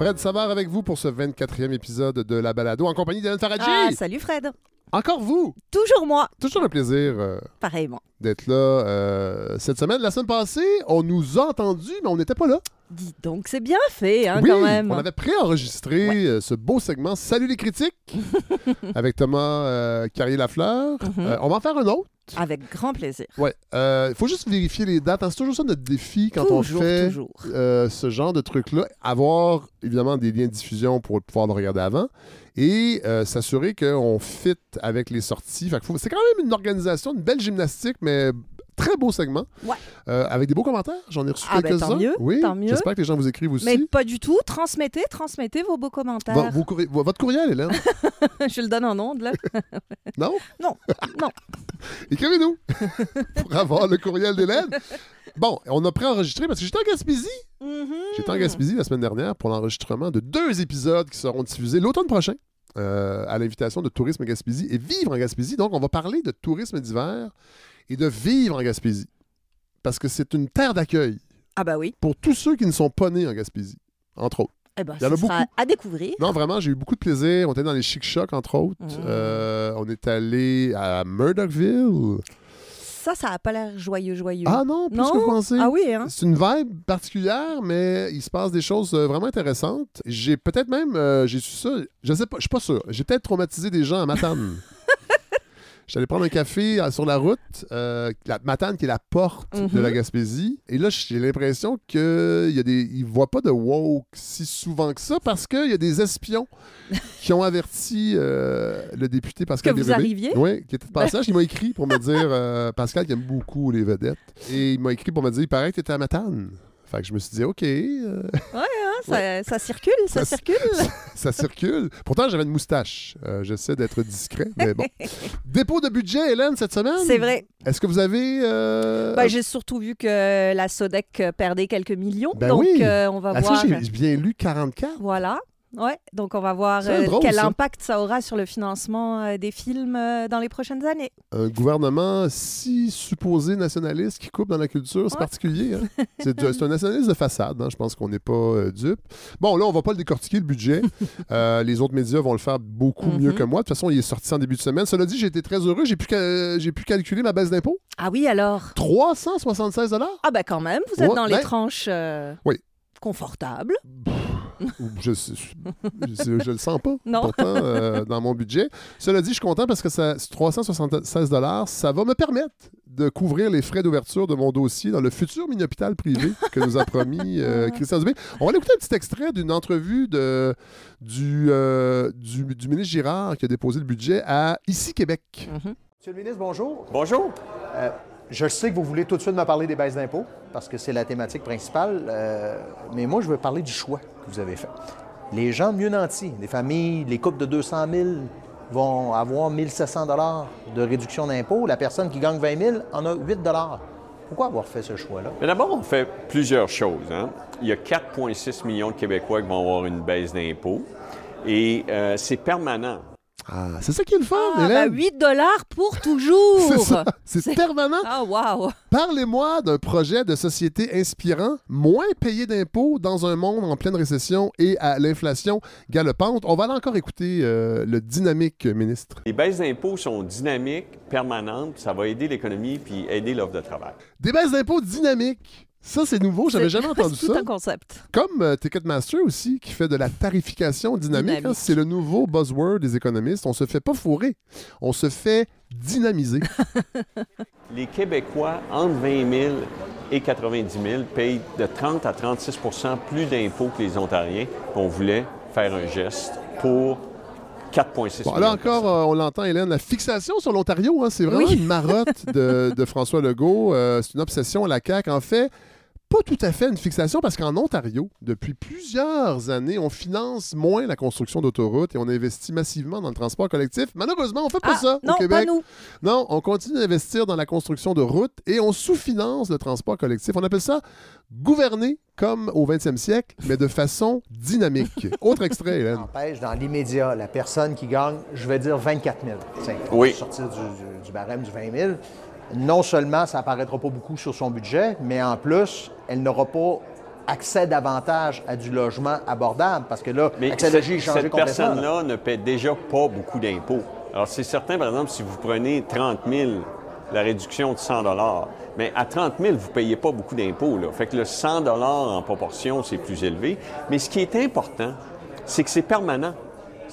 Fred Savard avec vous pour ce 24e épisode de La Balado en compagnie d'Hélène Faradji. Ah, salut Fred. Encore vous. Toujours moi. Toujours un plaisir euh, Pareillement. d'être là euh, cette semaine. La semaine passée, on nous a entendus, mais on n'était pas là. Dis donc, c'est bien fait, hein, oui, quand même. on avait préenregistré Ouais. euh, ce beau segment Salut les critiques avec Thomas euh, Carrier-Lafleur. Mhm. On va en faire un autre. Avec grand plaisir. Ouais. Il faut juste vérifier les dates. hein. C'est toujours ça notre défi quand toujours, on fait euh, ce genre de truc-là. Avoir évidemment des liens de diffusion pour pouvoir le regarder avant et euh, s'assurer qu'on fit avec les sorties. C'est quand même une organisation, une belle gymnastique, mais très beau segment. Ouais. Euh, avec des beaux commentaires. J'en ai reçu Ah, ben, quelques-uns. tant mieux, oui. mieux. J'espère que les gens vous écrivent aussi. Mais pas du tout. Transmettez, transmettez vos beaux commentaires. Vos courri- votre courriel, Hélène? Je le donne en ondes, là. non? Non, non. Écrivez-nous pour avoir le courriel d'Hélène. Bon, on a préenregistré parce que j'étais en Gaspésie. Mhm. J'étais en Gaspésie la semaine dernière pour l'enregistrement de deux épisodes qui seront diffusés l'automne prochain euh, à l'invitation de Tourisme Gaspésie et Vivre en Gaspésie. Donc, on va parler de tourisme d'hiver et de vivre en Gaspésie parce que c'est une terre d'accueil Ah bah oui. pour tous ceux qui ne sont pas nés en Gaspésie, entre autres. Eh ben, Il y en ce a sera beaucoup. à découvrir. Non, vraiment, j'ai eu beaucoup de plaisir. On était dans les Chic Chocs, entre autres. Mhm. Euh, on est allé à Murdochville. Ça, ça a pas l'air joyeux, joyeux. Ah non, plus Non? que vous pensez. Ah oui, hein? C'est une vibe particulière, mais il se passe des choses euh, vraiment intéressantes. J'ai peut-être même, euh, j'ai su ça, je sais pas, je suis pas sûr. J'ai peut-être traumatisé des gens à Matane. J'allais prendre un café euh, sur la route, euh, la Matane qui est la porte de Mhm. la Gaspésie. Et là, j'ai l'impression qu'ils ne voient pas de woke si souvent que ça parce qu'il y a des espions qui ont averti euh, le député Pascal Que vous Bérubé. arriviez? Oui, qui était de passage. il m'a écrit pour me dire, euh, Pascal qui aime beaucoup les vedettes, et il m'a écrit pour me dire, il paraît que tu étais à Matane. Fait que je me suis dit, OK, euh, Hein, ça, ça circule, ça, Ça- circule. ça circule. Pourtant, j'avais une moustache. Euh, J'essaie d'être discret, mais bon. Dépôt de budget, Hélène, cette semaine? C'est vrai. Est-ce que vous avez... euh, Ben, J'ai surtout vu que la Sodec perdait quelques millions. Ben donc, oui. on va Ah, voir. j'ai bien lu 44. Voilà. Ouais, donc on va voir euh, drôle, quel ça. impact ça aura sur le financement euh, des films euh, dans les prochaines années. Un gouvernement si supposé nationaliste qui coupe dans la culture, c'est Ouais. particulier. hein. C'est un nationaliste de façade, hein. je pense qu'on n'est pas dupe. Bon, là, on va pas le décortiquer, le budget. Les autres médias vont le faire beaucoup mieux Mhm. que moi. De toute façon, il est sorti en début de semaine. Cela dit, j'ai été très heureux. J'ai pu, calculer ma baisse d'impôt. Ah oui, alors? 376 Ah ben quand même, vous êtes Ouais, dans les ben- tranches Oui. confortables. Je, je, je le sens pas, Non. pourtant, euh, dans mon budget. Cela dit, je suis content parce que ça, ce 376 ça va me permettre de couvrir les frais d'ouverture de mon dossier dans le futur mini-hôpital privé que nous a promis euh, Christian Dubé. On va aller écouter un petit extrait d'une entrevue de, du, euh, du, du ministre Girard qui a déposé le budget à Ici Québec. Mhm. Monsieur le ministre, bonjour. Bonjour. Je sais que vous voulez tout de suite me parler des baisses d'impôts parce que c'est la thématique principale, euh, mais moi, je veux parler du choix que vous avez fait. Les gens mieux nantis, les familles, les couples de 200 000 vont avoir 1700 de réduction d'impôts. La personne qui gagne 20 000 en a 8 Pourquoi avoir fait ce choix-là? D'abord, on fait plusieurs choses. hein. Il y a 4,6 millions de Québécois qui vont avoir une baisse d'impôts et euh, c'est permanent. Ah, c'est ça qui est le fun, Ah, ben Hélène. 8 dollars pour toujours. C'est ça, c'est C'est- permanent. Ah wow. Parlez-moi d'un projet de société inspirant, moins payé d'impôts dans un monde en pleine récession et à l'inflation galopante. On va aller encore écouter euh, le dynamique ministre. Les baisses d'impôts sont dynamiques, permanentes, ça va aider l'économie puis aider l'offre de travail. Des baisses d'impôts dynamiques. Ça, c'est nouveau, j'avais C'est- jamais entendu C'est tout ça. un concept. Comme euh, Ticketmaster aussi, qui fait de la tarification dynamique. Dynamique. hein. c'est le nouveau buzzword des économistes. On se fait pas fourrer, on se fait dynamiser. Les Québécois, entre 20 000 et 90 000, payent de 30 à 36% plus d'impôts que les Ontariens. On voulait faire un geste pour 4,6 Bon, là encore, euh, on l'entend, Hélène, la fixation sur l'Ontario, hein, c'est vraiment Oui. une marotte de, de François Legault. Euh, c'est une obsession à la CAQ. En fait, pas tout à fait une fixation parce qu'en Ontario, depuis plusieurs années, on finance moins la construction d'autoroutes et on investit massivement dans le transport collectif. Malheureusement, on fait pas Ah, ça non, au Québec. pas nous. Non, on continue d'investir dans la construction de routes et on sous-finance le transport collectif. On appelle ça gouverner comme au 20e siècle, mais de façon dynamique. Autre extrait, Hélène. Empêche dans l'immédiat la personne qui gagne, je vais dire 24 000. Tiens, Oui. Sortir du, du- du barème du 20 000. Non seulement ça apparaîtra pas beaucoup sur son budget, mais en plus, elle n'aura pas accèdent davantage à du logement abordable. Parce que là, Mais Accès cette, est cette personne-là ne paie déjà pas beaucoup d'impôts. Alors, c'est certain, par exemple, si vous prenez 30 000, la réduction de 100 mais à 30 000, vous ne payez pas beaucoup d'impôts. Fait que le 100 en proportion, c'est plus élevé. Mais ce qui est important, c'est que c'est permanent.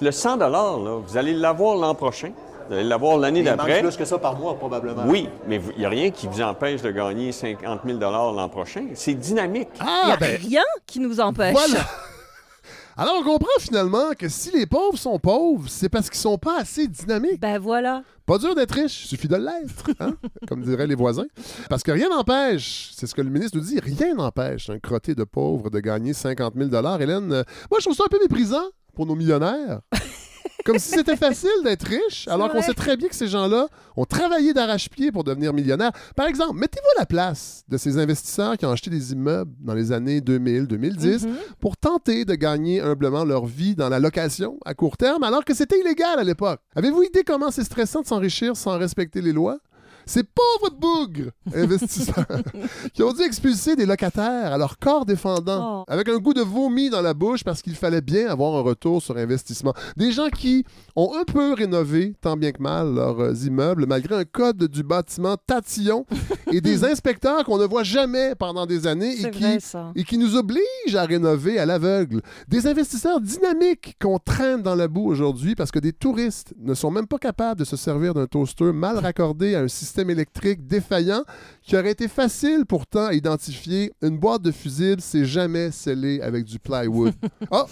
Le 100 là, vous allez l'avoir l'an prochain, vous allez l'avoir l'année d'après. plus que ça par mois, probablement. Oui, mais il n'y a rien qui vous empêche de gagner 50 000 l'an prochain. C'est dynamique. Il n'y Ah, a ben, rien qui nous empêche. voilà. Alors, on comprend finalement que si les pauvres sont pauvres, c'est parce qu'ils sont pas assez dynamiques. Ben voilà. Pas dur d'être riche, il suffit de l'être, hein, comme diraient les voisins. Parce que rien n'empêche, c'est ce que le ministre nous dit, rien n'empêche un crotté de pauvres de gagner 50 000 Hélène, euh, moi je trouve ça un peu méprisant pour nos millionnaires. Comme si c'était facile d'être riche, alors qu'on sait très bien que ces gens-là ont travaillé d'arrache-pied pour devenir millionnaires. Par exemple, mettez-vous à la place de ces investisseurs qui ont acheté des immeubles dans les années 2000-2010 Mhm. pour tenter de gagner humblement leur vie dans la location à court terme, alors que c'était illégal à l'époque. Avez-vous idée comment c'est stressant de s'enrichir sans respecter les lois? Ces pauvres bougres investisseurs qui ont dû expulser des locataires à leur corps défendant, Oh. avec un goût de vomi dans la bouche parce qu'il fallait bien avoir un retour sur investissement. Des gens qui ont un peu rénové, tant bien que mal, leurs immeubles, malgré un code du bâtiment tatillon et des inspecteurs qu'on ne voit jamais pendant des années et qui, vrai, et qui nous obligent à rénover à l'aveugle. Des investisseurs dynamiques qu'on traîne dans la boue aujourd'hui parce que des touristes ne sont même pas capables de se servir d'un toaster mal raccordé à un système électrique défaillant qui aurait été facile pourtant à identifier. Une boîte de fusibles, c'est jamais scellé avec du plywood. oh!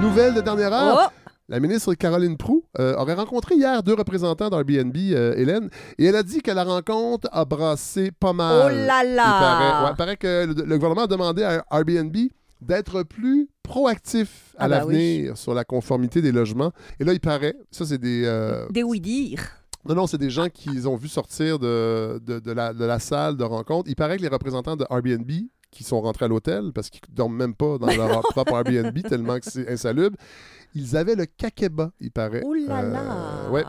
Nouvelle de dernière heure. Oh! La ministre Caroline Proux euh, aurait rencontré hier deux représentants d'Airbnb, euh, Hélène, et elle a dit que la rencontre a brassé pas mal. Oh là Il là! paraît, ouais, il paraît que le, le gouvernement a demandé à Airbnb d'être plus proactif à Ah bah l'avenir sur la conformité des logements. Et là, il paraît, ça c'est des... euh, Des oui-dire. non, non, c'est des gens qu'ils ont vu sortir de, de, de la, de la salle de rencontre. Il paraît que les représentants de Airbnb qui sont rentrés à l'hôtel parce qu'ils dorment même pas dans leur propre Airbnb tellement que c'est insalubre, ils avaient le kakeba, il paraît. Oh là Euh, là! ouais.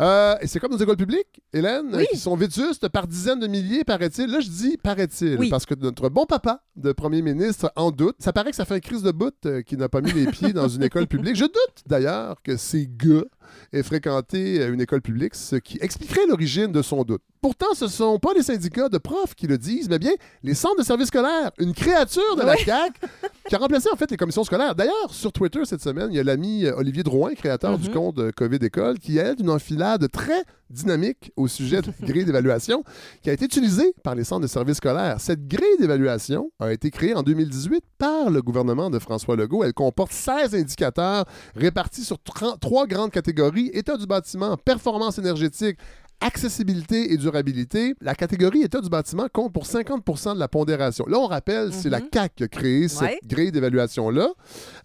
Euh, et c'est comme nos écoles publiques, Hélène, Oui. qui sont vétustes par dizaines de milliers, paraît-il. Là, je dis paraît-il, Oui. parce que notre bon papa de premier ministre en doute. Ça paraît que ça fait une crise de bout euh, qu'il n'a pas mis les pieds dans une école publique. Je doute d'ailleurs que ces gars aient fréquenté une école publique, ce qui expliquerait l'origine de son doute. Pourtant, ce ne sont pas les syndicats de profs qui le disent, mais bien les centres de services scolaires, une créature de la Oui. CAQ qui a remplacé en fait les commissions scolaires. D'ailleurs, sur Twitter cette semaine, il y a l'ami euh, Olivier Drouin, créateur du Mhm. compte COVID École, qui aide une enfilade très dynamique au sujet de grille d'évaluation qui a été utilisée par les centres de services scolaires. Cette grille d'évaluation a été créée en 2018 par le gouvernement de François Legault. Elle comporte 16 indicateurs répartis sur 30 trois grandes catégories état du bâtiment, performance énergétique, accessibilité et durabilité, la catégorie état du bâtiment compte pour 50% de la pondération. Là, on rappelle, c'est la Mhm. CAC qui a créé cette grille d'évaluation-là.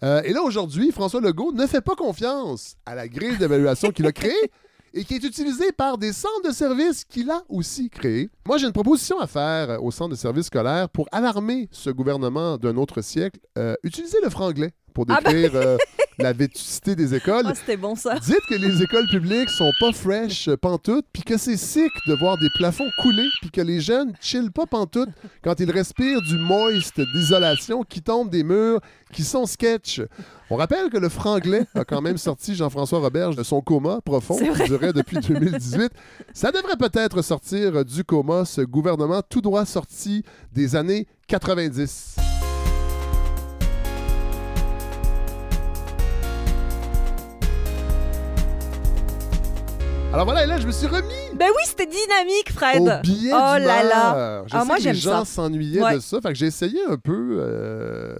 Euh, et là, aujourd'hui, François Legault ne fait pas confiance à la grille d'évaluation qu'il a créée et qui est utilisée par des centres de services qu'il a aussi créés. Moi, j'ai une proposition à faire euh, aux centres de services scolaires pour alarmer ce gouvernement d'un autre siècle. Euh, utilisez le franglais pour Ah ben décrire euh, la vétusté des écoles. Ah, c'était bon ça. Dites que les écoles publiques sont pas fresh euh, pantoute, puis que c'est sick de voir des plafonds couler, puis que les jeunes chillent pas pantoute quand ils respirent du moist d'isolation qui tombe des murs, qui sont sketch. On rappelle que le franglais a quand même sorti Jean-François Roberge de son coma profond qui durait depuis 2018. Ça devrait peut-être sortir du coma ce gouvernement tout droit sorti des années 90. Alors voilà, et là, je me suis remis Ben oui, c'était dynamique, Fred. au billet oh du là là. Je Ah, sais moi, que les gens s'ennuyaient Ouais. de ça. Fait que j'ai essayé un peu. euh,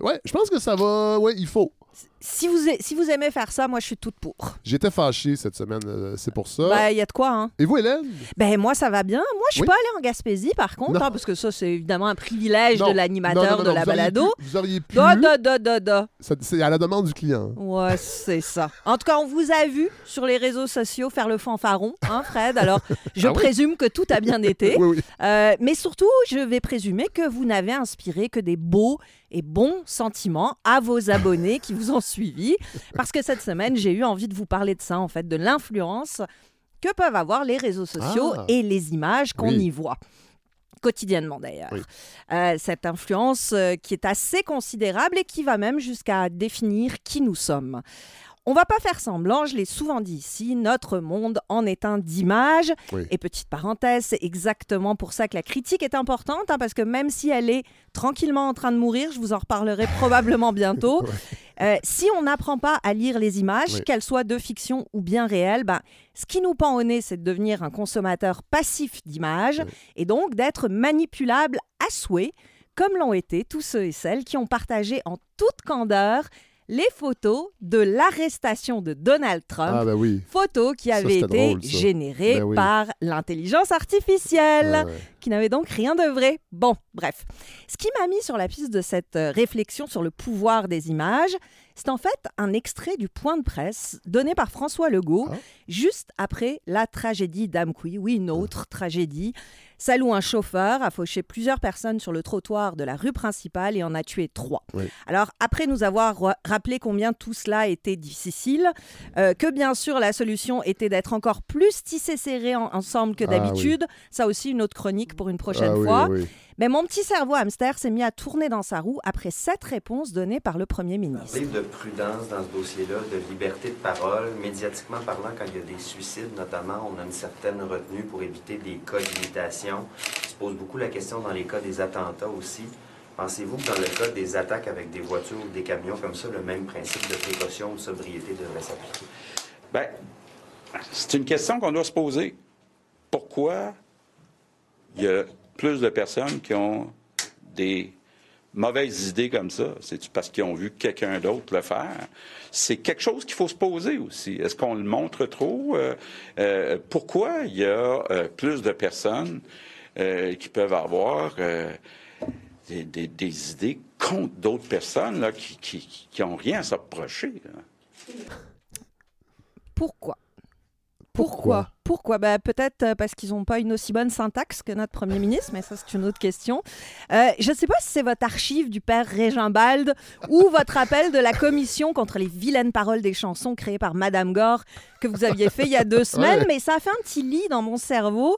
Ouais, je pense que ça va. Ouais, il faut. Si vous, a- si vous aimez faire ça, moi, je suis toute pour. J'étais fâché cette semaine, euh, c'est pour ça. Ben, il y a de quoi, hein. Et vous, Hélène? Ben, moi, ça va bien. Moi, je suis Oui. pas allée en Gaspésie, par contre, Non. hein, parce que ça, c'est évidemment un privilège Non. de Non, l'animateur non, de non, la vous auriez balado. pu- vous auriez pu. Da, da, da, da, da. Ça- C'est à la demande du client. Ouais, c'est ça. En tout cas, on vous a vu sur les réseaux sociaux faire le fanfaron, hein, Fred. Alors, je Ah oui? présume que tout a bien été. Oui, oui. Euh, mais surtout, je vais présumer que vous n'avez inspiré que des beaux et bons sentiments à vos abonnés qui vous ont suivi, parce que cette semaine, j'ai eu envie de vous parler de ça, en fait, de l'influence que peuvent avoir les réseaux sociaux Ah. et les images qu'on Oui. y voit quotidiennement d'ailleurs. Oui. Euh, cette influence euh, qui est assez considérable et qui va même jusqu'à définir qui nous sommes. On va pas faire semblant, je l'ai souvent dit ici, notre monde en est un d'image. Oui. Et petite parenthèse, c'est exactement pour ça que la critique est importante, hein, parce que même si elle est tranquillement en train de mourir, je vous en reparlerai probablement bientôt, euh, si on n'apprend pas à lire les images, Oui. qu'elles soient de fiction ou bien réelles, ben, ce qui nous pend au nez, c'est de devenir un consommateur passif d'images Oui. et donc d'être manipulable à souhait, comme l'ont été tous ceux et celles qui ont partagé en toute candeur les photos de l'arrestation de Donald Trump. Ah, ben oui. Photo qui Ça, c'était été drôle, ça. générée Ben oui. par l'intelligence artificielle Ouais, ouais. qui n'avait donc rien de vrai. Bon, bref. Ce qui m'a mis sur la piste de cette euh, réflexion sur le pouvoir des images, c'est en fait un extrait du point de presse donné par François Legault Ah. juste après la tragédie d'Amqui. Oui, une autre tragédie. Celle où un chauffeur a fauché plusieurs personnes sur le trottoir de la rue principale et en a tué trois. Oui. Alors, après nous avoir ra- rappelé combien tout cela était difficile, euh, que bien sûr la solution était d'être encore plus tissé serré en- ensemble que Ah oui. d'habitude, ça aussi une autre chronique pour une prochaine Ah fois. oui. Mais mon petit cerveau hamster s'est mis à tourner dans sa roue après cette réponse donnée par le Premier ministre. Parler de prudence dans ce dossier-là, de liberté de parole, médiatiquement parlant, quand il y a des suicides notamment, on a une certaine retenue pour éviter des cas d'imitation. Se pose beaucoup la question dans les cas des attentats aussi. Pensez-vous que dans le cas des attaques avec des voitures ou des camions comme ça, le même principe de précaution ou de sobriété devrait s'appliquer? Ben, c'est une question qu'on doit se poser. Pourquoi il y a plus de personnes qui ont des mauvaises idées comme ça? C'est parce qu'ils ont vu quelqu'un d'autre le faire? C'est quelque chose qu'il faut se poser aussi. Est-ce qu'on le montre trop? Euh, euh, pourquoi il y a euh, plus de personnes qui peuvent avoir des, idées contre d'autres personnes là, qui, qui, qui ont rien à là? Pourquoi? Pourquoi? Pourquoi ben, Peut-être euh, parce qu'ils n'ont pas une aussi bonne syntaxe que notre Premier ministre, mais ça, c'est une autre question. Euh, je ne sais pas si c'est votre archive du père Régimbald ou votre appel de la commission contre les vilaines paroles des chansons créées par Madame Gore que vous aviez fait il y a deux semaines, Ouais. mais ça a fait un petit lit dans mon cerveau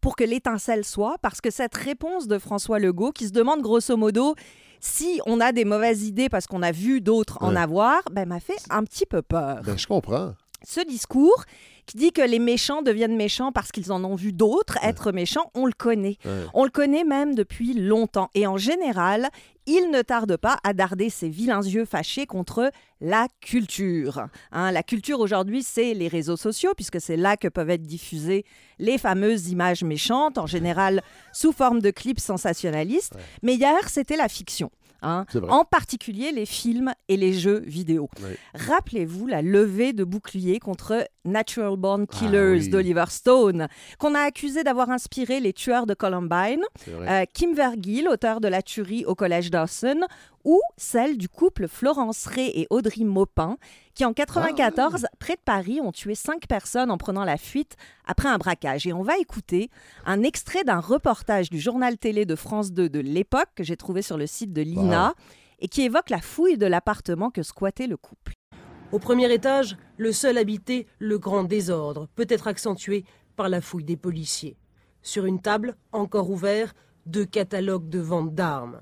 pour que l'étincelle soit, parce que cette réponse de François Legault, qui se demande grosso modo si on a des mauvaises idées parce qu'on a vu d'autres en avoir, ben, m'a fait un petit peu peur Ben, je comprends. Ce discours qui dit que les méchants deviennent méchants parce qu'ils en ont vu d'autres être méchants, on le connaît. Ouais. On le connaît même depuis longtemps. Et en général, il ne tarde pas à darder ses vilains yeux fâchés contre la culture. Hein, la culture aujourd'hui, c'est les réseaux sociaux, puisque c'est là que peuvent être diffusées les fameuses images méchantes, en général sous forme de clips sensationnalistes. Mais hier, c'était la fiction. Hein. En particulier les films et les jeux vidéo. Rappelez-vous la levée de bouclier contre Natural Born Killers Ah oui. d'Oliver Stone, qu'on a accusé d'avoir inspiré les tueurs de Columbine, euh, Kim Vergil, auteur de la tuerie au collège Dawson, ou celle du couple Florence Ray et Audrey Maupin, qui en 94, près de Paris, ont tué cinq personnes en prenant la fuite après un braquage. Et on va écouter un extrait d'un reportage du journal télé de France 2 de l'époque, que j'ai trouvé sur le site de l'INA, et qui évoque la fouille de l'appartement que squattait le couple. Au premier étage, le seul habité, le grand désordre, peut être accentué par la fouille des policiers. Sur une table, encore ouvert, deux catalogues de vente d'armes.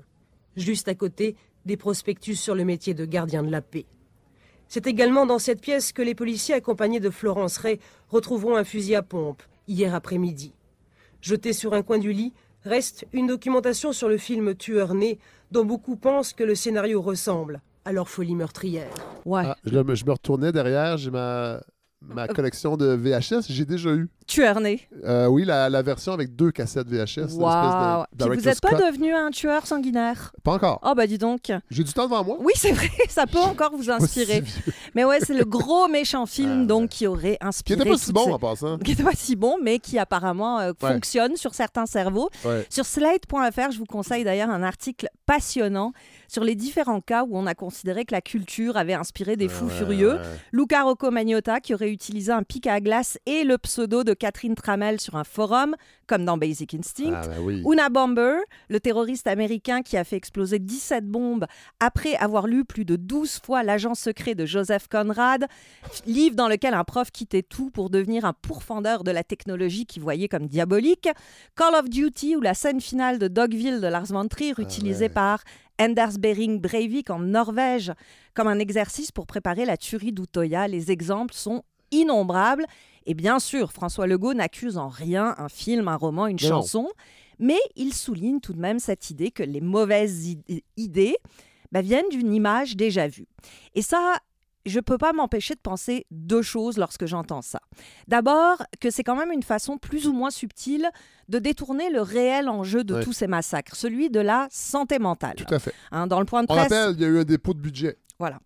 Juste à côté, des prospectus sur le métier de gardien de la paix. C'est également dans cette pièce que les policiers accompagnés de Florence Ray retrouveront un fusil à pompe, hier après-midi. Jeté sur un coin du lit, reste une documentation sur le film Tueur né, dont beaucoup pensent que le scénario ressemble à leur folie meurtrière. Ouais. Ah, je, me- je me retournais derrière, j'ai ma, ma collection de VHS, j'ai déjà eu. Tueur né. Euh, oui, la, la version avec deux cassettes VHS. de. Puis vous n'êtes pas devenu un tueur sanguinaire? Pas encore. Oh bah dis donc. J'ai du temps devant moi. Oui, c'est vrai, ça peut encore vous Pas si inspirer. Mais ouais, c'est le gros méchant film Ah, donc qui aurait Qui inspiré. était pas toutes si bon en passant. qui n'était pas si bon, mais qui apparemment euh, Ouais. fonctionne sur certains cerveaux. Ouais. Sur Slate.fr, je vous conseille d'ailleurs un article passionnant sur les différents cas où on a considéré que la culture avait inspiré des fous Ouais, furieux. Luca Rocco Magnotta, qui aurait utilisé un pic à glace et le pseudo de Catherine Tramel sur un forum, comme dans Basic Instinct. Ah, oui. Una Bomber, le terroriste américain qui a fait exploser 17 bombes après avoir lu plus de 12 fois L'agent secret de Joseph Conrad, livre dans lequel un prof quittait tout pour devenir un pourfendeur de la technologie qu'il voyait comme diabolique. Call of Duty ou la scène finale de Dogville de Lars von Trier, utilisée ouais. par Anders Behring Breivik en Norvège comme un exercice pour préparer la tuerie d'Utoya. Les exemples sont innombrables. Et bien sûr, François Legault n'accuse en rien un film, un roman, une Non. chanson, mais il souligne tout de même cette idée que les mauvaises id- idées bah, viennent d'une image déjà vue. Et ça, je ne peux pas m'empêcher de penser deux choses lorsque j'entends ça. D'abord, que c'est quand même une façon plus ou moins subtile de détourner le réel enjeu de tous ces massacres, celui de la santé mentale. Tout à fait. Hein, dans le point de On presse, rappelle, il y a eu un dépôt de budget. voilà.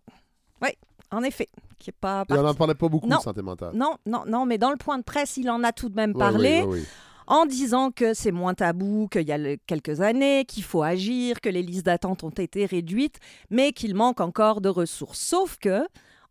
Oui, en effet, qui est pas Il n'en parlait pas beaucoup Non. de santé mentale. Non, non, non, mais dans le point de presse, il en a tout de même parlé oui, oui, oui. en disant que c'est moins tabou qu'il y a le- quelques années, qu'il faut agir, que les listes d'attente ont été réduites, mais qu'il manque encore de ressources. Sauf que,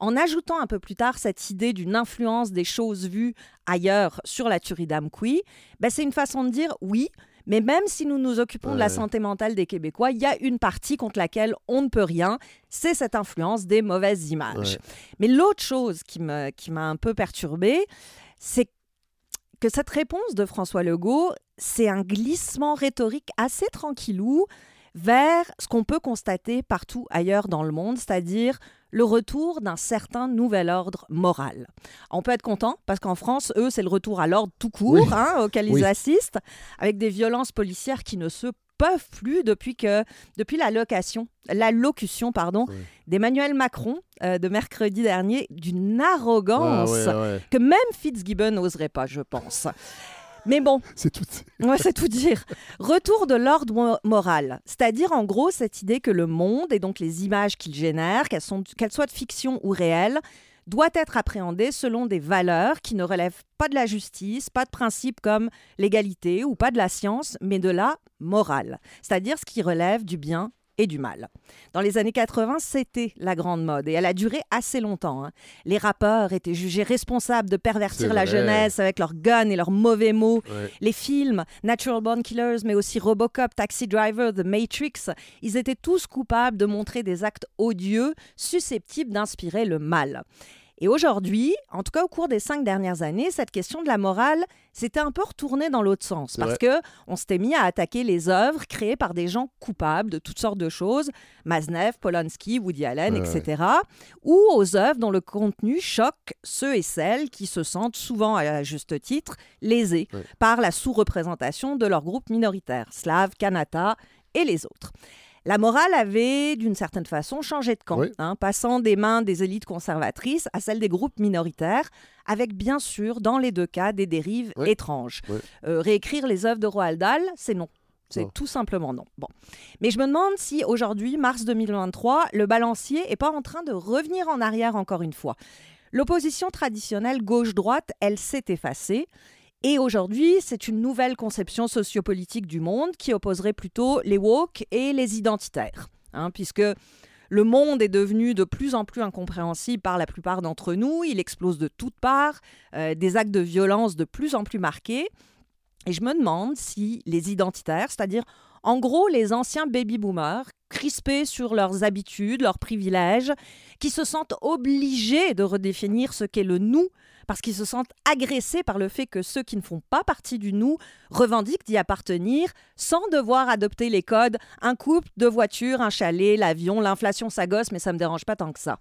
en ajoutant un peu plus tard cette idée d'une influence des choses vues ailleurs sur la tuerie d'Amqui, ben c'est une façon de dire oui. Mais même si nous nous occupons de la santé mentale des Québécois, il y a une partie contre laquelle on ne peut rien, c'est cette influence des mauvaises images. Ouais. Mais l'autre chose qui m'a un peu perturbée, c'est que cette réponse de François Legault, c'est un glissement rhétorique assez tranquillou vers ce qu'on peut constater partout ailleurs dans le monde, c'est-à-dire le retour d'un certain nouvel ordre moral. On peut être content parce qu'en France, eux, c'est le retour à l'ordre tout court Oui. hein, auquel ils assistent, avec des violences policières qui ne se peuvent plus depuis que depuis la location, l'allocution pardon, Oui. d'Emmanuel Macron euh, de mercredi dernier d'une arrogance Ah, ouais, ouais. que même Fitzgibbon n'oserait pas, je pense. Mais bon, C'est tout. Ouais, c'est tout dire. Retour de l'ordre mo- moral, c'est-à-dire en gros cette idée que le monde et donc les images qu'il génère, qu'elles, sont, qu'elles soient de fiction ou réelles, doit être appréhendé selon des valeurs qui ne relèvent pas de la justice, pas de principes comme l'égalité ou pas de la science, mais de la morale, c'est-à-dire ce qui relève du bien et du mal. Dans les années 80, c'était la grande mode et elle a duré assez longtemps. hein. Les rappeurs étaient jugés responsables de pervertir la jeunesse avec leurs guns et leurs mauvais mots. Ouais. Les films, Natural Born Killers, mais aussi Robocop, Taxi Driver, The Matrix, ils étaient tous coupables de montrer des actes odieux susceptibles d'inspirer le mal. Et aujourd'hui, en tout cas au cours des cinq dernières années, cette question de la morale s'était un peu retournée dans l'autre sens. Parce que on s'était mis à attaquer les œuvres créées par des gens coupables de toutes sortes de choses, Maznev, Polanski, Woody Allen, Ouais, etc. Ou aux œuvres dont le contenu choque ceux et celles qui se sentent souvent, à juste titre, lésés Ouais. par la sous-représentation de leurs groupes minoritaires, slaves, kanata et les autres. La morale avait, d'une certaine façon, changé de camp, Oui. hein, passant des mains des élites conservatrices à celles des groupes minoritaires, avec bien sûr, dans les deux cas, des dérives Oui. étranges. Oui. Euh, réécrire les œuvres de Roald Dahl, c'est non. C'est tout simplement non. Bon. Mais je me demande si aujourd'hui, mars 2023, le balancier n'est pas en train de revenir en arrière encore une fois. L'opposition traditionnelle gauche-droite, elle s'est effacée. Et aujourd'hui, c'est une nouvelle conception sociopolitique du monde qui opposerait plutôt les woke et les identitaires. hein, puisque le monde est devenu de plus en plus incompréhensible par la plupart d'entre nous, il explose de toutes parts, euh, des actes de violence de plus en plus marqués. Et je me demande si les identitaires, c'est-à-dire en gros les anciens baby-boomers, crispés sur leurs habitudes, leurs privilèges, qui se sentent obligés de redéfinir ce qu'est le nous, parce qu'ils se sentent agressés par le fait que ceux qui ne font pas partie du nous revendiquent d'y appartenir sans devoir adopter les codes un couple, deux voitures, un chalet, l'avion, l'inflation ça gosse, mais ça me dérange pas tant que ça.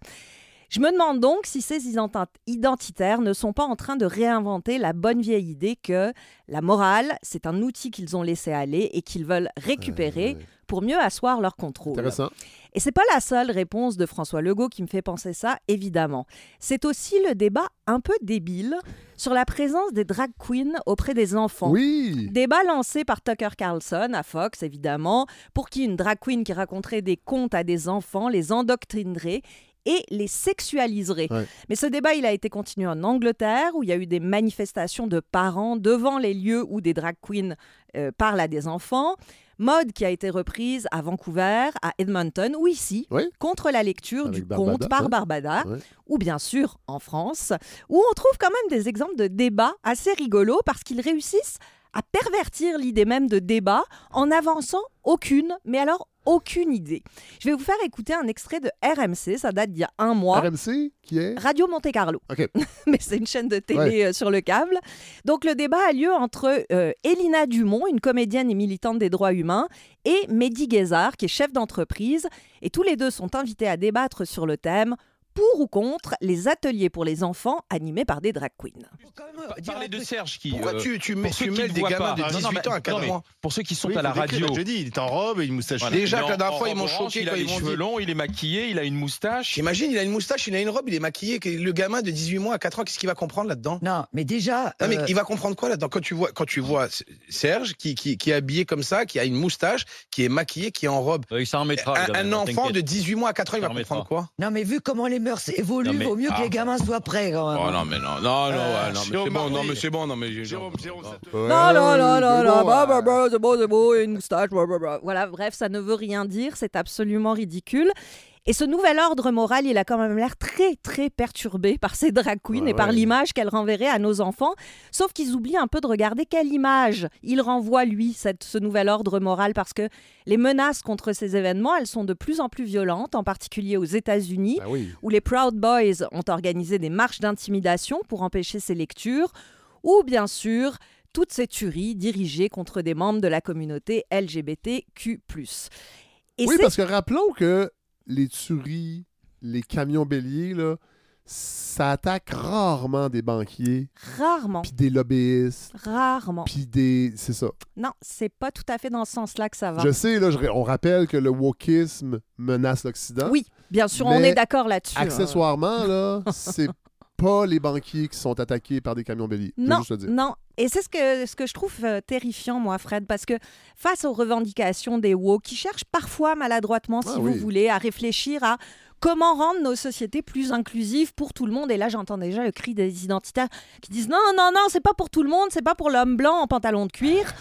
Je me demande donc si ces ident- identitaires ne sont pas en train de réinventer la bonne vieille idée que la morale, c'est un outil qu'ils ont laissé aller et qu'ils veulent récupérer Ouais, ouais. pour mieux asseoir leur contrôle. Intéressant. Et c'est pas la seule réponse de François Legault qui me fait penser ça, évidemment. C'est aussi le débat un peu débile sur la présence des drag queens auprès des enfants. Oui. Débat lancé par Tucker Carlson à Fox, évidemment, pour qui une drag queen qui raconterait des contes à des enfants les endoctrinerait et les sexualiserait. Ouais. Mais ce débat, il a été continué en Angleterre, où il y a eu des manifestations de parents devant les lieux où des drag queens euh, parlent à des enfants. Mode qui a été reprise à Vancouver, à Edmonton ou ici, Oui. contre la lecture Avec du Barbada, conte par ouais. Barbada, Ouais. ou bien sûr en France, où on trouve quand même des exemples de débats assez rigolos parce qu'ils réussissent à pervertir l'idée même de débat en avançant aucune, mais alors aucune idée. Je vais vous faire écouter un extrait de RMC, ça date d'il y a un mois. RMC, qui est. Radio Monte Carlo. Mais c'est une chaîne de télé Ouais. euh, sur le câble. Donc le débat a lieu entre euh, Elina Dumont, une comédienne et militante des droits humains, et Mehdi Guézard, qui est chef d'entreprise. Et tous les deux sont invités à débattre sur le thème pour ou contre les ateliers pour les enfants animés par des drag queens. Parler de Serge qui. Pourquoi euh, tu, tu, mets, pour ceux tu le des gamins pas. de Non, non, 18 mais- ans à 4 non, mais mois Pour ceux qui sont Oui, à la radio. Je dis, il est en robe et une moustache. Voilà. Déjà la dernière fois, ils m'ont choqué Il a les cheveux longs, il est maquillé, il a une moustache. J'imagine, il a une moustache, il a une robe, il est maquillé. Le gamin de 18 mois à 4 ans, qu'est-ce qu'il va comprendre là-dedans? Non, mais déjà. Non, mais euh, il va comprendre quoi là-dedans? Quand tu vois quand tu vois Serge qui, qui, qui est habillé comme ça, qui a une moustache, qui est maquillé, qui est en robe. Il s'en remettra. Un, un enfant de 18 mois à 4 ans, il va comprendre quoi? Non, mais vu comment les mœurs évoluent, mais- vaut mieux que ah. les gamins soient prêts quand même. Oh non mais non non non, Euh, ouais, non mais Jérôme c'est bon non Marie. mais c'est bon non mais j'ai- Jérôme, Jérôme, non. c'est- Non, non, non, non, c'est non, bon, bah, bah, euh, bah, c'est beau, c'est beau, une moustache, bah, bah, bah. Voilà, bref, ça ne veut rien dire, c'est absolument ridicule. Et ce nouvel ordre moral, il a quand même l'air très, très perturbé par ces drag queens Ouais, et par ouais. l'image qu'elles renverraient à nos enfants. Sauf qu'ils oublient un peu de regarder quelle image il renvoie, lui, cette, ce nouvel ordre moral, parce que les menaces contre ces événements, elles sont de plus en plus violentes, en particulier aux États-Unis oui. où les Proud Boys ont organisé des marches d'intimidation pour empêcher ces lectures, ou bien sûr toutes ces tueries dirigées contre des membres de la communauté LGBTQ+. Et Oui, parce que rappelons que les tueries, les camions béliers, là, ça attaque rarement des banquiers, rarement, puis des lobbyistes, rarement. puis des... C'est ça. Non, c'est pas tout à fait dans ce sens-là que ça va. Je sais, là, je- on rappelle que le wokisme menace l'Occident. Oui, bien sûr, on est d'accord là-dessus. hein. Accessoirement, là, c'est pas les banquiers qui sont attaqués par des camions béliers. Non, juste le dire. non. Et c'est ce que, ce que je trouve euh, terrifiant, moi, Fred, parce que face aux revendications des woke, qui cherchent parfois maladroitement, si Ah vous oui. voulez, à réfléchir à comment rendre nos sociétés plus inclusives pour tout le monde. Et là, j'entends déjà le cri des identitaires qui disent non, non, non, c'est pas pour tout le monde, c'est pas pour l'homme blanc en pantalon de cuir.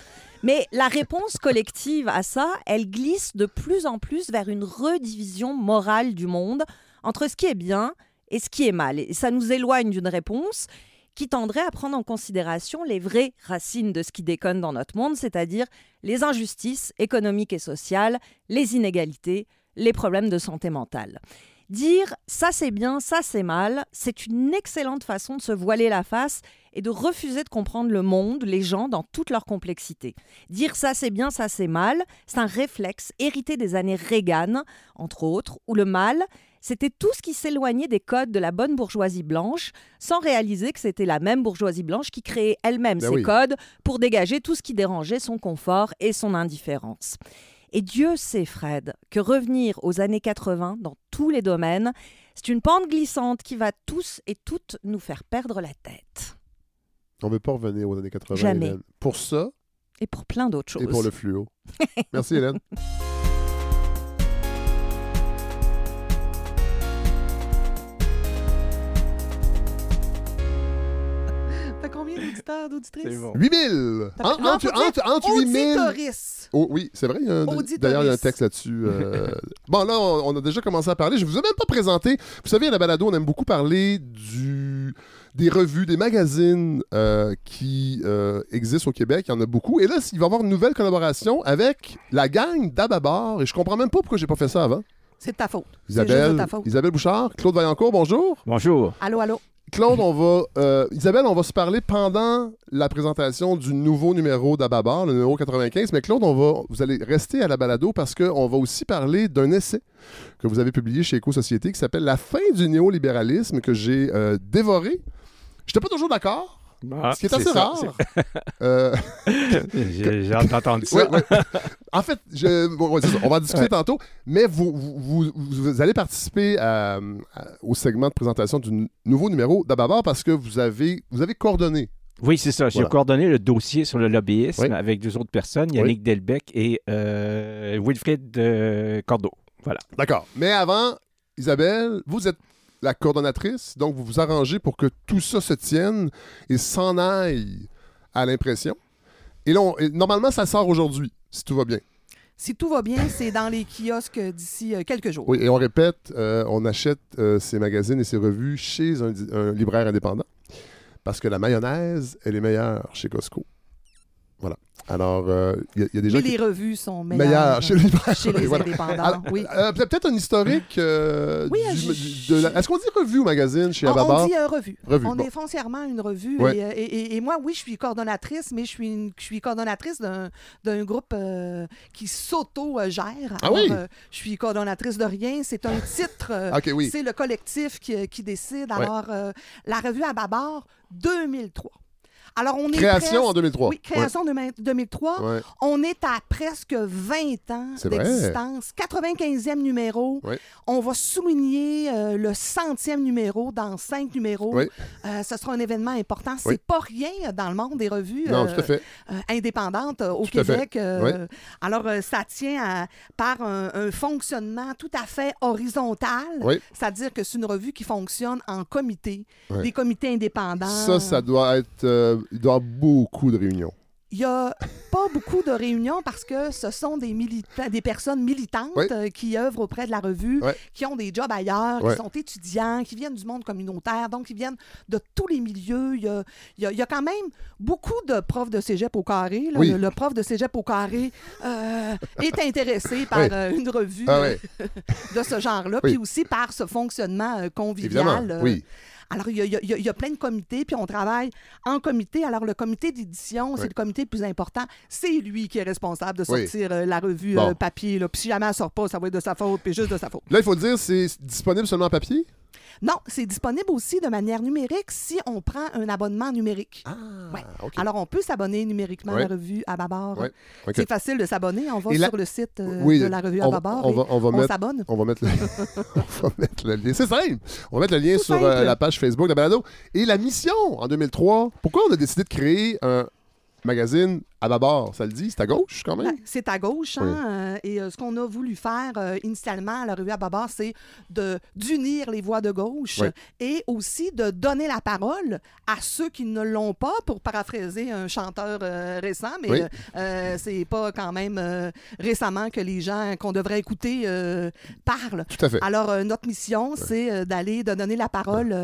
Mais la réponse collective à ça, elle glisse de plus en plus vers une redivision morale du monde entre ce qui est bien et ce qui est mal. Et ça nous éloigne d'une réponse qui tendrait à prendre en considération les vraies racines de ce qui déconne dans notre monde, c'est-à-dire les injustices économiques et sociales, les inégalités, les problèmes de santé mentale. Dire ça c'est bien, ça c'est mal, c'est une excellente façon de se voiler la face et de refuser de comprendre le monde, les gens dans toute leur complexité. Dire ça c'est bien, ça c'est mal, c'est un réflexe hérité des années Reagan, entre autres, où le mal, c'était tout ce qui s'éloignait des codes de la bonne bourgeoisie blanche, sans réaliser que c'était la même bourgeoisie blanche qui créait elle-même Ben ces oui. codes pour dégager tout ce qui dérangeait son confort et son indifférence. Et Dieu sait, Fred, que revenir aux années 80 dans tous les domaines, c'est une pente glissante qui va tous et toutes nous faire perdre la tête. On ne veut pas revenir aux années 80, Jamais. Hélène. Pour ça Et pour plein d'autres choses. et pour le fluo. Merci, Hélène. D'auditeurs, d'auditrices? C'est bon. 8000! T'as- En- non, Entre, entre, entre 8000... Auditoris. Oh, oui, c'est vrai. D'ailleurs, il y a un texte là-dessus. euh. bon, là, on, on a déjà commencé à parler. Je vous ai même pas présenté. Vous savez, à la balado, on aime beaucoup parler du des revues, des magazines euh, qui euh, existent au Québec. Il y en a beaucoup. Et là, il va y avoir une nouvelle collaboration avec la gang d'Ababar. Et je comprends même pas pourquoi j'ai pas fait ça avant. C'est de ta faute. Juste de Isabelle, ta faute. Isabelle Bouchard, Claude Vaillancourt, bonjour. Bonjour. Allô, allô. Claude, on va. euh, Isabelle, on va se parler pendant la présentation du nouveau numéro d'Ababar, le numéro 95. Mais Claude, on va, vous allez rester à la balado parce qu'on va aussi parler d'un essai que vous avez publié chez Éco-Société qui s'appelle La fin du néolibéralisme que j'ai euh, dévoré. J'étais pas toujours d'accord, Ah, ce qui est assez ça, rare. Euh, J'ai d'entendre ça. Ouais, ouais. En fait, je- bon, on va en discuter tantôt, mais vous, vous, vous- vous allez participer à- à- au segment de présentation du nouveau numéro d'Ababar parce que vous avez, vous avez coordonné. Oui, c'est ça. J'ai Voilà. coordonné le dossier sur le lobbyisme Oui. avec deux autres personnes, Yannick Delbecq et euh, Wilfrid euh, Cordeau. Voilà. D'accord. Mais avant, Isabelle, vous êtes la coordonnatrice, donc vous vous arrangez pour que tout ça se tienne et s'en aille à l'impression. Et là, on- et normalement, ça sort aujourd'hui, si tout va bien. Si tout va bien, c'est dans les kiosques d'ici euh, quelques jours. Oui, et on répète, euh, on achète euh, ces magazines et ces revues chez un, un libraire indépendant parce que la mayonnaise, elle est meilleure chez Costco. Voilà. Alors, euh, il y, a- il y a des gens Mais qui... les revues sont meilleures. meilleures chez les. Chez les Voilà. indépendants, Alors, oui. euh, peut- Peut-être un historique euh, Oui, du- je- de la- Est-ce qu'on dit revue ou magazine chez On, Ababar? on dit revue. Revue, on bon. est foncièrement une revue. Ouais. Et, et- et- et moi, oui, je suis coordonnatrice, mais je suis, une- je suis coordonnatrice d'un d'un groupe qui s'auto-gère. Ah oui? je suis coordonnatrice de rien. C'est un titre. euh, Ok, oui. C'est le collectif qui, qui décide. Alors, la revue à Babar 2003. Alors, on est Création presque- en 2003. Oui, création de 2003. Ouais. On est à presque 20 ans d'existence. 95e numéro. Ouais. On va souligner euh, le centième numéro dans cinq numéros. Euh, ce sera un événement important. C'est pas rien dans le monde des revues Non, euh, indépendantes au Tout. Québec. Alors, ça tient à- par un, un fonctionnement tout à fait horizontal. C'est-à-dire que c'est une revue qui fonctionne en comité, des comités indépendants. Ça, ça doit être... il doit y avoir beaucoup de réunions. Il n'y a pas beaucoup de réunions parce que ce sont des, personnes militantes Oui. euh, qui œuvrent auprès de la revue, qui ont des jobs ailleurs, qui sont étudiants, qui viennent du monde communautaire, donc ils viennent de tous les milieux. Il y a, il y a- il y a quand même beaucoup de profs de cégep au carré. là. Le, le prof de cégep au carré euh, est intéressé par euh, une revue Ah de ce genre-là, puis aussi par ce fonctionnement convivial. Alors, il y, a, il y a- il y a plein de comités, puis on travaille en comité. Alors, le comité d'édition, c'est le comité le plus important. C'est lui qui est responsable de sortir euh, la revue Bon. euh, papier. Là. Puis si jamais elle sort pas, ça va être de sa faute, puis juste de sa faute. Là, il faut dire, c'est disponible seulement en papier? Non, c'est disponible aussi de manière numérique si on prend un abonnement numérique. Ouais. Ah, OK. Alors, on peut s'abonner numériquement Ouais. à la revue à. Ouais. C'est facile de s'abonner. On va la- sur le site euh, Oui, de la revue on à Babar on et va- on va mettre- s'abonne. On va mettre le, on va mettre le lien. C'est simple. On va mettre le lien Tout sur euh, la page Facebook de Balado. Et la mission en 2003, pourquoi on a décidé de créer un magazine à Babar? Ça le dit? C'est à gauche quand même? C'est à gauche. Hein, euh, et euh, ce qu'on a voulu faire euh, initialement à la revue à Babar, c'est d'unir les voix de gauche Oui. et aussi de donner la parole à ceux qui ne l'ont pas, pour paraphraser un chanteur euh, récent, mais Oui. c'est pas quand même récemment que les gens qu'on devrait écouter parlent. Tout à fait. Alors, notre mission, c'est d'aller, de donner la parole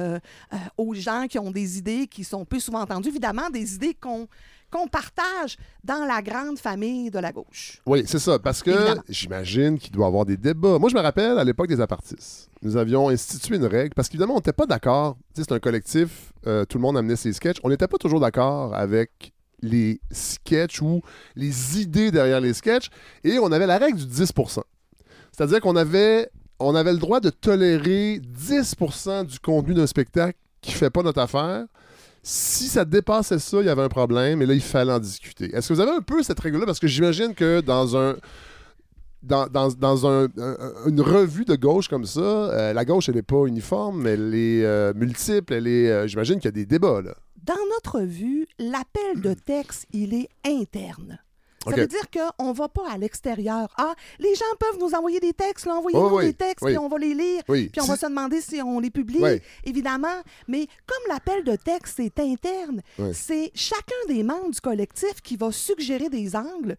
aux gens qui ont des idées qui sont peu souvent entendues. Évidemment, des idées qu'on qu'on partage dans la grande famille de la gauche. Oui, c'est ça. Parce que j'imagine qu'il doit y avoir des débats. Moi, je me rappelle à l'époque des apartistes. Nous avions institué une règle parce qu'évidemment, on n'était pas d'accord. Tu sais, c'est un collectif, euh, tout le monde amenait ses sketchs. On n'était pas toujours d'accord avec les sketchs ou les idées derrière les sketchs. Et on avait la règle du 10% C'est-à-dire qu'on avait, on avait le droit de tolérer 10% du contenu d'un spectacle qui fait pas notre affaire. Si ça dépassait ça, il y avait un problème et là, il fallait en discuter. Est-ce que vous avez un peu cette règle-là? Parce que j'imagine que dans un. Dans, dans- dans un- un- une revue de gauche comme ça, euh, la gauche, elle n'est pas uniforme, elle est euh, multiple. Elle est, euh, j'imagine qu'il y a des débats. Là. Dans notre vue, l'appel de texte, il est interne. Ça veut dire qu'on ne va pas à l'extérieur. Ah, les gens peuvent nous envoyer des textes, là, envoyez-nous oui, des textes, oui. puis on va les lire, Oui. puis on va se demander si on les publie, évidemment. Mais comme l'appel de texte est interne, c'est chacun des membres du collectif qui va suggérer des angles,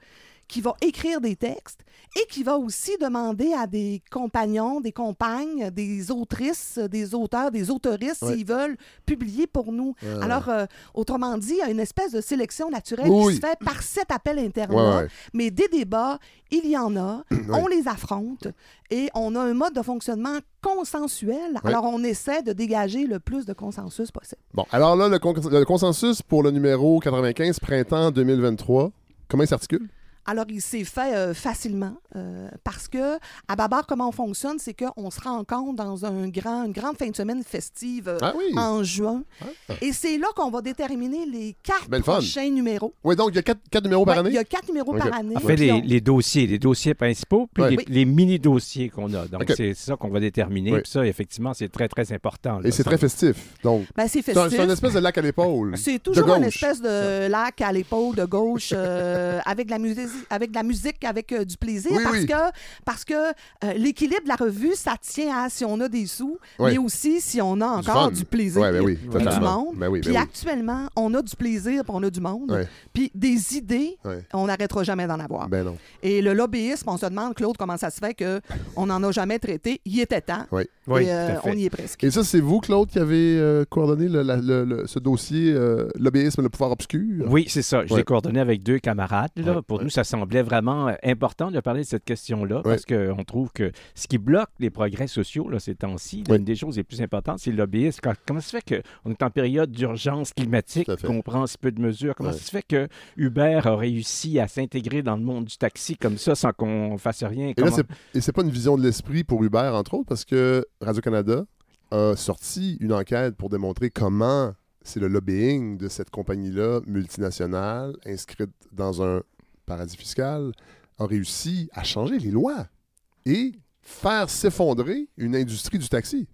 qui va écrire des textes et qui va aussi demander à des compagnons, des compagnes, des autrices, des auteurs, des autoristes s'ils veulent publier pour nous. Ouais, Alors, euh, autrement dit, il y a une espèce de sélection naturelle Oui, qui se fait par cet appel interne Ouais. Mais des débats, il y en a, on les affronte et on a un mode de fonctionnement consensuel. Alors, on essaie de dégager le plus de consensus possible. Bon, alors là, le, con- le consensus pour le numéro 95, printemps 2023, comment il s'articule? Alors, il s'est fait euh, facilement euh, parce que, à Babar, comment on fonctionne, c'est qu'on se rencontre dans un grand, une grande fin de semaine festive euh, Ah oui. en juin. Et c'est là qu'on va déterminer les quatre Ben, fun. prochains numéros. Oui, donc il y a quatre, quatre numéros par année? Il y a quatre numéros par année. En fait, les, on- les dossiers, les dossiers principaux, puis Ouais. les, Oui. les mini-dossiers qu'on a. Donc, c'est ça qu'on va déterminer. Oui. Puis ça, effectivement, c'est très, très important. là. Et c'est très festif. Donc, Ben, c'est c'est un, festif. c'est une espèce de lac à l'épaule. C'est toujours une espèce de lac à l'épaule de gauche euh, avec de la musique avec de la musique, avec euh, du plaisir, Oui, parce oui. que, parce que euh, l'équilibre de la revue, ça tient à si on a des sous, Oui. mais aussi si on a Du encore fun. du, plaisir Ouais, ben oui, et du totalement. monde. Ben oui, ben puis oui. actuellement, on a du plaisir, puis on a du monde. Ouais. Puis des idées, Ouais. on n'arrêtera jamais d'en avoir. Ben non. Et le lobbyisme, on se demande, Claude, comment ça se fait qu'on n'en a jamais traité. Il était temps. Oui. Et, euh, tout à fait. on y est presque. Et ça, c'est vous, Claude, qui avez euh, coordonné le- la- le- le- ce dossier euh, lobbyisme et le pouvoir obscur? Oui, c'est ça. Je Ouais. l'ai coordonné avec deux camarades. Là. Ouais, Pour ouais. nous, ça semblait vraiment euh, important de parler de cette question-là parce qu'on trouve que ce qui bloque les progrès sociaux là, ces temps-ci, Oui. l'une des choses les plus importantes, c'est le lobbyisme. Comment ça se fait qu'on est en période d'urgence climatique, qu'on prend si peu de mesures? Comment ça se fait que Uber a réussi à s'intégrer dans le monde du taxi comme ça sans qu'on fasse rien? Et là, Comment- et c'est pas une vision de l'esprit pour Uber, entre autres, parce que Radio-Canada a sorti une enquête pour démontrer comment c'est le lobbying de cette compagnie-là, multinationale, inscrite dans un paradis fiscal, a réussi à changer les lois et faire s'effondrer une industrie du taxi.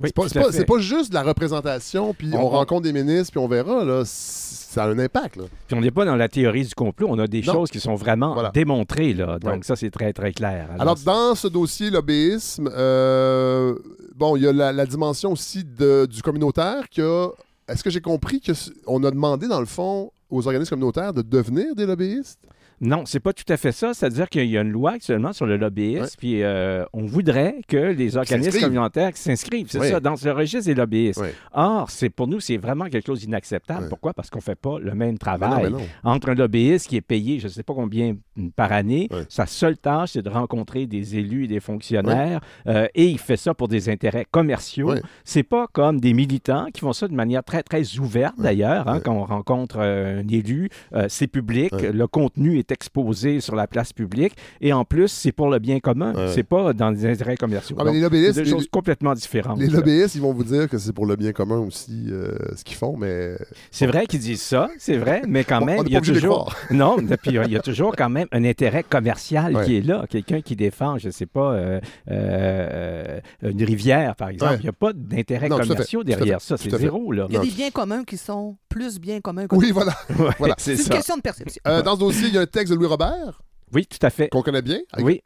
Oui, c'est, pas, juste de la représentation, puis on, On- rencontre des ministres, puis on verra. Là, ça a un impact. Là. Puis on n'est pas dans la théorie du complot, on a des Non. choses qui sont vraiment Voilà. démontrées. Là. Donc Ouais. ça, c'est très, très clair. Alors, Alors, dans ce dossier lobbyisme, euh, bon, il y a la, la dimension aussi de- du communautaire qui a. Est-ce que j'ai compris qu'on a demandé, dans le fond, aux organismes communautaires de devenir des lobbyistes? Non, c'est pas tout à fait ça. C'est-à-dire qu'il y a une loi actuellement sur le lobbyisme, Ouais. puis euh, on voudrait que les organismes communautaires s'inscrivent, c'est Ouais. ça, dans le registre des lobbyistes. Ouais. Or, c'est pour nous, c'est vraiment quelque chose d'inacceptable. Pourquoi? Parce qu'on fait pas le même Mais travail. non, mais non. Entre un lobbyiste qui est payé, je ne sais pas combien par année, sa seule tâche, c'est de rencontrer des élus et des fonctionnaires, euh, et il fait ça pour des intérêts commerciaux. C'est pas comme des militants qui font ça de manière très, très ouverte, d'ailleurs. hein. Quand on rencontre euh, un élu, c'est public, le contenu est exposé sur la place publique, et en plus, c'est pour le bien commun. Ouais. C'est pas dans des intérêts commerciaux. Ah, mais les lobbyistes, c'est deux les- choses complètement différentes. Les là. lobbyistes, ils vont vous dire que c'est pour le bien commun aussi euh, ce qu'ils font, mais. C'est vrai qu'ils disent ça, c'est vrai, mais quand même, il y a les toujours. Non, puis il y a toujours quand même un intérêt commercial Ouais. qui est là. Quelqu'un qui défend, je ne sais pas, euh, euh, une rivière, par exemple. Ouais. Il n'y a pas d'intérêt fait, derrière ça. C'est zéro, là. Il y a des biens communs qui sont plus bien communs que Oui, voilà. Ouais, Voilà. c'est C'est une ça. question de perception. Euh, dans ce dossier, il y a un texte de Louis Robert, Oui, tout à fait. qu'on connaît bien, ag- Oui,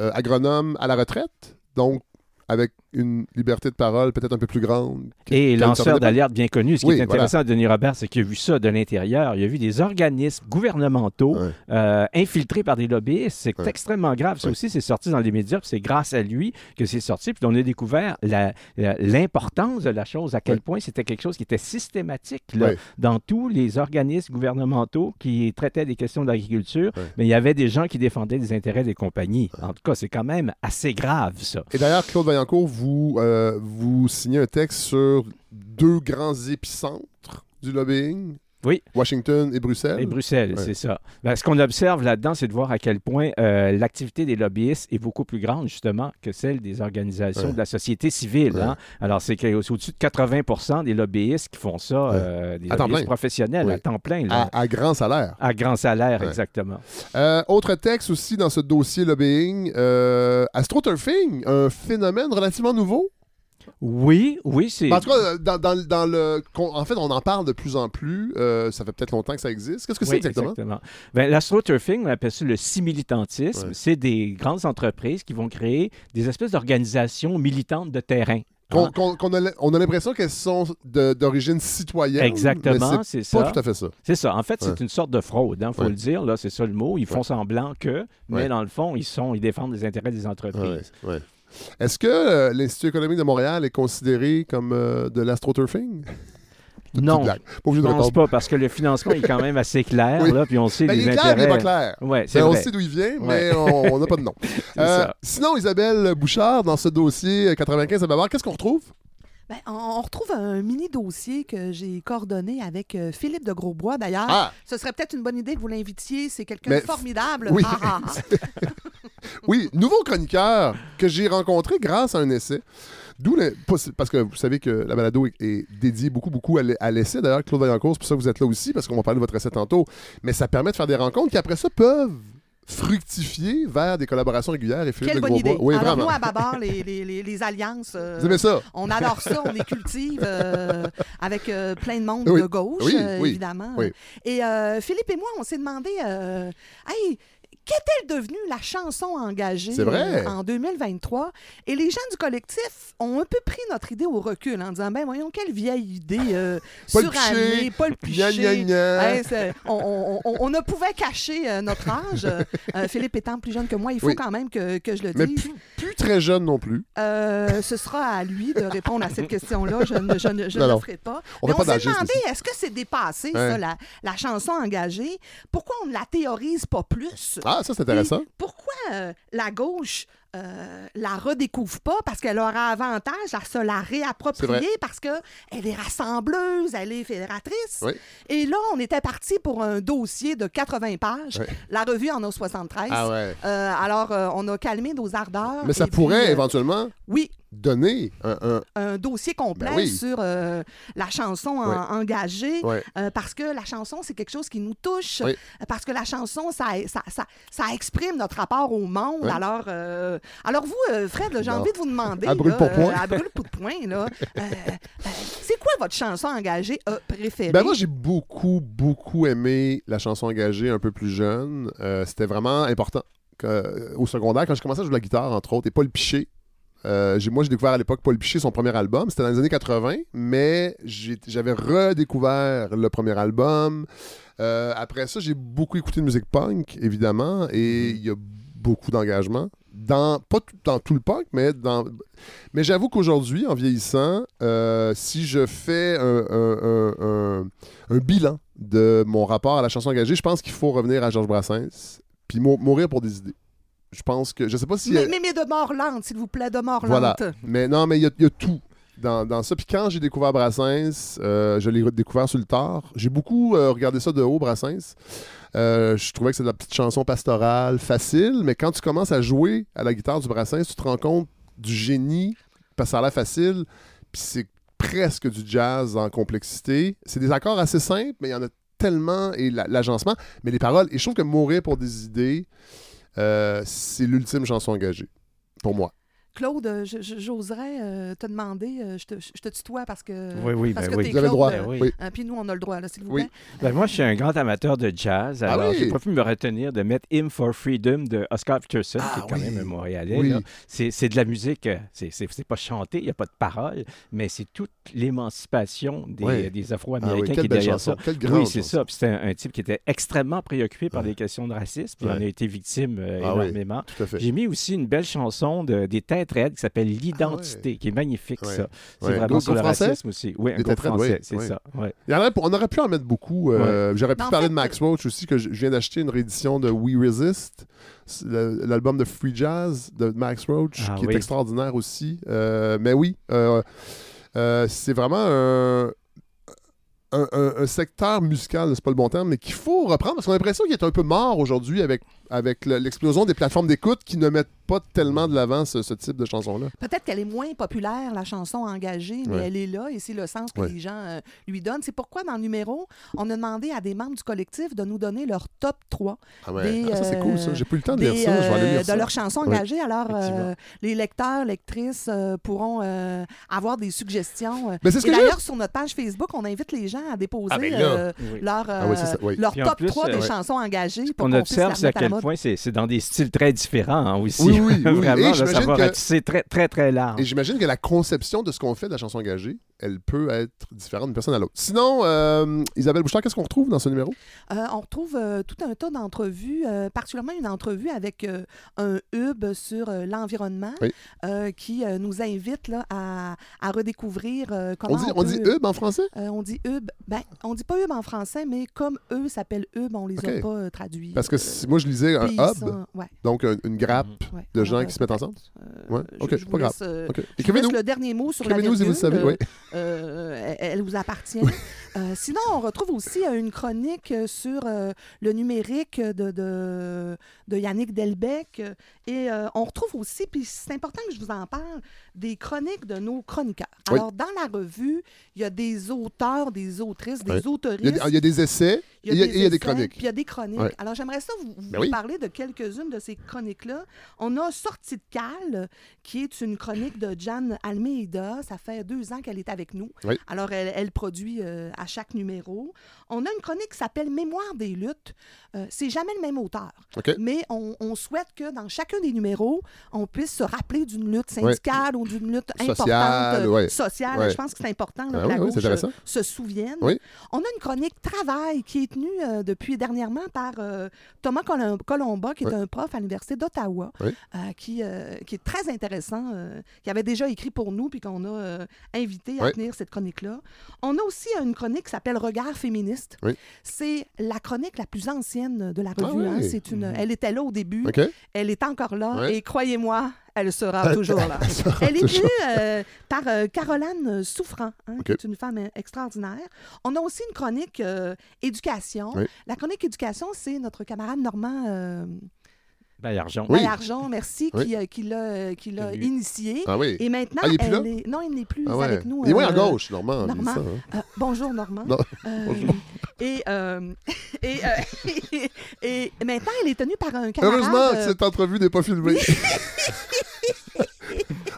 euh, agronome à la retraite, donc avec une liberté de parole peut-être un peu plus grande. que- Et lanceur d'alerte bien connu. Ce qui Oui, est intéressant à Denis Robert, c'est qu'il a vu ça de l'intérieur. Il a vu des organismes gouvernementaux euh, infiltrés par des lobbyistes. C'est extrêmement grave. Ça aussi, c'est sorti dans les médias. C'est grâce à lui que c'est sorti. Puis on a découvert l'importance de la chose, à quel point c'était quelque chose qui était systématique là, dans tous les organismes gouvernementaux qui traitaient des questions d'agriculture. Mais il y avait des gens qui défendaient les intérêts des compagnies. En tout cas, c'est quand même assez grave, ça. Et d'ailleurs, Claude Vaillancourt, vous, euh, vous signez un texte sur deux grands épicentres du lobbying? Oui. Washington et Bruxelles? Et Bruxelles, Ouais. c'est ça. Ben, ce qu'on observe là-dedans, c'est de voir à quel point euh, l'activité des lobbyistes est beaucoup plus grande, justement, que celle des organisations Ouais. de la société civile. Ouais. hein. Alors, c'est au-dessus de 80% des lobbyistes qui font ça, euh, des À lobbyistes professionnels, Oui. à temps plein. là. À, à grand salaire. À grand salaire, exactement. Euh, autre texte aussi dans ce dossier lobbying, astroturfing, un phénomène relativement nouveau? Oui, oui, c'est. Ben, en tout cas, dans, dans- dans le, en fait, on en parle de plus en plus. Euh, ça fait peut-être longtemps que ça existe. Qu'est-ce que c'est Oui, exactement? Ben, L'astroturfing, on appelle ça le similitantisme. Ouais. C'est des grandes entreprises qui vont créer des espèces d'organisations militantes de terrain. Qu'on- Hein? qu'on- qu'on a l- on a l'impression qu'elles sont d'origine citoyenne. Exactement, c'est Pas ça. tout à fait ça. C'est ça. En fait, c'est Ouais. une sorte de fraude, il faut Ouais. le dire. Là, c'est ça le mot. Ils font Ouais. semblant que, mais dans le fond, ils sont, ils défendent les intérêts des entreprises. Est-ce que euh, l'Institut économique de Montréal est considéré comme euh, de l'astroturfing? Non. Pas je de pense pas parce que le financement est quand même assez clair. Oui. Là, puis on sait Ben, les il est clair, intérêts. mais il pas clair. Ouais, c'est Ben, on sait d'où il vient, Ouais. mais on n'a pas de nom. Euh, sinon, Isabelle Bouchard, dans ce dossier 95 à Bavard, qu'est-ce qu'on retrouve? Ben, on, retrouve un mini dossier que j'ai coordonné avec euh, Philippe de Grosbois. D'ailleurs, Ah! ce serait peut-être une bonne idée que vous l'invitiez. C'est quelqu'un Mais- de formidable. Oui. Ah, ah, ah. Oui, nouveau chroniqueur que j'ai rencontré grâce à un essai. D'où le- parce que vous savez que la balado est, est dédiée beaucoup, beaucoup à l'e- à l'essai. D'ailleurs, Claude Vaillancourt, c'est pour ça que vous êtes là aussi, parce qu'on va parler de votre essai tantôt. Mais ça permet de faire des rencontres qui, après ça, peuvent fructifier vers des collaborations régulières. Et Philippe Quelle bonne idée. Oui, Alors, vraiment. nous, à Babar, les, les- les- les alliances. euh, Vous aimez ça? On adore ça, on les cultive euh, avec euh, plein de monde Oui. de gauche, Oui, euh, oui, évidemment. oui. Et euh, Philippe et moi, on s'est demandé, euh, hey, qu'est-elle devenue la chanson engagée vrai. en 2023? Et les gens du collectif ont un peu pris notre idée au recul en disant, ben voyons, quelle vieille idée euh, Paul surannée, Paul Piché. gna, gna. Hey, c'est- on, on- on- on ne pouvait cacher euh, notre âge. Euh, euh, Philippe étant plus jeune que moi, il faut Oui. quand même que, que je le Mais dise. plus, plus très jeune non plus. Ce sera à lui de répondre à cette question-là. Je ne, je ne- je Non, ne non. le ferai pas. On Mais on s'est demandé, est-ce que c'est dépassé, Ouais. ça, la, la chanson engagée? Pourquoi on ne la théorise pas plus? Ah, ça, c'est intéressant. Pourquoi euh, la gauche euh, la redécouvre pas? Parce qu'elle aura avantage à se la réapproprier parce qu'elle est rassembleuse, elle est fédératrice. Oui. Et là, on était parti pour un dossier de 80 pages. La revue en a 73. Ah ouais. Euh, alors, euh, on a calmé nos ardeurs. Mais ça puis, pourrait éventuellement Oui, donner un. un- un dossier complet Ben oui. sur euh, la chanson en- engagée, euh, parce que la chanson, c'est quelque chose qui nous touche, parce que la chanson, ça, ça, ça, ça exprime notre rapport au monde. Alors, euh, alors vous, euh, Fred, j'ai envie de vous demander, À brûle pour point. euh, à brûle pour point, là, euh, c'est quoi votre chanson engagée préférée? Ben moi, j'ai beaucoup, beaucoup aimé la chanson engagée un peu plus jeune. C'était vraiment important. Que- au secondaire, quand j'ai commencé à jouer de la guitare, entre autres, et Paul Piché. euh, moi, j'ai découvert à l'époque Paul Piché, son premier album. C'était dans les années 80, mais j'avais redécouvert le premier album. Euh, après ça, j'ai beaucoup écouté de musique punk, évidemment, et il y a beaucoup d'engagement. Dans, pas tout- dans tout le punk, mais dans. Mais j'avoue qu'aujourd'hui, en vieillissant, euh, si je fais un, un- un- un- un bilan de mon rapport à la chanson engagée, je pense qu'il faut revenir à Georges Brassens, puis mou- mourir pour des idées. Je pense que. Je sais pas si. mais, mais, mais de mort lente, s'il vous plaît, de mort Voilà. lente. Mais non, mais il y, a- il y a tout dans, dans ça. Puis quand j'ai découvert Brassens, euh, je l'ai découvert sur le tard. J'ai beaucoup euh, regardé ça de haut, Brassens. Euh, je trouvais que c'est de la petite chanson pastorale, facile, mais quand tu commences à jouer à la guitare du Brassens, tu te rends compte du génie, parce que ça a l'air facile, puis c'est presque du jazz en complexité. C'est des accords assez simples, mais il y en a tellement, et la- l'agencement, mais les paroles. Et je trouve que Mourir pour des idées, euh, c'est l'ultime chanson engagée, pour moi. Claude, euh, j'oserais euh, te demander, euh, je, te, je te tutoie parce que. Oui, oui, parce ben que oui. t'es Vous avez le Claude, droit, euh, oui. euh, puis nous, on a le droit, là, s'il vous Oui. plaît. Ben, moi, je suis un grand amateur de jazz. Ah Alors, oui? j'ai pas pu me retenir de mettre Hymn for Freedom de Oscar Peterson, qui Ah est quand oui. même un Montréalais. C'est c'est de la musique, c'est pas chanté, il n'y a pas de paroles, mais c'est toute l'émancipation des, des Ah Afro-Américains oui, qui est derrière chanson, ça. Oui, c'est ça. Puis C'était un, un type qui était extrêmement préoccupé par les questions de racisme, puis il en Ouais. a été victime Ah énormément. J'ai mis aussi une belle chanson de, des Têtes Raides qui s'appelle L'Identité, qui est magnifique, Ah Ouais. ça. C'est Ouais. vraiment sur le français? racisme aussi. Oui, un groupe français, c'est ça. ouais. Il y en aurait- on aurait pu en mettre beaucoup. euh, J'aurais pu en parler fait, de Max Roach aussi, que je viens d'acheter une réédition de We Resist, l'album de Free Jazz de Max Roach, Ah qui oui. est extraordinaire aussi. Euh, mais oui, euh, euh, c'est vraiment un, un- un- un secteur musical, c'est pas le bon terme, mais qu'il faut reprendre parce qu'on a l'impression qu'il est un peu mort aujourd'hui avec, avec le- l'explosion des plateformes d'écoute qui ne mettent pas tellement de l'avant ce, ce type de chanson-là. Peut-être qu'elle est moins populaire, la chanson engagée, mais Ouais. elle est là et c'est le sens que Ouais. les gens euh, lui donnent. C'est pourquoi, dans le numéro, on a demandé à des membres du collectif de nous donner leur top 3 Ah ouais. des, Ah, ça, c'est cool, ça. euh, J'ai plus le temps de des, lire ça. Je vais aller euh, lire de ça. leurs chansons engagées. Alors, euh, les lecteurs, lectrices euh, pourront euh, avoir des suggestions. Mais c'est ce et que j'ai- d'ailleurs, sur notre page Facebook, on invite les gens à déposer Ah, ben là. euh, Oui. leur, Ah oui, c'est ça, oui. leur top plus, 3 des chansons engagées. Pour On qu'on puisse observe c'est à quel. Point c'est dans des styles très différents hein, aussi. Oui, oui, oui, oui. Vraiment, là, ça j'imagine va que- ratisser très, très, très large. Et j'imagine que la conception de ce qu'on fait de la chanson engagée, elle peut être différente d'une personne à l'autre. Sinon, euh, Isabelle Bouchard, qu'est-ce qu'on retrouve dans ce numéro? Euh, on retrouve euh, tout un tas d'entrevues, euh, particulièrement une entrevue avec un hub sur l'environnement Oui. qui nous invite là, à, à redécouvrir comment On dit, on, on dit hub en français? On dit hub. Ben, on dit pas hub en français, mais comme eux s'appellent hub, on les a pas traduits. Parce que si- moi, je lisais un hub, ils sont- ouais, donc un- une grappe ouais. de gens qui se mettent ensemble? Ouais, je- ok, je pas grave. laisse, OK. je vous laisse Écrivez-nous. le dernier mot sur la Écrivez-nous si vous le savez, oui. Euh, elle, vous appartient. Euh, sinon, on retrouve aussi euh, une chronique sur euh, le numérique de, de, de Yannick Delbecq. Et on retrouve aussi, puis c'est important que je vous en parle, des chroniques de nos chroniqueurs. Oui. Alors, dans la revue, il y a des auteurs, des autrices, des Ouais. autoristes. Il y, a, des- il y a des essais il y a, y des chroniques. Puis il y a des chroniques. Ouais. Alors, j'aimerais ça vous, vous Ben oui. parler de quelques-unes de ces chroniques-là. On a Sortie de cale, qui est une chronique de Jan Almeida. Ça fait deux ans qu'elle est avec nous. Oui. Alors, elle, elle produit euh, à chaque numéro. On a une chronique qui s'appelle Mémoire des luttes. Euh, c'est jamais le même auteur. Mais on, on souhaite que dans chacun des numéros, on puisse se rappeler d'une lutte syndicale ou d'une lutte importante Sociale, ouais. sociale. Ouais. Je pense que c'est important là, Ah que la oui, oui, c'est gauche intéressant. se souvienne. Oui. On a une chronique travail qui est euh, depuis dernièrement par euh, Thomas Colom- Colomba, qui est Oui. un prof à l'Université d'Ottawa, Oui. euh, qui, qui est très intéressant, qui avait déjà écrit pour nous, puis qu'on a invité à Oui. tenir cette chronique-là. On a aussi une chronique qui s'appelle Regard féministe. C'est la chronique la plus ancienne de la Ah revue. hein. C'est une, elle était là au début. Elle est encore là et croyez-moi, elle sera toujours là. Elle sera Elle est tenue euh, par euh, Caroline Souffrant, hein, qui est une femme euh, extraordinaire. On a aussi une chronique euh, éducation. Oui. La chronique éducation, c'est notre camarade Normand euh, Ben, argent. Oui. Baillargeon, merci, Oui. qui, euh, qui l'a euh, initié. Ah oui. Et maintenant, Ah, il est elle est... Non, il n'est plus Ah ouais. avec nous. Il est moins à euh, gauche, Normand. Normand. ça, hein. Euh, bonjour, Normand. Non. Euh, Bonjour. et, euh, et, euh, et maintenant, elle est tenue par un camarade. Heureusement que euh, cette entrevue n'est pas filmée.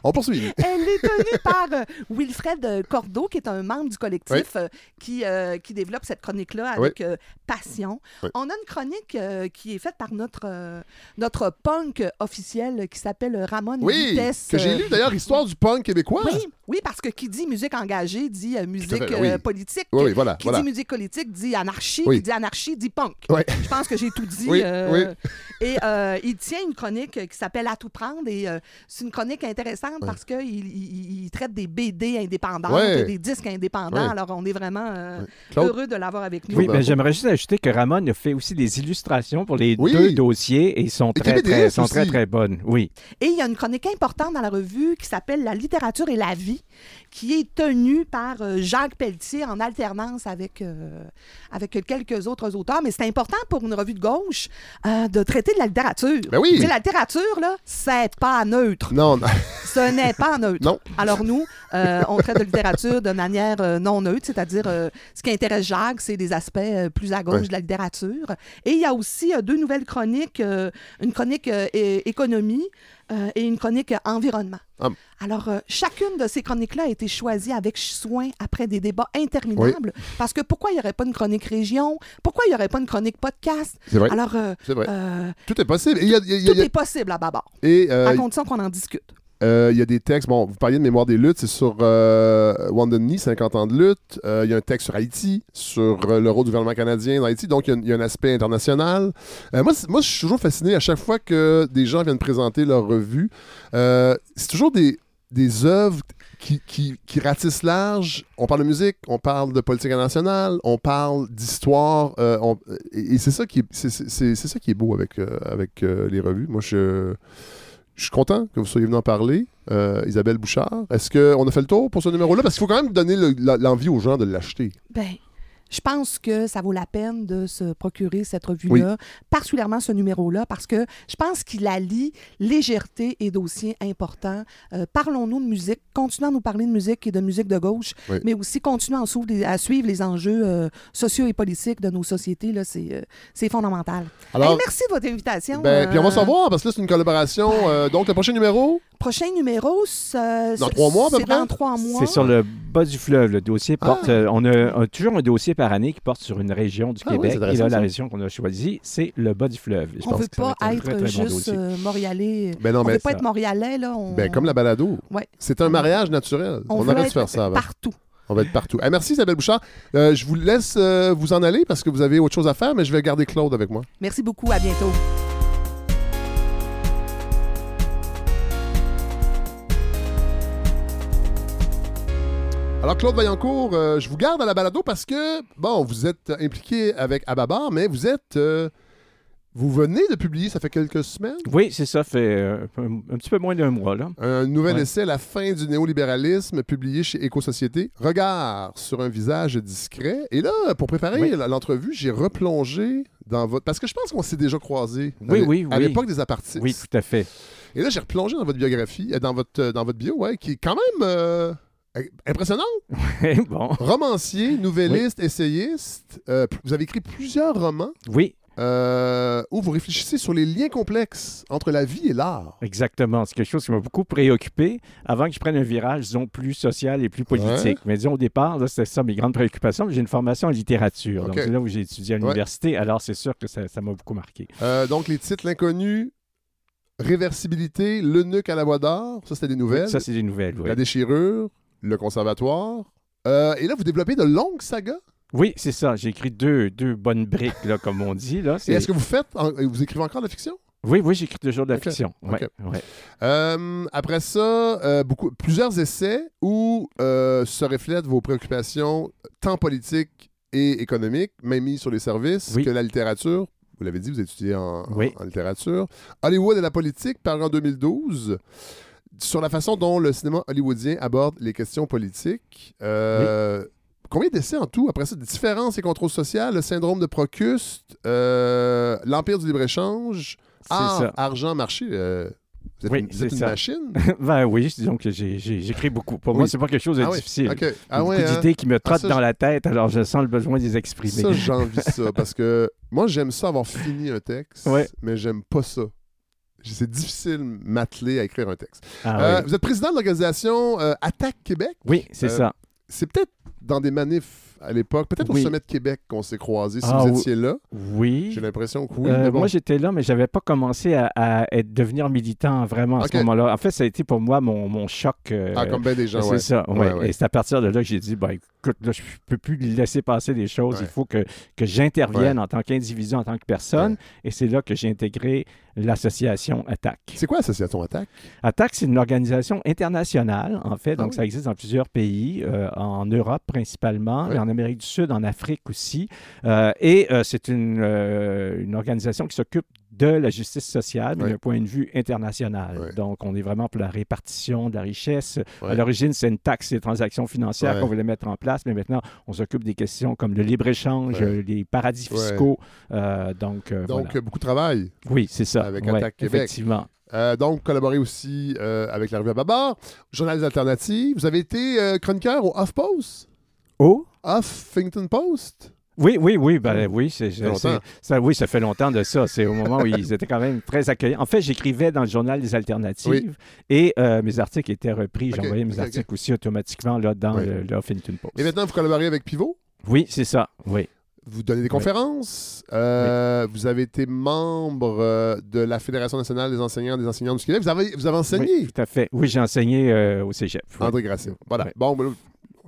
On poursuit. Elle est tenue par euh, Wilfred euh, Cordeau, qui est un membre du collectif euh, qui, euh, qui développe cette chronique-là avec euh, passion. Oui. On a une chronique euh, qui est faite par notre, notre punk officiel qui s'appelle Ramon Oui, Vitesse. que j'ai lu d'ailleurs, Histoire du punk québécois. Oui, oui, parce que qui dit musique engagée dit musique fait, politique. Oui, voilà, Qui voilà. dit musique politique dit anarchie. Qui dit anarchie dit punk. Je pense que j'ai tout dit. Et il tient une chronique qui s'appelle À tout prendre. Et c'est une chronique intéressante Ouais. parce qu'il il, il- il traite des BD indépendantes, Ouais. des disques indépendants. Ouais. Alors, on est vraiment euh, heureux de l'avoir avec nous. Oui, ben, j'aimerais juste ajouter que Ramon a fait aussi des illustrations pour les Oui. deux dossiers et ils sont Et très, très, sont très, très bonnes. Oui. Et il y a une chronique importante dans la revue qui s'appelle La littérature et la vie, qui est tenue par euh, Jacques Pelletier en alternance avec, euh, avec quelques autres auteurs. Mais c'est important pour une revue de gauche euh, de traiter de la littérature. Ben oui. Tu sais, la littérature, là, c'est pas neutre. Non, non. Ce n'est pas neutre. Non. Alors nous, on traite de littérature de manière non neutre, c'est-à-dire ce qui intéresse Jacques, c'est des aspects plus à gauche Ouais. de la littérature. Et il y a aussi deux nouvelles chroniques, une chronique économie euh, et une chronique euh, environnement. Ah. Alors, euh, chacune de ces chroniques-là a été choisie avec soin après des débats interminables. Parce que pourquoi il n'y aurait pas une chronique région? Pourquoi il n'y aurait pas une chronique podcast? C'est vrai. Alors, C'est vrai. Tout est possible. Il y a, il y a- il y a- tout est possible à Babar, et, à condition qu'on en discute. Euh, Il y a des textes, bon, vous parliez de mémoire des luttes, c'est sur euh, Knee, 50 ans de lutte. Euh, Il y a un texte sur Haïti, sur le rôle du gouvernement canadien dans Haïti. Donc, il y a, un aspect international. Moi, moi, je suis toujours fasciné à chaque fois que des gens viennent présenter leur revue. C'est toujours des, des œuvres qui, qui, qui ratissent large. On parle de musique, on parle de politique internationale, on parle d'histoire. et c'est ça, qui est- ça qui est beau avec, avec les revues. Moi, je... Je suis content que vous soyez venu en parler. Euh, Isabelle Bouchard, est-ce qu'on a fait le tour pour ce numéro-là? Parce qu'il faut quand même donner l'envie aux gens de l'acheter. Ben, je pense que ça vaut la peine de se procurer cette revue-là, particulièrement ce numéro-là, parce que je pense qu'il allie légèreté et dossiers importants. Euh, Parlons-nous de musique, continuons à nous parler de musique et de musique de gauche, Oui. mais aussi continuons à suivre les, à suivre les enjeux euh, sociaux et politiques de nos sociétés. là, C'est euh, c'est fondamental. Alors, Hey, merci de votre invitation. ben, puis on va Euh, savoir, parce que là, c'est une collaboration. Euh, donc, le prochain numéro, Prochain numéro, ça- Dans trois mois, à peu c'est près? dans trois mois. C'est sur le bas du fleuve. Le dossier porte. Ah. euh, on a toujours un dossier par année qui porte sur une région du Ah oui, Québec. c'est et là, la région qu'on a choisie, c'est le bas du fleuve. Je On ne veut que ça va pas être, très, très bon juste euh, montréalais. Ben non, on ne mais veut pas ça- être montréalais. Là, on... ben, comme la balado, Ouais. c'est un mariage naturel. On, On, veut arrête de faire ça avant. partout. On va être partout. Eh, merci Isabelle Bouchard. Euh, je vous laisse euh, vous en aller parce que vous avez autre chose à faire, mais je vais garder Claude avec moi. Merci beaucoup. À bientôt. Alors, Claude Vaillancourt, euh, je vous garde à la balado parce que, bon, vous êtes impliqué avec Ababar, mais vous êtes. euh, vous venez de publier, ça fait quelques semaines, Oui, c'est ça, fait euh, un, un petit peu moins d'un mois. Là. un nouvel Ouais. essai, La fin du néolibéralisme, publié chez Éco-Société. Regard sur un visage discret. Et là, pour préparer Oui. l'entrevue, j'ai replongé dans votre. Parce que je pense qu'on s'est déjà croisés. Oui, l'é- oui, À oui. l'époque des apartistes. Oui, tout à fait. Et là, j'ai replongé dans votre biographie, dans votre, dans votre bio, ouais, qui est quand même euh, impressionnant? bon. Romancier, nouvelliste, essayiste. Euh, vous avez écrit plusieurs romans. Oui. euh, où vous réfléchissez sur les liens complexes entre la vie et l'art. Exactement. C'est quelque chose qui m'a beaucoup préoccupé avant que je prenne un virage, disons, plus social et plus politique. Ouais. Mais disons, au départ, c'était ça mes grandes préoccupations. J'ai une formation en littérature. Donc, c'est là où j'ai étudié à Ouais. l'université. Alors, c'est sûr que ça m'a beaucoup marqué. Euh, donc, les titres L'inconnu, Réversibilité, L'eunuque à la voix d'or, ça c'était des nouvelles. Ça, c'est des nouvelles, oui. La déchirure, Le conservatoire. Euh, et là, vous développez de longues sagas? Oui, c'est ça. J'ai écrit deux, deux bonnes briques, là, comme on dit. Là. Et C'est- est-ce que vous faites, en- vous écrivez encore de la fiction? Oui, oui, j'écris toujours de la fiction. Ouais, Ok. ouais. Euh, après ça, euh, beaucoup, plusieurs essais où se reflètent vos préoccupations tant politiques et économiques, même sur les services, Oui. que la littérature. Vous l'avez dit, vous étudiez en, Oui. en littérature. Hollywood et la politique, paru en 2012, sur la façon dont le cinéma hollywoodien aborde les questions politiques. Euh, Combien d'essais en tout? Après ça, des différences et contrôles sociaux, le syndrome de Procuste, euh, l'empire du libre-échange, art, ça. argent, marché. euh, vous êtes Oui, une, machine? ben oui, disons que j'écris beaucoup. Pour moi, Oui. c'est pas quelque chose de Ah difficile. ok. J'ai Ah beaucoup ouais, hein? d'idées qui me Ah, trottent dans je- la tête, alors je sens le besoin de les exprimer. Ça, j'ai envie de ça parce que moi, j'aime ça avoir fini un texte, Ouais. mais j'aime pas ça. C'est difficile m'atteler à écrire un texte. Ah Euh, oui. Vous êtes président de l'organisation euh, Attaque Québec? Oui, c'est Euh, ça. C'est peut-être dans des manifs à l'époque, peut-être Oui. au sommet de Québec qu'on s'est croisés, si Ah, vous étiez là. Oui. J'ai l'impression que oui. Euh, bon. Moi, j'étais là, mais j'avais pas commencé à, devenir militant vraiment à ce moment-là. En fait, ça a été pour moi mon, mon choc. euh, Ah, comme bien des gens, C'est ouais. ça, ouais. Ouais. Et c'est à partir de là que j'ai dit, ben, écoute, là, je peux plus laisser passer des choses. Il faut que, que j'intervienne en tant qu'individu, en tant que personne. Et c'est là que j'ai intégré l'association ATTAC. C'est quoi l'association Attaque? ATTAC, c'est une organisation internationale, en fait. Donc, oui. ça existe dans plusieurs pays, euh, en Europe principalement, Ouais. et en Amérique du Sud, en Afrique aussi. Euh, et euh, c'est une, euh, une organisation qui s'occupe de la justice sociale, mais Ouais. d'un point de vue international. Donc, on est vraiment pour la répartition de la richesse. À l'origine, c'est une taxe les transactions financières qu'on voulait mettre en place, mais maintenant, on s'occupe des questions comme le libre-échange, les paradis fiscaux. Euh, donc, euh, Donc, voilà. beaucoup de travail. oui, c'est ça. avec Attaque Québec. Effectivement. Euh, donc, collaborer aussi avec la revue à Babar, Journal des alternatives. Vous avez été chroniqueur au HuffPost? Oh? Huffington Post? Oui, oui, oui, ben, oui, c'est, ça, oui, ça fait longtemps de ça. C'est au moment où ils étaient quand même très accueillants. En fait, j'écrivais dans le journal des alternatives Oui. et euh, mes articles étaient repris. J'envoyais mes articles aussi automatiquement là, dans Oui. le, le Huffington Post. Et maintenant, vous collaborez avec Pivot? Oui, c'est ça. Oui. Vous donnez des conférences? Euh, Vous avez été membre euh, de la Fédération nationale des enseignants et des enseignantes du Québec. Vous avez, vous avez enseigné? Oui, tout à fait. Oui, j'ai enseigné au cégep. André Grasset. Voilà. Bon, ben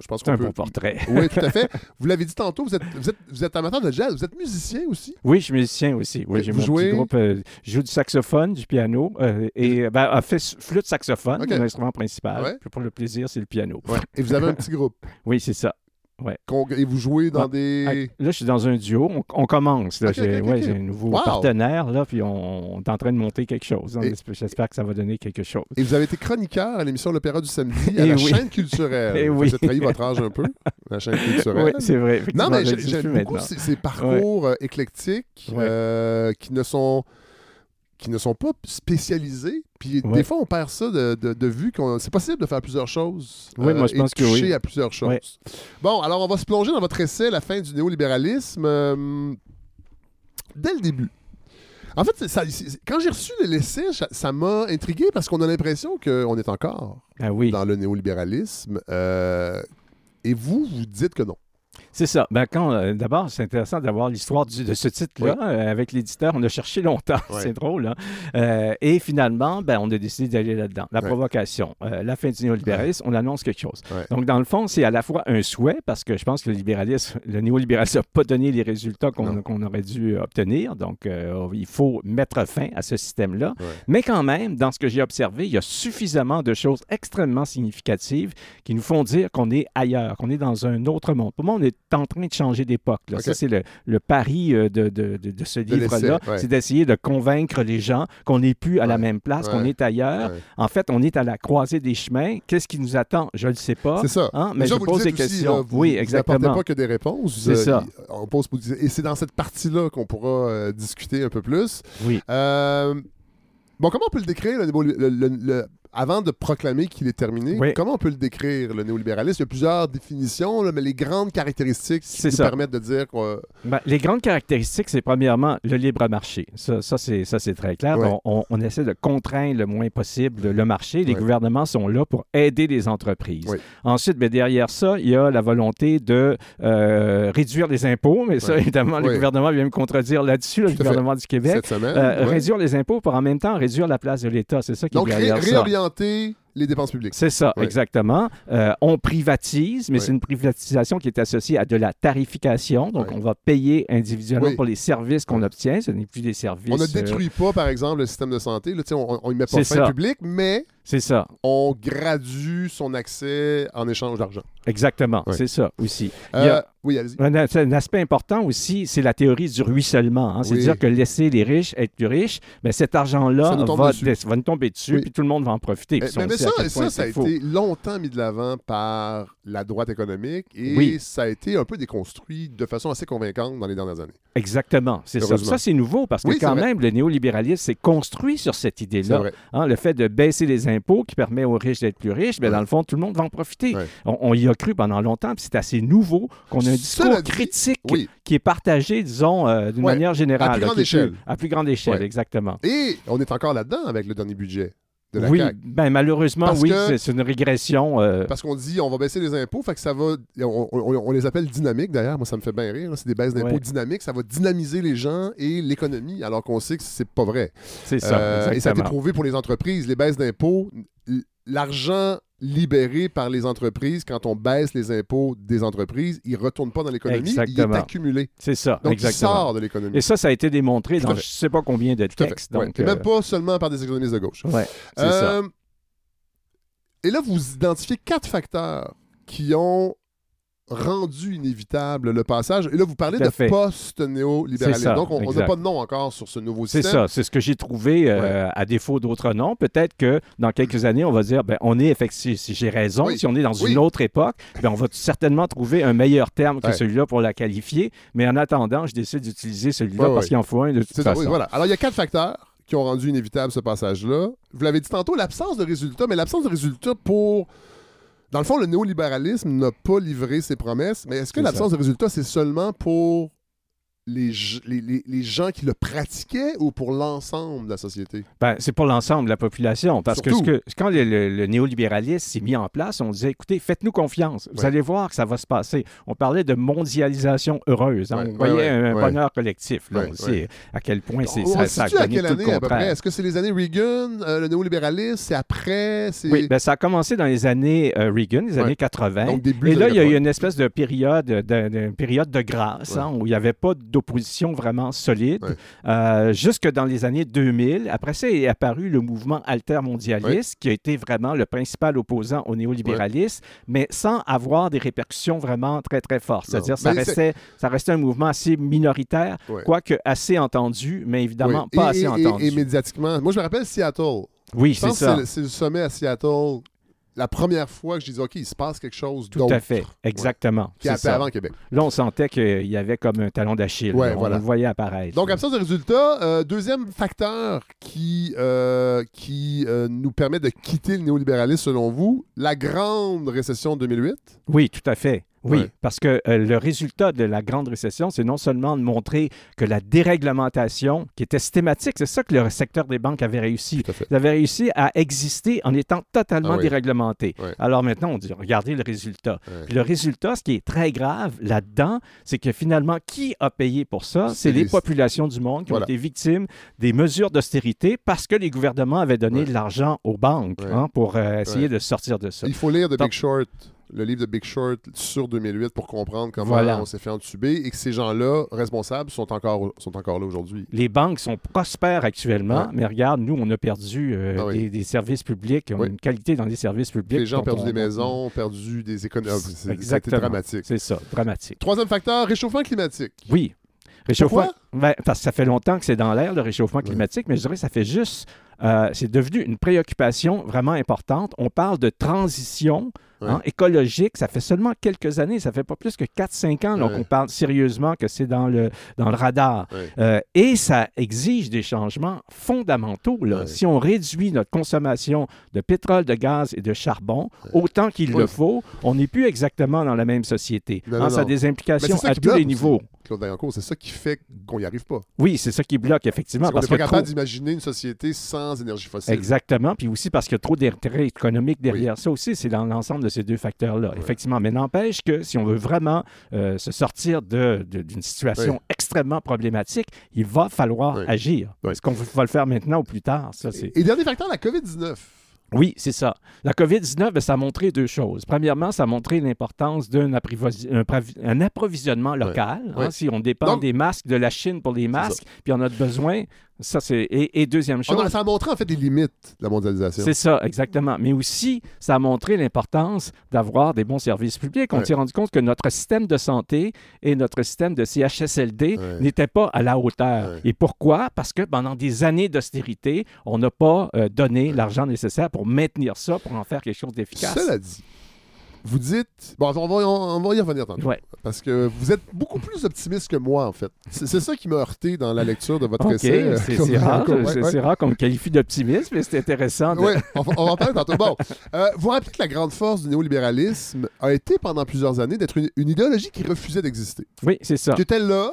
je pense C'est qu'on un peut... bon portrait. Oui, tout à fait. Vous l'avez dit tantôt, vous êtes, vous, êtes, vous êtes amateur de jazz, vous êtes musicien aussi. Oui, je suis musicien aussi. Oui, j'ai mon jouez? petit groupe. euh, je joue du saxophone, du piano euh, et ben, en fait flûte saxophone, Ok. mon instrument principal. Ouais. Puis Pour le plaisir, c'est le piano. Et vous avez un petit groupe. Oui, c'est ça. Ouais. Et vous jouez dans Ah, des... Là, je suis dans un duo. On, on commence. J'ai, ouais, un nouveau Wow. partenaire, là, puis on, on est en train de monter quelque chose. Et- J'espère que ça va donner quelque chose. Et vous avez été chroniqueur à l'émission L'Opéra du samedi à la oui. chaîne culturelle. Eh Vous oui. avez trahi votre âge un peu, la chaîne culturelle. Oui, c'est vrai. Non, mais j'aime beaucoup ces, ces parcours euh, éclectiques euh, qui ne sont qui ne sont pas spécialisés. Puis Ouais. des fois, on perd ça de, de- de vue. qu'on C'est possible de faire plusieurs choses. Oui, moi, je et pense de que oui. toucher à plusieurs choses. Ouais. Bon, alors on va se plonger dans votre essai La fin du néolibéralisme. euh, dès le début. En fait, ça- quand j'ai reçu l'essai, ça- ça m'a intrigué parce qu'on a l'impression qu'on est encore Ah oui. dans le néolibéralisme. euh, et vous, vous dites que non. C'est ça. Ben, quand, euh, d'abord, c'est intéressant d'avoir l'histoire de ce titre-là. Euh, avec l'éditeur, on a cherché longtemps. C'est drôle. hein. Euh, et finalement, ben, on a décidé d'aller là-dedans. La provocation, euh, la fin du néolibéralisme, on annonce quelque chose. Donc, dans le fond, c'est à la fois un souhait, parce que je pense que le libéralisme, le néolibéralisme n'a pas donné les résultats qu'on aurait dû obtenir. Donc, il faut mettre fin à ce système-là. Mais quand même, dans ce que j'ai observé, il y a suffisamment de choses extrêmement significatives qui nous font dire qu'on est ailleurs, qu'on est dans un autre monde. Pour moi, on est en train de changer d'époque. là. OK. Ça, c'est le, le pari euh, de, de- de- de ce livre-là. ouais. C'est d'essayer de convaincre les gens qu'on n'est plus à la même place, Ouais. qu'on est ailleurs. En fait, on est à la croisée des chemins. Qu'est-ce qui nous attend? Je ne le sais pas. C'est ça. Hein, Mais Déjà, je pose des aussi, questions. là, vous- oui, exactement. pas que des réponses. C'est ça. il- on pose, et c'est dans cette partie-là qu'on pourra euh, discuter un peu plus. Oui. Euh, bon, comment on peut le décrire, le- avant de proclamer qu'il est terminé, Oui. comment on peut le décrire, le néolibéralisme? Il y a plusieurs définitions, là, mais les grandes caractéristiques qui C'est nous ça. permettent de dire que... Ben, les grandes caractéristiques, c'est premièrement le libre marché. Ça, ça, c'est, très clair. On, essaie de contraindre le moins possible le marché. Les gouvernements sont là pour aider les entreprises. Ensuite, ben, derrière ça, il y a la volonté de euh, réduire les impôts. Mais ça, évidemment, le gouvernement vient me contredire là-dessus, le Tout à fait. gouvernement du Québec. Cette semaine, Euh. Réduire les impôts pour en même temps réduire la place de l'État. C'est ça qui Donc, est derrière ça. santé, les dépenses publiques. C'est ça, Ouais. exactement. Euh, on privatise, mais Ouais. c'est une privatisation qui est associée à de la tarification. Donc, Ouais. on va payer individuellement Oui. pour les services qu'on obtient. Ce n'est plus des services. On ne euh, détruit pas, par exemple, le système de santé. Là, on ne met pas fin ça. public, mais c'est ça, on gradue son accès en échange d'argent. exactement. Ouais. C'est ça aussi. Il y Euh, a oui, allez-y. un, as- un aspect important aussi, c'est la théorie du ruissellement. hein. Oui. C'est-à-dire que laisser les riches être plus riches, ben, cet argent-là va, va nous tomber dessus, Oui. puis tout le monde va en profiter. Mais, mais- mais ça, à quel ça, point ça a faux. été longtemps mis de l'avant par la droite économique et Oui. ça a été un peu déconstruit de façon assez convaincante dans les dernières années. Exactement, c'est ça. Ça, c'est nouveau parce que Oui, quand même, le néolibéralisme s'est construit sur cette idée-là. Hein, le fait de baisser les impôts qui permet aux riches d'être plus riches, bien, Ouais. dans le fond, tout le monde va en profiter. On, on y a cru pendant longtemps, puis c'est assez nouveau qu'on a un discours dit, critique oui. qui est partagé, disons, euh, d'une manière générale. à plus grande échelle. À plus grande échelle, exactement. Et on est encore là-dedans avec le dernier budget de la Oui, CAQ. ben, malheureusement, Parce oui, c'est- une régression. euh, Parce qu'on dit on va baisser les impôts, fait que ça va. On, on- on les appelle dynamiques d'ailleurs, moi ça me fait bien rire. C'est des baisses d'impôts Ouais. dynamiques, ça va dynamiser les gens et l'économie, alors qu'on sait que c'est pas vrai. c'est ça, Euh, et ça a été prouvé pour les entreprises. Les baisses d'impôts, l'argent libéré par les entreprises, quand on baisse les impôts des entreprises, il ne retourne pas dans l'économie, il est accumulé. C'est ça, Donc exactement. il sort de l'économie. Et ça, ça a été démontré dans je ne sais pas combien de textes. Ouais. Donc, Et euh, même pas seulement par des économistes de gauche. ouais, c'est ça. Euh, Et là, vous identifiez quatre facteurs qui ont rendu inévitable le passage. Et là, vous parlez de post-néolibéralisme. C'est ça, Donc, on n'a pas de nom encore sur ce nouveau C'est système. ça, c'est ce que j'ai trouvé euh, à défaut d'autres noms. Peut-être que dans quelques années, on va dire, ben, on est effectivement, si j'ai raison, Oui. si on est dans Oui. une autre époque, ben, on va certainement trouver un meilleur terme que Ouais. celui-là pour la qualifier. Mais en attendant, je décide d'utiliser celui-là Ouais, parce qu'il en faut un de toute C'est ça, façon. oui, voilà. Alors, il y a quatre facteurs qui ont rendu inévitable ce passage-là. Vous l'avez dit tantôt, l'absence de résultats, mais l'absence de résultats pour... Dans le fond, le néolibéralisme n'a pas livré ses promesses, mais est-ce que l'absence de résultats, c'est seulement pour les, gens qui le pratiquaient ou pour l'ensemble de la société? Ben, c'est pour l'ensemble de la population. Parce que, ce Surtout. que quand le, le- le néolibéralisme s'est mis en place, on disait, écoutez, faites-nous confiance. Vous Ouais. allez voir que ça va se passer. On parlait de mondialisation heureuse. hein. Ouais, on voyait ouais, un bonheur collectif. Là. On sait à quel point c'est, ça, ça à donné quelle tout le année à peu contraire. près? Est-ce que c'est les années Reagan, euh, le néolibéralisme? C'est après? Oui, ben, ça a commencé dans les années euh, Reagan, les années 80. Donc, début Et là, il y a eu 80. une espèce de période de, de- période de grâce hein, où il n'y avait pas d'opposition vraiment solide. Euh, jusque dans les années 2000. Après ça est apparu le mouvement altermondialiste, qui a été vraiment le principal opposant au néolibéralisme, mais sans avoir des répercussions vraiment très, très fortes. C'est-à-dire ça restait, ça restait un mouvement assez minoritaire, quoique assez entendu, mais évidemment Oui. pas assez et- et- entendu. Et, médiatiquement. Moi, je me rappelle Seattle. oui, c'est ça. c'est le sommet à Seattle. La première fois que je disais, OK, il se passe quelque chose Tout d'autre. à fait, exactement. Qui avant Québec. Là, on sentait qu'il y avait comme un talon d'Achille. Ouais, on voilà. le voyait apparaître. Donc, absence de résultats. Euh, deuxième facteur qui, euh, qui euh, nous permet de quitter le néolibéralisme, selon vous, la grande récession de 2008. Oui, tout à fait. Oui, Ouais. parce que euh, le résultat de la grande récession, c'est non seulement de montrer que la déréglementation, qui était systématique, c'est ça que le secteur des banques avait réussi. Ils avaient réussi à exister en étant totalement Ah oui. déréglementé. Ouais. Alors maintenant, on dit, regardez le résultat. Ouais. Le résultat, ce qui est très grave là-dedans, c'est que finalement, qui a payé pour ça? C'est les populations du monde qui Voilà. ont été victimes des mesures d'austérité parce que les gouvernements avaient donné de l'argent aux banques hein, pour euh, essayer de sortir de ça. Il faut lire The Big Short, le livre de Big Short sur 2008 pour comprendre comment Voilà. on s'est fait entuber et que ces gens-là, responsables, sont encore, sont encore là aujourd'hui. Les banques sont prospères actuellement, Ouais. mais regarde, nous, on a perdu euh, Ah oui. des, des services publics, on a une qualité dans les services publics. Les gens ont perdu on- des maisons, ont perdu des économies. C'est- C'était dramatique. C'est ça, dramatique. Troisième facteur, réchauffement climatique. Oui. Réchauffement? Ben, parce que ça fait longtemps que c'est dans l'air, le réchauffement climatique, mais je dirais que ça fait juste, euh, c'est devenu une préoccupation vraiment importante. On parle de transition hein, écologique, ça fait seulement quelques années, ça fait pas plus que 4-5 ans là, Ouais. qu'on parle sérieusement que c'est dans le, dans le radar. Ouais. Euh, et ça exige des changements fondamentaux. là. Si on réduit notre consommation de pétrole, de gaz et de charbon autant qu'il le faut, on n'est plus exactement dans la même société. Non, Hein, ça a non. des implications à tous bloque les niveaux. Claude Vaillancourt, c'est ça qui fait qu'on n'y arrive pas. Oui, c'est ça qui bloque, effectivement. Parce qu'on n'est pas capable trop- d'imaginer une société sans énergie fossile. Exactement. Puis aussi parce qu'il y a trop d'intérêt économique derrière ça aussi. C'est dans l'ensemble de ces deux facteurs-là. Effectivement. Mais n'empêche que si on veut vraiment euh, se sortir de- de- d'une situation extrêmement problématique, il va falloir agir. Est-ce qu'on va le faire maintenant ou plus tard? Ça, c'est... Et dernier facteur, la COVID-19. Oui, c'est ça. La COVID-19, ben, ça a montré deux choses. Premièrement, ça a montré l'importance d'un approvisionnement local. hein. Si on dépend Donc- des masques de la Chine pour les masques, puis on a besoin, ça c'est... Et, et deuxième Ah non, chose... ça a montré en fait les limites de la mondialisation. C'est ça, exactement. Mais aussi, ça a montré l'importance d'avoir des bons services publics. On Ouais. s'est rendu compte que notre système de santé et notre système de CHSLD n'étaient pas à la hauteur. Et pourquoi? Parce que pendant des années d'austérité, on n'a pas euh, donné l'argent nécessaire pour maintenir ça, pour en faire quelque chose d'efficace. Cela dit, vous dites. Bon, on va, on va y revenir tantôt. Ouais. Parce que vous êtes beaucoup plus optimiste que moi, en fait. C'est ça qui m'a heurté dans la lecture de votre OK, essai. euh, c'est c'est rare. Ouais, rare qu'on me qualifie d'optimiste, mais c'est intéressant. de- Oui, on, va- on va en parler tantôt. Bon, euh, vous rappelez que la grande force du néolibéralisme a été pendant plusieurs années d'être une, une idéologie qui refusait d'exister. Oui, c'est ça. Qui était là,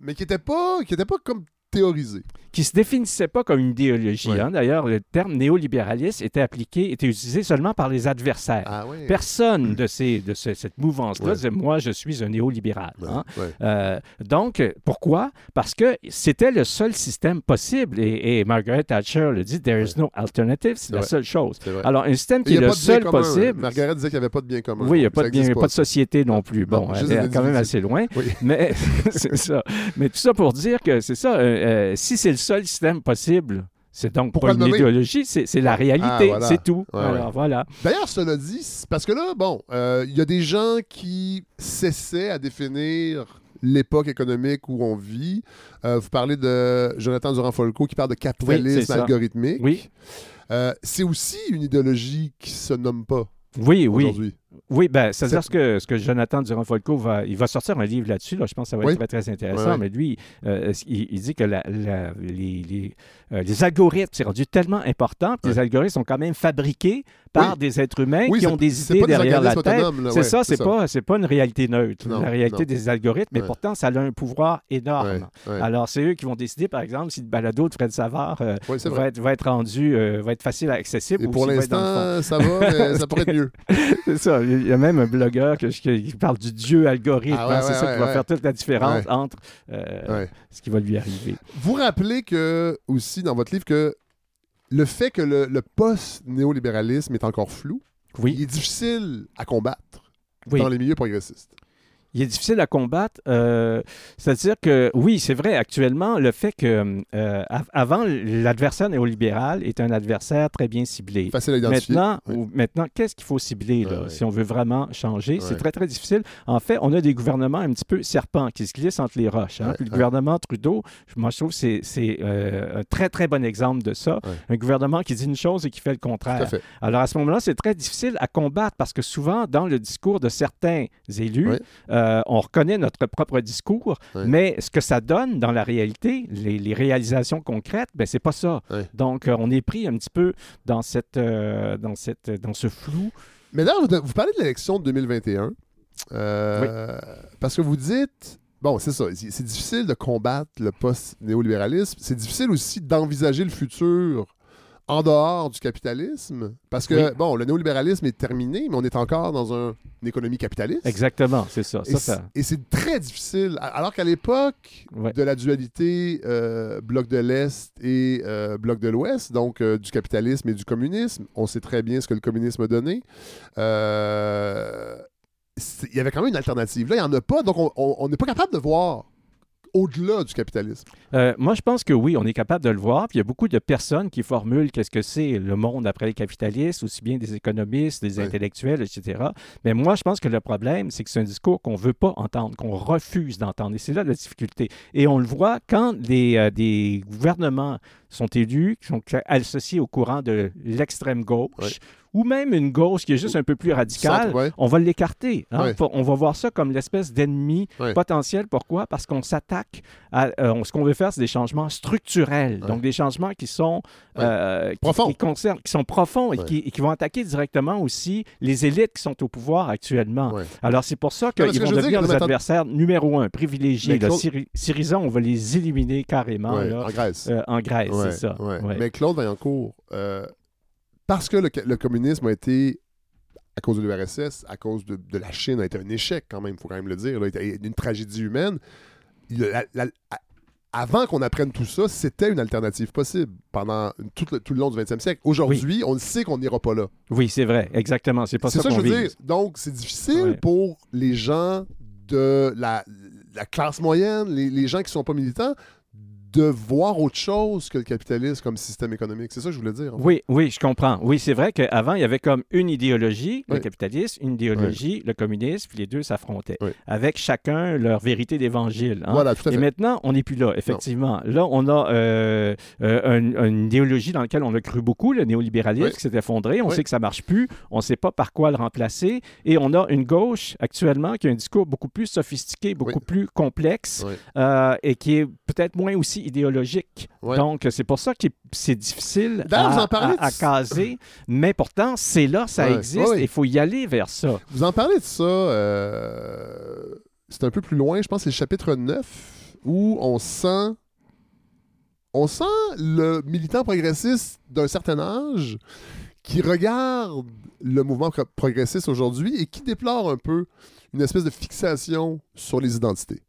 mais qui n'était pas, qui était pas comme théorisée. Qui se définissait pas comme une idéologie. hein. D'ailleurs, le terme néolibéralisme était appliqué, était utilisé seulement par les adversaires. Ah. Personne de, ces, de ce- cette mouvance-là Ouais. disait moi, je suis un néolibéral. hein. Euh, donc, pourquoi? Parce que c'était le seul système possible. Et, et Margaret Thatcher le dit there is no alternative, c'est la seule chose. Alors, un système qui est le pas seul commun. possible. Margaret disait qu'il n'y avait pas de bien commun. Oui, il n'y a pas, de, bien- existe pas de société non plus. Non, Bon, elle est quand même assez loin. Oui. Mais c'est ça. Mais tout ça pour dire que c'est ça. euh, euh, si c'est le seul système possible, c'est donc Pourquoi pas une le idéologie, c'est la réalité, Ah, voilà. c'est tout. Ouais, Alors ouais. voilà. D'ailleurs, cela dit, parce que là, bon, euh, il y a des gens qui s'essaient à définir l'époque économique où on vit. Euh, vous parlez de Jonathan Durand-Folco qui parle de capitalisme algorithmique. Oui. Euh, c'est aussi une idéologie qui se nomme pas Oui, oui. Oui, ben, c'est-à-dire C'est- ce que, ce que Jonathan Durand-Folco va, il va sortir un livre là-dessus. Là, je pense que ça va Oui. être très, très intéressant. Mais lui, euh, il, il dit que la- la- les, les, euh, les algorithmes, c'est rendu tellement important. puis Les algorithmes sont quand même fabriqués par Oui. des êtres humains Oui, qui ont des idées derrière la tête. C'est ça, c'est pas, c'est pas une réalité neutre. Non, la réalité non. des algorithmes, mais pourtant, ça a un pouvoir énorme. Alors, c'est eux qui vont décider, par exemple, si le balado de Fred Savard euh, Oui, va, être, va être rendu, euh, va être facile accessible. Et ou pour l'instant, ça va, mais ça pourrait être mieux. c'est ça. Il y a même un blogueur que qui parle du dieu algorithme. Ah ouais, hein. c'est ouais, ça qui va faire toute la différence entre euh, ce qui va lui arriver. Vous rappelez que, aussi, dans votre livre, que le fait que le, le post-néolibéralisme est encore flou, Oui. il est difficile à combattre Oui. dans les milieux progressistes. Il est difficile à combattre. euh, C'est-à-dire que, oui, c'est vrai, actuellement, le fait que, euh, av- avant, l'adversaire néolibéral est un adversaire très bien ciblé. Facile à identifier. Maintenant, Oui. ou- maintenant qu'est-ce qu'il faut cibler là, si on veut vraiment changer? C'est très, très difficile. En fait, on a des gouvernements un petit peu serpents qui se glissent entre les roches. hein. Puis le gouvernement Trudeau, je- moi, je trouve que c'est- euh, un très, très bon exemple de ça. Un gouvernement qui dit une chose et qui fait le à contraire. fait. Alors, à ce moment-là, c'est très difficile à combattre parce que souvent, dans le discours de certains élus. Euh, on reconnaît notre propre discours, mais ce que ça donne dans la réalité, les, les réalisations concrètes, ben, c'est pas ça. Donc, euh, on est pris un petit peu dans, cette, euh, dans, cette, dans ce flou. Mais d'ailleurs, vous, vous parlez de l'élection de 2021. euh, Parce que vous dites. Bon, c'est ça. C'est c'est difficile de combattre le post-néolibéralisme. C'est difficile aussi d'envisager le futur en dehors du capitalisme. Parce que, Oui. bon, le néolibéralisme est terminé, mais on est encore dans un- une économie capitaliste. Exactement, c'est ça. Et Ça, c'est- ça- Et c'est très difficile. Alors qu'à l'époque Ouais. de la dualité euh, bloc de l'Est et euh, bloc de l'Ouest, donc euh, du capitalisme et du communisme, on sait très bien ce que le communisme a donné. Il y avait quand même une alternative. Là, il n'y en a pas, donc on- on on n'est pas capable de voir au-delà du capitalisme? Euh, moi, je pense que oui, on est capable de le voir. Puis il y a beaucoup de personnes qui formulent qu'est-ce que c'est le monde après les capitalistes, aussi bien des économistes, des intellectuels, etc. Mais moi, je pense que le problème, c'est que c'est un discours qu'on ne veut pas entendre, qu'on refuse d'entendre. Et c'est là la difficulté. Et on le voit quand des, euh, des gouvernements sont élus, qui sont associés au courant de l'extrême gauche. Ou même une gauche qui est juste un peu plus radicale, Centre, ouais. on va l'écarter. hein. Ouais. On va voir ça comme l'espèce d'ennemi Ouais. potentiel. Pourquoi? Parce qu'on s'attaque à... euh, ce qu'on veut faire, c'est des changements structurels. Donc, des changements qui sont... euh, qui- Profonds. Qui, concernent, qui sont profonds et, qui, et qui vont attaquer directement aussi les élites qui sont au pouvoir actuellement. Alors, c'est pour ça qu'ils vont devenir les adversaires numéro un, privilégiés. Claude- Syri- Syriza, on va les éliminer carrément. Là. en Grèce. Euh, en Grèce, c'est ça. Mais Claude Vaillancourt, euh, parce que le, le communisme a été, à cause de l'URSS, à cause de, de la Chine, a été un échec quand même, il faut quand même le dire, là, une tragédie humaine. La- la- avant qu'on apprenne tout ça, c'était une alternative possible pendant tout le, tout le long du 20e siècle. Aujourd'hui, on le sait qu'on n'ira pas là. Oui, c'est vrai, exactement. C'est pas ça, ça que qu'on je veux vise. dire. Donc, c'est difficile Ouais. pour les gens de la, la classe moyenne, les, les gens qui sont pas militants, de voir autre chose que le capitalisme comme système économique. C'est ça que je voulais dire. en fait. Oui, oui, je comprends. Oui, c'est vrai qu'avant, il y avait comme une idéologie, le capitalisme, une idéologie, le communisme, puis les deux s'affrontaient, Oui. avec chacun leur vérité d'évangile. hein. Voilà, tout à Et fait. maintenant, on n'est plus là, effectivement. Là, on a euh, euh, un- une idéologie dans laquelle on a cru beaucoup, le néolibéralisme qui s'est effondré. On sait que ça marche plus. On ne sait pas par quoi le remplacer. Et on a une gauche actuellement qui a un discours beaucoup plus sophistiqué, beaucoup plus complexe euh, et qui est peut-être moins aussi idéologique. Ouais. Donc, c'est pour ça que c'est difficile à, en parlez à- à de- caser. Mais pourtant, c'est là, ça Ouais. existe ouais. il faut y aller vers ça. Vous en parlez de ça, euh, c'est un peu plus loin, je pense, c'est le chapitre 9, où on sent, on sent le militant progressiste d'un certain âge qui regarde le mouvement pro- progressiste aujourd'hui et qui déplore un peu une espèce de fixation sur les identités.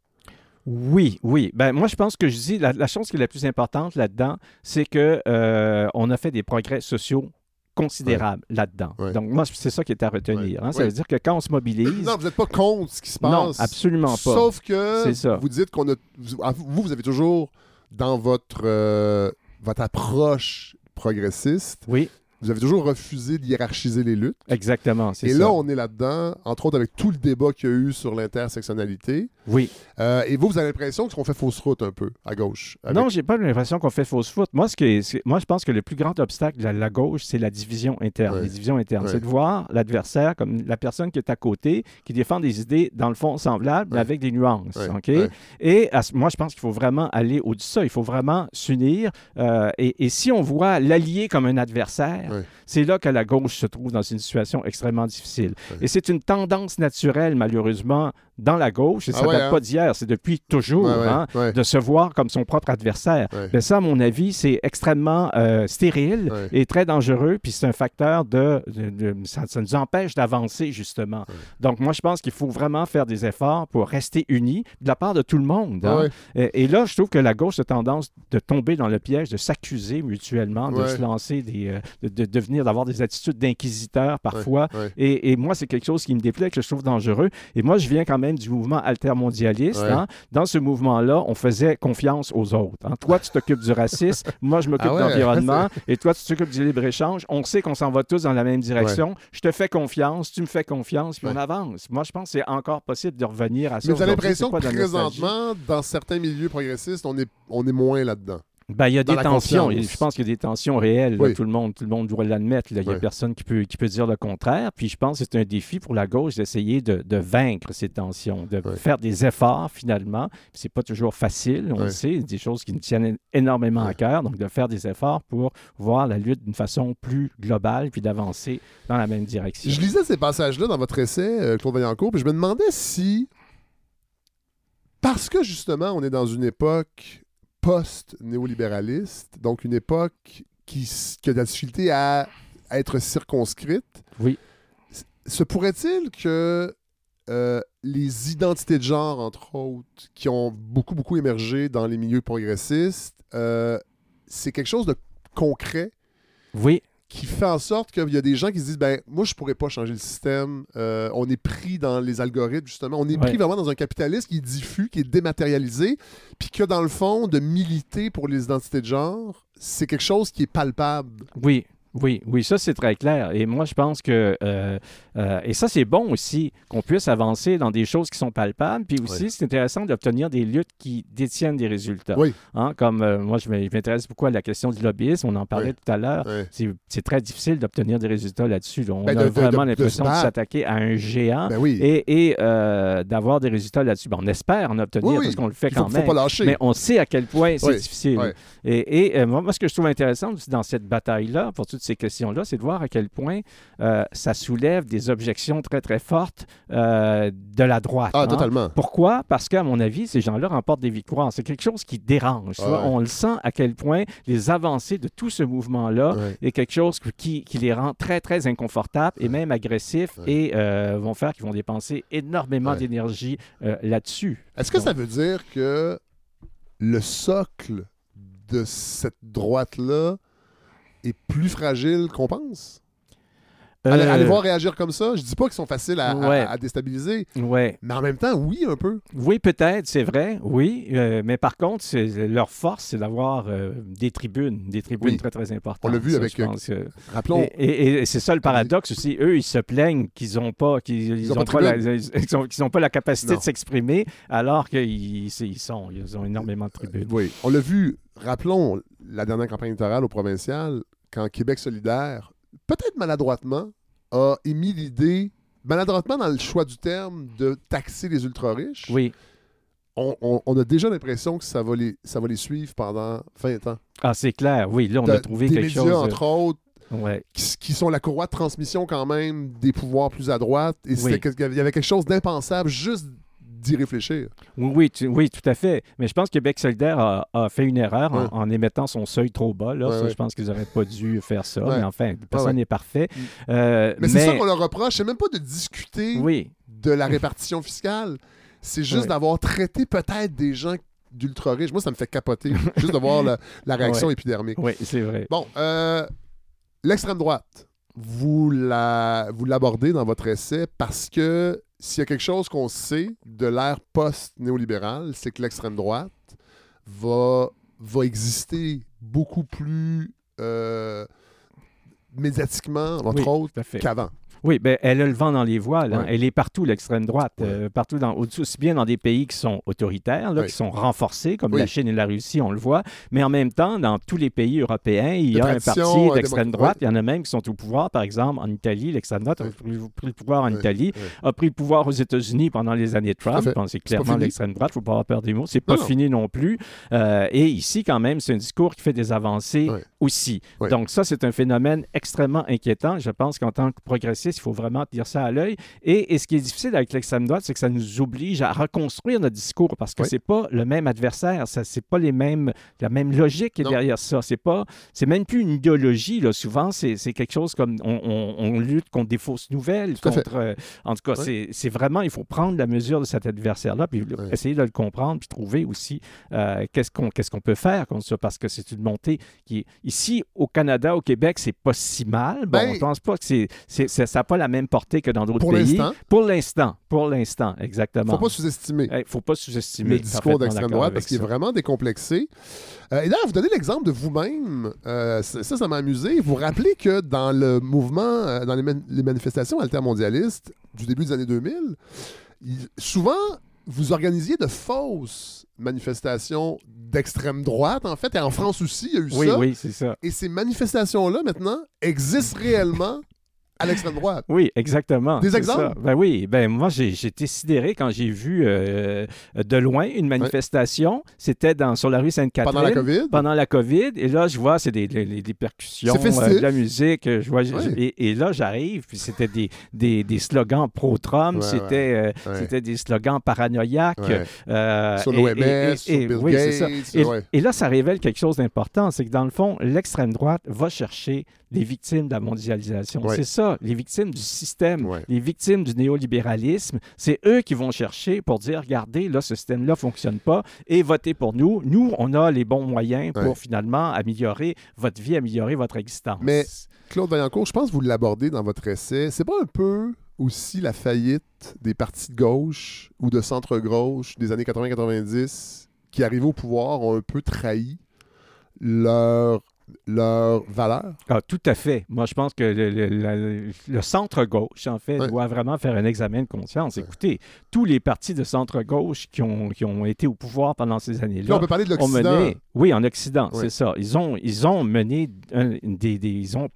Oui, oui. Ben, moi, je pense que je dis, la, la chose qui est la plus importante là-dedans, c'est que euh, on a fait des progrès sociaux considérables là-dedans. Donc, moi, c'est ça qui est à retenir. hein. Ça Ouais. veut dire que quand on se mobilise... Non, vous n'êtes pas contre ce qui se passe. Non, absolument pas. Sauf que ça. vous dites qu'on a. Vous, vous avez toujours dans votre, euh, votre approche progressiste. Oui. Vous avez toujours refusé de hiérarchiser les luttes. Exactement, c'est Et là, on est là-dedans, entre autres avec tout le débat qu'il y a eu sur l'intersectionnalité. Oui. Euh, et vous, vous avez l'impression qu'on fait fausse route un peu à gauche. avec- Non, j'ai pas l'impression qu'on fait fausse faute. Moi, ce qui est- moi, je pense que le plus grand obstacle de la, gauche, c'est la division interne. Les divisions internes. C'est de voir l'adversaire comme la personne qui est à côté, qui défend des idées, dans le fond, semblables, mais avec des nuances. OK? Et à moi, je pense qu'il faut vraiment aller au-dessus de ça. Il faut vraiment s'unir. euh, et, et si on voit l'allié comme un adversaire, c'est là que la gauche se trouve dans une situation extrêmement difficile. Et c'est une tendance naturelle, malheureusement, dans la gauche, et Ah ça ne ouais, date hein? pas d'hier, c'est depuis toujours, Ouais, hein, ouais. de se voir comme son propre adversaire. Ben ça, à mon avis, c'est extrêmement euh, stérile et très dangereux, puis c'est un facteur de... de- de- ça, ça nous empêche d'avancer, justement. Donc, moi, je pense qu'il faut vraiment faire des efforts pour rester unis de la part de tout le monde. hein. Et, et là, je trouve que la gauche a tendance de tomber dans le piège de s'accuser mutuellement, de se lancer des... euh, de, de devenir, d'avoir des attitudes d'inquisiteur parfois. Et, et moi, c'est quelque chose qui me déplaît, que je trouve dangereux. Et moi, je viens quand même du mouvement altermondialiste. Ouais. hein. Dans ce mouvement-là, on faisait confiance aux autres. hein. Toi, tu t'occupes du racisme, moi, je m'occupe Ah ouais, de l'environnement, et toi, tu t'occupes du libre-échange. On sait qu'on s'en va tous dans la même direction. Je te fais confiance, tu me fais confiance, puis on avance. Moi, je pense que c'est encore possible de revenir à ça. Mais vous avez l'impression que nostalgie. présentement, dans certains milieux progressistes, on est, on est moins là-dedans? Ben, il y a des tensions. Je pense qu'il y a des tensions réelles. là. Tout, le monde, tout le monde doit l'admettre. Il n'y a Oui. personne qui peut, qui peut dire le contraire. Puis je pense que c'est un défi pour la gauche d'essayer de, de vaincre ces tensions, de faire des efforts finalement. C'est pas toujours facile, on le sait, des choses qui nous tiennent énormément à cœur. Donc de faire des efforts pour voir la lutte d'une façon plus globale puis d'avancer dans la même direction. Je lisais ces passages-là dans votre essai, euh, Claude Vaillancourt, puis je me demandais si, parce que justement, on est dans une époque post-néolibéraliste, donc une époque qui, a de la difficulté à, à être circonscrite, oui. se pourrait-il que euh, les identités de genre, entre autres, qui ont beaucoup, beaucoup émergé dans les milieux progressistes, euh, c'est quelque chose de concret? Oui. Qui fait en sorte qu'il y a des gens qui se disent ben moi je pourrais pas changer le système Euh, on est pris dans les algorithmes justement on est Ouais. pris vraiment dans un capitalisme qui est diffus qui est dématérialisé puis que dans le fond de militer pour les identités de genre c'est quelque chose qui est palpable Oui. Oui, oui, ça c'est très clair. Et moi, je pense que, euh, euh, et ça c'est bon aussi, qu'on puisse avancer dans des choses qui sont palpables. Puis aussi, Oui. c'est intéressant d'obtenir des luttes qui détiennent des résultats. Oui. Hein, comme euh, moi, je m'in- je m'intéresse beaucoup à la question du lobbyisme. On en parlait Oui. tout à l'heure. C'est- très difficile d'obtenir des résultats là-dessus. là. On Ben, a de- vraiment l'impression de s'attaquer à un géant Ben oui. et, et, d'avoir des résultats là-dessus. Ben, on espère en obtenir parce qu'on le fait faut- quand faut même. pas lâcher. Mais on sait à quel point c'est difficile. Et, et, moi, ce que je trouve intéressant dans cette bataille-là, pour toutes ces questions-là, c'est de voir à quel point euh, ça soulève des objections très, très fortes euh, de la droite. Ah, hein. totalement. Pourquoi? Parce qu'à mon avis, ces gens-là remportent des victoires. C'est quelque chose qui dérange. Ah ouais. On le sent à quel point les avancées de tout ce mouvement-là Ouais. est quelque chose qui, qui les rend très, très inconfortables et même agressifs et euh, vont faire qu'ils vont dépenser énormément d'énergie là-dessus. Est-ce que ça veut dire que le socle de cette droite-là est plus fragile qu'on pense? Euh, allez voir réagir comme ça. Je dis pas qu'ils sont faciles à, à- Ouais. à déstabiliser, Ouais. mais en même temps, oui, un peu. Oui, peut-être, c'est vrai, oui. euh, mais par contre, leur force, c'est d'avoir euh, des tribunes, des tribunes Oui. très, très importantes. On l'a vu Ça, avec, que- rappelons- Et, et- et c'est ça le paradoxe aussi. Eux, ils se plaignent qu'ils n'ont pas, qu'ils ils ont ont pas la, ils ont- qu'ils ont pas la capacité Non. de s'exprimer, alors qu'ils sont, ils ont énormément de tribunes. Oui, on l'a vu. Rappelons la dernière campagne électorale au provincial, quand Québec solidaire, peut-être maladroitement, a émis l'idée, maladroitement dans le choix du terme, de taxer les ultra-riches. Oui. On, on- on a déjà l'impression que ça va, les, ça va les suivre pendant 20 ans. Ah, c'est clair, oui. Là, on a trouvé des quelque médias, chose. euh, entre autres, Ouais. qui, qui sont la courroie de transmission quand même des pouvoirs plus à droite. Et Oui. il y avait quelque chose d'impensable juste d'y réfléchir. Oui, oui, tu- oui, tout à fait. Mais je pense que Québec solidaire a, a fait une erreur en- Ouais. en, émettant son seuil trop bas. Là. Ouais, Ça, ouais. Je pense qu'ils n'auraient pas dû faire ça. Mais enfin, personne n'est parfait. Euh, Mais, c'est ça qu'on leur reproche. C'est même pas de discuter Oui. de la répartition fiscale. C'est juste d'avoir traité peut-être des gens d'ultra-riches. Moi, ça me fait capoter. juste de voir la, la réaction épidermique. Oui, c'est vrai. Bon, euh, l'extrême droite, vous la- vous l'abordez dans votre essai parce que s'il y a quelque chose qu'on sait de l'ère post-néolibérale, c'est que l'extrême droite va, va exister beaucoup plus euh, médiatiquement, entre Oui, autres, qu'avant. Oui, ben, elle a le vent dans les voiles. hein. Elle est partout, l'extrême droite. euh, partout, dans, aussi bien dans des pays qui sont autoritaires, là, Oui. qui sont renforcés, comme Oui. la Chine et la Russie, on le voit. Mais en même temps, dans tous les pays européens, il y a un parti euh, d'extrême droite. oui. Il y en a même qui sont au pouvoir. Par exemple, en Italie, l'extrême droite a pris, pris le pouvoir en Oui, Italie, oui. a pris le pouvoir aux États-Unis pendant les années Trump. c'est clairement l'extrême droite. Il ne faut pas avoir peur des mots. C'est pas non. fini non plus. Euh, et ici, quand même, c'est un discours qui fait des avancées aussi. Oui. Donc, ça, c'est un phénomène extrêmement inquiétant. Je pense qu'en tant que progressiste, il faut vraiment tenir ça à l'œil. Et, et ce qui est difficile avec l'extrême droite, c'est que ça nous oblige à reconstruire notre discours parce que Oui. c'est pas le même adversaire, ça c'est pas les mêmes, la même logique qui est Non. derrière ça. C'est pas, c'est même plus une idéologie. Là. Souvent, c'est c'est quelque chose comme on, on- on lutte contre des fausses nouvelles, contre. euh, en tout cas, Oui. c'est- c'est vraiment, il faut prendre la mesure de cet adversaire-là, puis essayer de le comprendre, puis trouver aussi euh, qu'est-ce qu'on qu'est-ce qu'on peut faire contre ça, parce que c'est une montée qui est ici au Canada, au Québec, c'est pas si mal. Bon, Ben- je pense pas que c'est c'est- c'est- ça n'a pas la même portée que dans d'autres Pour pays. l'instant. Pour l'instant, pour l'instant, exactement. Faut pas sous-estimer Il faut pas sous-estimer le discours d'extrême droite parce qu'il est vraiment décomplexé. Euh, et d'ailleurs, vous donnez l'exemple de vous-même. Euh, ça, ça m'a amusé. Vous rappelez que dans le mouvement, euh, dans les, man- les manifestations altermondialistes du début des années 2000, il- souvent, vous organisiez de fausses manifestations d'extrême droite, en fait. Et en France aussi, il y a eu Oui, ça. oui, c'est ça. Et ces manifestations-là, maintenant, existent réellement à l'extrême droite. Oui, exactement. Des exemples? ça. Ben oui, ben moi été sidéré quand j'ai vu euh, de loin une manifestation. C'était dans sur la rue Sainte-Catherine. Pendant la COVID? Pendant la COVID. Et là, je vois, c'est des, des- des percussions, euh, de la musique. Je vois, je- Ouais. et, et là, j'arrive, puis c'était des, des, des slogans pro-Trump, Ouais, c'était ouais. euh, Ouais. c'était des slogans paranoïaques. Ouais. euh, Sur l'OMS, et- et- sur Bill oui, ça. Gates, Et, ouais. et là, ça révèle quelque chose d'important, c'est que dans le fond, l'extrême droite va chercher les victimes de la mondialisation. Ouais. C'est ça, les victimes du système, Ouais. les victimes du néolibéralisme. C'est eux qui vont chercher pour dire, regardez, là, ce système-là ne fonctionne pas et votez pour nous. Nous, on a les bons moyens pour Ouais. finalement améliorer votre vie, améliorer votre existence. Mais Claude Vaillancourt, je pense que vous l'abordez dans votre essai. C'est pas un peu aussi la faillite des partis de gauche ou de centre-gauche des années 80-90 qui arrivés au pouvoir ont un peu trahi leur leurs valeurs? Ah, tout à fait. Moi, je pense que le, le- la- le centre-gauche, en fait, doit vraiment faire un examen de conscience. Écoutez, tous les partis de centre-gauche qui ont, qui ont été au pouvoir pendant ces Là, années-là on peut parler de l'Occident. mené... Oui, en Occident, c'est ça. Ils ont, ils ont mené un- des, des- Ils ont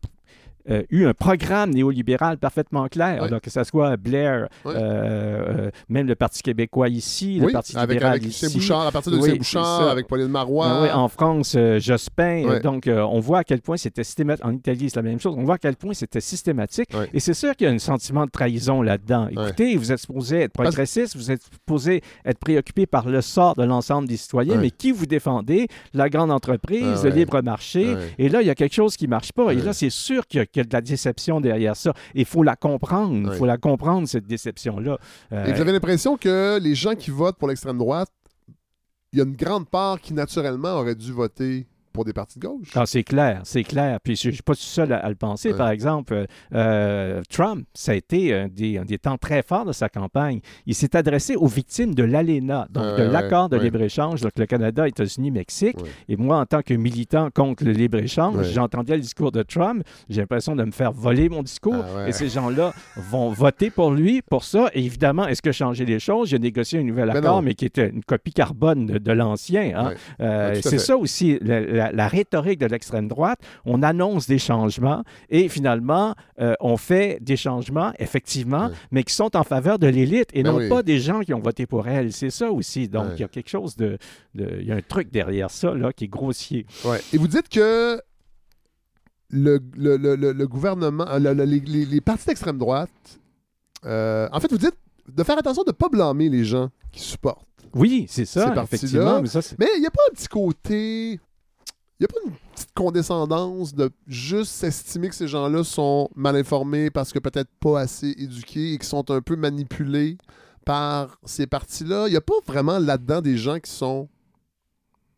euh, eu un programme néolibéral parfaitement clair. Donc, que ce soit Blair, euh, euh, même le Parti québécois ici, le Parti avec, libéral avec ici. Bouchard, à partir de Bouchard, avec Pauline Marois. Oui, en France, Jospin. Donc, on voit à quel point c'était systématique. En Italie, c'est la même chose. On voit à quel point c'était systématique. Et c'est sûr qu'il y a un sentiment de trahison là-dedans. Écoutez, vous êtes supposé être progressiste, vous êtes supposé être préoccupé par le sort de l'ensemble des citoyens, mais qui vous défendez? La grande entreprise, Ah le libre marché. Et là, il y a quelque chose qui ne marche pas. Et là, c'est sûr qu'il y, a- qu'il y a de la déception derrière ça. Il faut la comprendre. Il faut la comprendre, cette déception-là. Euh, Et vous avez l'impression que les gens qui votent pour l'extrême droite, il y a une grande part qui, naturellement, aurait dû voter pour des partis de gauche. Ah, c'est clair, c'est clair. Puis je ne suis pas tout seul à, à le penser. Ouais. Par exemple, euh, euh, Trump, ça a été un des, un des temps très forts de sa campagne. Il s'est adressé aux victimes de l'ALENA, donc de l'accord de ouais. libre-échange, donc le Canada, États-Unis, Mexique. Ouais. Et moi, en tant que militant contre le libre-échange, j'entendais le discours de Trump. J'ai l'impression de me faire voler mon discours. Ah. Et ces gens-là vont voter pour lui, pour ça. Et évidemment, est-ce que changer les choses? J'ai négocié un nouvel Ben accord, non. mais qui était une copie carbone de, de l'ancien. hein. Euh, c'est ça aussi, la, la- la rhétorique de l'extrême droite. On annonce des changements et finalement, euh, on fait des changements, effectivement, mais qui sont en faveur de l'élite et Ben non oui. pas des gens qui ont voté pour elle. C'est ça aussi. Donc, il y a quelque chose de, de- Il y a un truc derrière ça là, qui est grossier. Ouais. Et vous dites que le, le- le- le- gouvernement, euh, le- le- les, partis d'extrême droite, euh, en fait, vous dites de faire attention de ne pas blâmer les gens qui supportent. Oui, c'est ça, Ces effectivement. Mais il n'y a pas un petit côté. N'y a pas une petite condescendance de juste s'estimer que ces gens-là sont mal informés parce que peut-être pas assez éduqués et qui sont un peu manipulés par ces partis-là? Il n'y a pas vraiment là-dedans des gens qui sont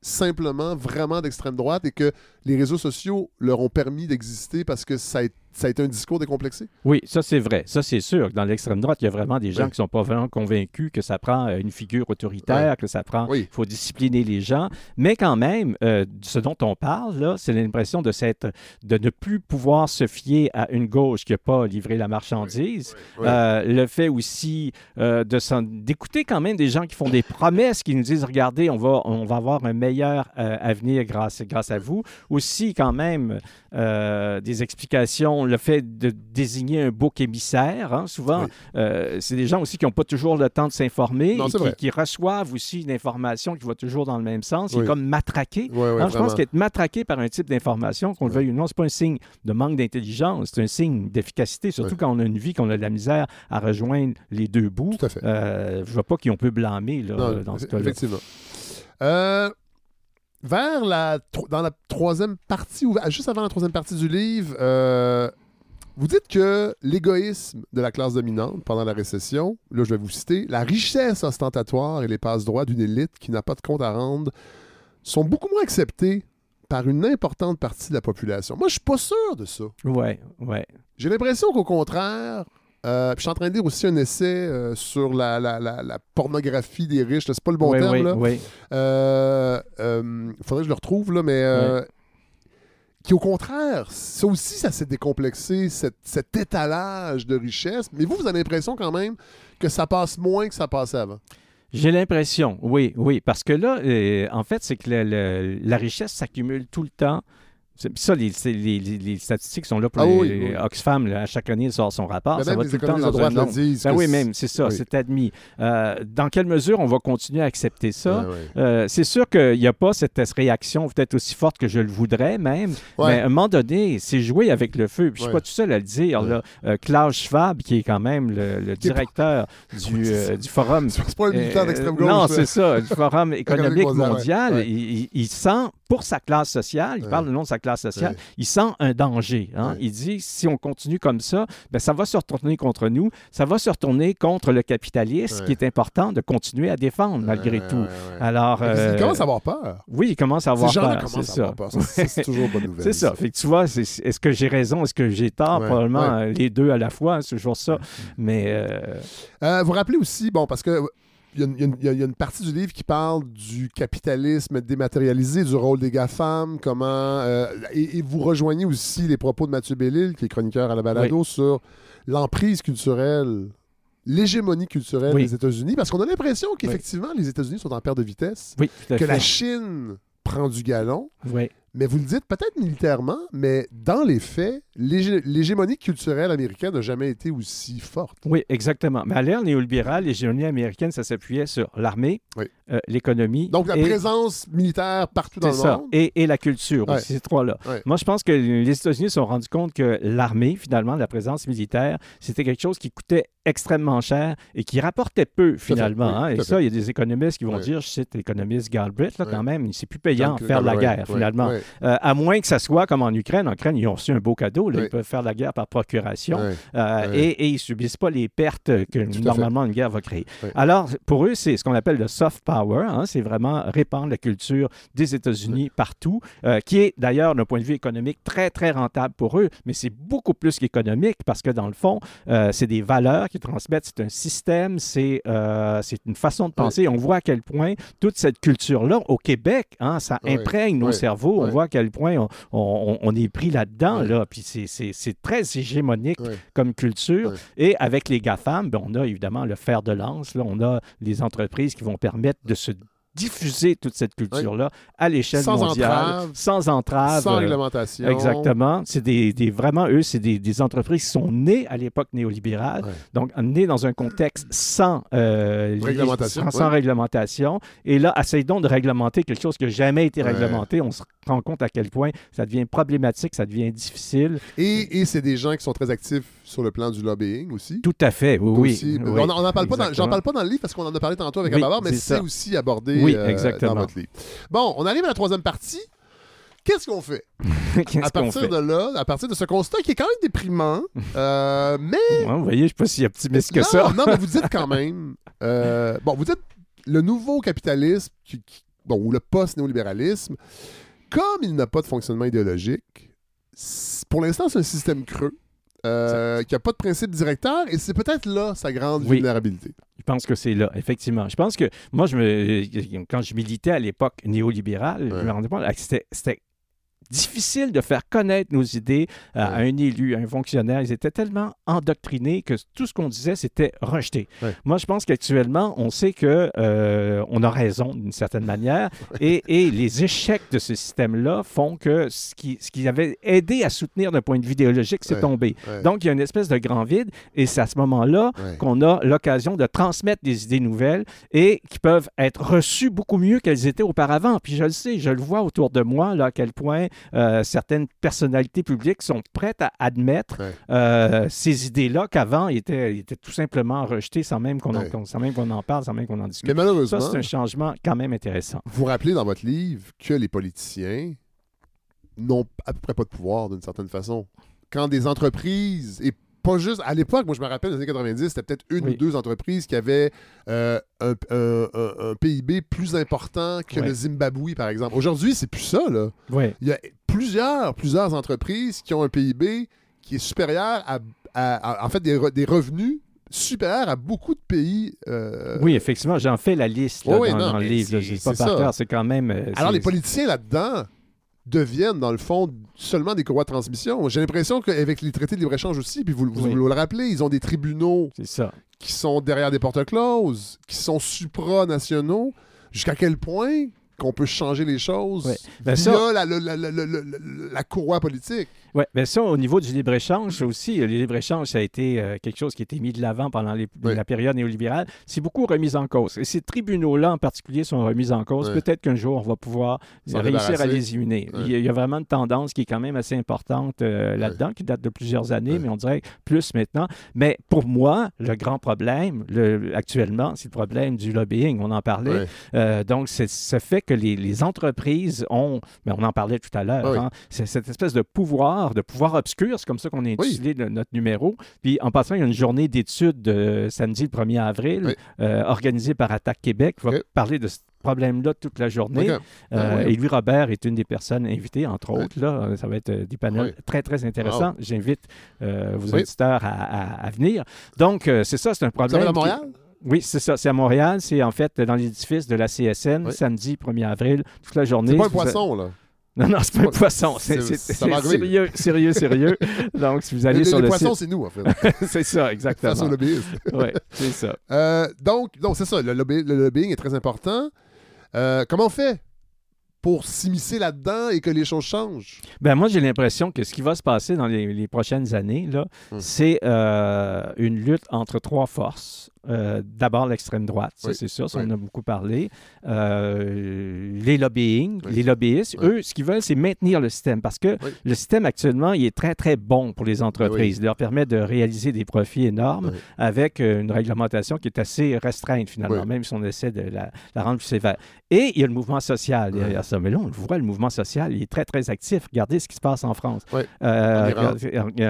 simplement vraiment d'extrême droite et que les réseaux sociaux leur ont permis d'exister parce que ça a, ça a été un discours décomplexé? Oui, ça c'est vrai. Ça c'est sûr. Dans l'extrême droite, il y a vraiment des gens Oui. qui ne sont pas vraiment convaincus que ça prend euh, une figure autoritaire, que ça prend, Oui. il faut discipliner les gens. Mais quand même, euh, ce dont on parle là, c'est l'impression de s'être, de ne plus pouvoir se fier à une gauche qui n'a pas livré la marchandise. Oui, oui. Euh, le fait aussi euh, de d'écouter quand même des gens qui font des promesses, qui nous disent regardez, on va, on va avoir un meilleur avenir grâce, grâce à vous. Aussi, quand même, des explications, le fait de désigner un bouc émissaire. hein, souvent, Oui. euh, c'est des gens aussi qui n'ont pas toujours le temps de s'informer et qui, reçoivent aussi une information qui va toujours dans le même sens. Oui. comme matraqué. Ouais, ouais, Hein, je pense qu'être matraqué par un type d'information, qu'on le veuille ou non, c'est pas un signe de manque d'intelligence, c'est un signe d'efficacité, surtout quand on a une vie, qu'on a de la misère à rejoindre les deux bouts. Tout à fait. Euh, je vois pas qui on peut blâmer là, Non, dans ce cas-là. Effectivement. Euh, vers la, dans la troisième partie, ou juste avant la troisième partie du livre, euh, vous dites que l'égoïsme de la classe dominante pendant la récession, là je vais vous citer, la richesse ostentatoire et les passe-droits d'une élite qui n'a pas de compte à rendre sont beaucoup moins acceptés par une importante partie de la population. Moi, je suis pas sûr de ça. Ouais, ouais. J'ai l'impression qu'au contraire, euh, puis je suis en train de lire aussi un essai euh, sur la, la- la- la pornographie des riches. C'est pas le bon terme, ouais. Euh, faudrait que je le retrouve, là, mais qui au contraire, ça aussi, ça s'est décomplexé, cette- cet étalage de richesse. Mais vous, vous avez l'impression quand même que ça passe moins que ça passait avant. J'ai l'impression, oui, oui, parce que là, en fait, c'est que le- le- la richesse s'accumule tout le temps. C'est- Ça, les, les- les- statistiques sont là pour Ah les, oui, les- oui. Oxfam. là, à chaque année, il sort son rapport. Mais ça va tout le temps dans un nombre. Ben oui, même, c'est ça, oui. c'est admis. Euh, dans quelle mesure on va continuer à accepter ça? Ouais. Euh, c'est sûr qu'il n'y a pas cette réaction peut-être aussi forte que je le voudrais même, Ouais. mais à un moment donné, c'est jouer avec le feu. Puis je ne suis pas tout seul à le dire. Là. Euh, Klaus Schwab, qui est quand même le, pas- directeur du, euh, du forum... C'est pas un militant d'extrême gauche. Non, c'est ça, du Forum économique mondial. Il, sent, pour sa classe sociale, il parle le nom de sa classe sociale, il sent un danger. hein. Il dit, si on continue comme ça, ben, ça va se retourner contre nous, ça va se retourner contre le capitalisme, Ouais. qui est important de continuer à défendre malgré tout. Alors, euh, Il commence à avoir peur. oui, il commence à avoir peur, c'est ça. c'est toujours bonne nouvelle. C'est ça. Fait que tu vois, est-ce que j'ai raison, est-ce que j'ai tort? Probablement euh, les deux à la fois, hein, c'est toujours ça. Mais euh, Euh, vous rappelez aussi, bon, parce que y, a une- il y a une- y a- partie du livre qui parle du capitalisme dématérialisé, du rôle des GAFAM, comment. euh, et, et vous rejoignez aussi les propos de Mathieu Bellil, qui est chroniqueur à la balado, sur l'emprise culturelle, l'hégémonie culturelle Oui. des États-Unis, parce qu'on a l'impression qu'effectivement, les États-Unis sont en perte de vitesse, que fait. la Chine prend du galon. Oui. Mais vous le dites peut-être militairement, mais dans les faits, l'hégé- l'hégémonie culturelle américaine n'a jamais été aussi forte. Oui, exactement. Mais à l'ère néolibérale, l'hégémonie américaine, ça s'appuyait sur l'armée, euh, l'économie. Donc la et- présence militaire partout dans le ça. monde. Et, et la culture, Ouais. aussi, ces trois-là. Ouais. Moi, je pense que les États-Unis se sont rendus compte que l'armée, finalement, la présence militaire, c'était quelque chose qui coûtait extrêmement cher et qui rapportait peu, finalement. oui, hein. Et ça, il y a des économistes qui vont dire, je cite l'économiste Galbraith, là, quand même, c'est plus payant John faire la guerre, finalement. Euh, à moins que ça soit comme en Ukraine. En Ukraine, ils ont reçu un beau cadeau. là. Ils peuvent faire la guerre par procuration. Euh. Et, et ils ne subissent pas les pertes que normalement une guerre va créer. Alors, pour eux, c'est ce qu'on appelle le soft power. hein. c'est vraiment répandre la culture des États-Unis partout, euh, qui est d'ailleurs, d'un point de vue économique, très, très rentable pour eux. Mais c'est beaucoup plus qu'économique parce que, dans le fond, c'est des valeurs qu'ils transmettent. C'est un système, c'est c'est une façon de penser. On voit à quel point toute cette culture-là, au Québec, hein, ça imprègne nos cerveaux. On. Voit à quel point on, on- on est pris là-dedans. Là. Puis c'est- très hégémonique comme culture. Et avec les GAFAM, ben, on a évidemment le fer de lance. Là. On a les entreprises qui vont permettre de se diffuser toute cette culture-là à l'échelle Sans mondiale. entrave. Sans entrave. Sans euh, réglementation. Exactement. C'est des, des- vraiment, eux, c'est des, des entreprises qui sont nées à l'époque néolibérale, donc nées dans un contexte sans, euh, Réglementation, sans, réglementation. Et là, essaye donc de réglementer quelque chose qui n'a jamais été réglementé. On se rend compte à quel point ça devient problématique, ça devient difficile. Et, et c'est des gens qui sont très actifs sur le plan du lobbying aussi. Tout à fait, oui. Aussi. oui, on n'en parle pas dans, j'en parle pas dans le livre parce qu'on en a parlé tantôt avec Oui, Ababar, mais c'est aussi abordé Oui, euh, dans votre livre. Bon, on arrive à la troisième partie. Qu'est-ce qu'on fait? Qu'est-ce à partir fait? de là, à partir de ce constat qui est quand même déprimant, euh, mais Ouais, vous voyez, je ne sais pas si optimiste que non, ça. non, mais vous dites quand même. euh, bon, vous dites le nouveau capitalisme, qui- qui- bon, ou le post-néolibéralisme, comme il n'a pas de fonctionnement idéologique, pour l'instant, c'est un système creux. Euh, qui n'a pas de principe directeur, et c'est peut-être là sa grande Oui. vulnérabilité. Je pense que c'est là, effectivement. Je pense que moi, je me, quand je militais à l'époque néolibérale, je me rendais compte que c'était- c'était difficile de faire connaître nos idées euh, à un élu, à un fonctionnaire. Ils étaient tellement endoctrinés que tout ce qu'on disait, c'était rejeté. Ouais. Moi, je pense qu'actuellement, on sait que euh, on a raison d'une certaine manière et, et les échecs de ce système-là font que ce qui, ce qui avait aidé à soutenir d'un point de vue idéologique, c'est Ouais. tombé. Donc, il y a une espèce de grand vide et c'est à ce moment-là qu'on a l'occasion de transmettre des idées nouvelles et qui peuvent être reçues beaucoup mieux qu'elles étaient auparavant. Puis je le sais, je le vois autour de moi, là, à quel point euh, certaines personnalités publiques sont prêtes à admettre Ouais. euh, ces idées-là qu'avant étaient, étaient tout simplement rejetées sans même qu'on en, Ouais. sans même qu'on en parle, sans même qu'on en discute. Mais malheureusement, Ça, c'est un changement quand même intéressant. vous rappelez dans votre livre que les politiciens n'ont à peu près pas de pouvoir d'une certaine façon. Quand des entreprises, et pas juste à l'époque, moi je me rappelle, dans les années 90, c'était peut-être une Oui. ou deux entreprises qui avaient euh, un, un- un- un PIB plus important que Ouais. le Zimbabwe, par exemple. Aujourd'hui, c'est plus ça, là. Il y a plusieurs, plusieurs entreprises qui ont un PIB qui est supérieur à, à- à- en fait, des, re- des revenus supérieurs à beaucoup de pays. euh, Oui, effectivement, j'en fais la liste là, Oui, oui, dans, non, dans le livre. là. c'est- Je sais pas c'est par ça. cœur, c'est quand même. euh, Alors, les politiciens là-dedans deviennent, dans le fond, seulement des courroies de transmission. J'ai l'impression qu'avec les traités de libre-échange aussi, puis vous, vous, Oui. vous le rappelez, ils ont des tribunaux ça. qui sont derrière des portes closes, qui sont supranationaux. Jusqu'à quel point qu'on peut changer les choses Ouais. Ben via ça- la courroie politique? Oui, bien ça, au niveau du libre-échange aussi, le libre-échange, ça a été euh, quelque chose qui a été mis de l'avant pendant les- Oui. la période néolibérale. C'est beaucoup remis en cause. Et ces tribunaux-là, en particulier, sont remis en cause. Oui. Peut-être qu'un jour, on va pouvoir réussir à les éliminer. Oui. Il, y a, il y a vraiment une tendance qui est quand même assez importante euh, là-dedans, qui date de plusieurs années, mais on dirait plus maintenant. Mais pour moi, le grand problème, le- actuellement, c'est le problème du lobbying. On en parlait. Euh, donc, c'est- ça fait que les, les entreprises ont, mais on en parlait tout à l'heure, Ah hein, c'est cette espèce de pouvoir, de pouvoir obscur, c'est comme ça qu'on a intitulé notre numéro. Puis en passant, il y a une journée d'études euh, samedi le 1er avril, Oui. euh, organisée par Attaque Québec, qui va parler de ce problème-là toute la journée. Ok. Euh, oui. Et Louis Robert est une des personnes invitées, entre autres. Là, ça va être euh, des panels très, très intéressants. J'invite vos auditeurs à, à- à venir. Donc, c'est ça, c'est un Ça problème. va à qui- Montréal? Oui, c'est ça. C'est à Montréal. C'est en fait dans l'édifice de la CSN, samedi 1er avril, toute la journée. C'est pas un poisson, là. Non, non, c'est pas un poisson. C'est sérieux, sérieux, sérieux. Donc, si vous allez Les- sur les le poissons, c'est nous, en fait. c'est ça, exactement. Face au lobbyiste. Oui, c'est ça. Euh, donc, donc c'est ça. Le, lobby- le lobbying est très important. Euh, comment on fait pour s'immiscer là-dedans et que les choses changent? Ben moi, j'ai l'impression que ce qui va se passer dans les, les prochaines années, là, Hmm. c'est euh, une lutte entre trois forces. Euh, D'abord, l'extrême droite, ça Oui. c'est sûr, ça, Oui. on a beaucoup parlé. Euh, les lobbying, Oui. les lobbyistes, eux, ce qu'ils veulent, c'est maintenir le système parce que le système actuellement, il est très, très bon pour les entreprises. Il leur permet de réaliser des profits énormes avec euh, une réglementation qui est assez restreinte finalement, même si on essaie de la, la rendre plus sévère. Et il y a le mouvement social derrière ça. Mais là, on le voit, le mouvement social, il est très, très actif. Regardez ce qui se passe en France. Euh,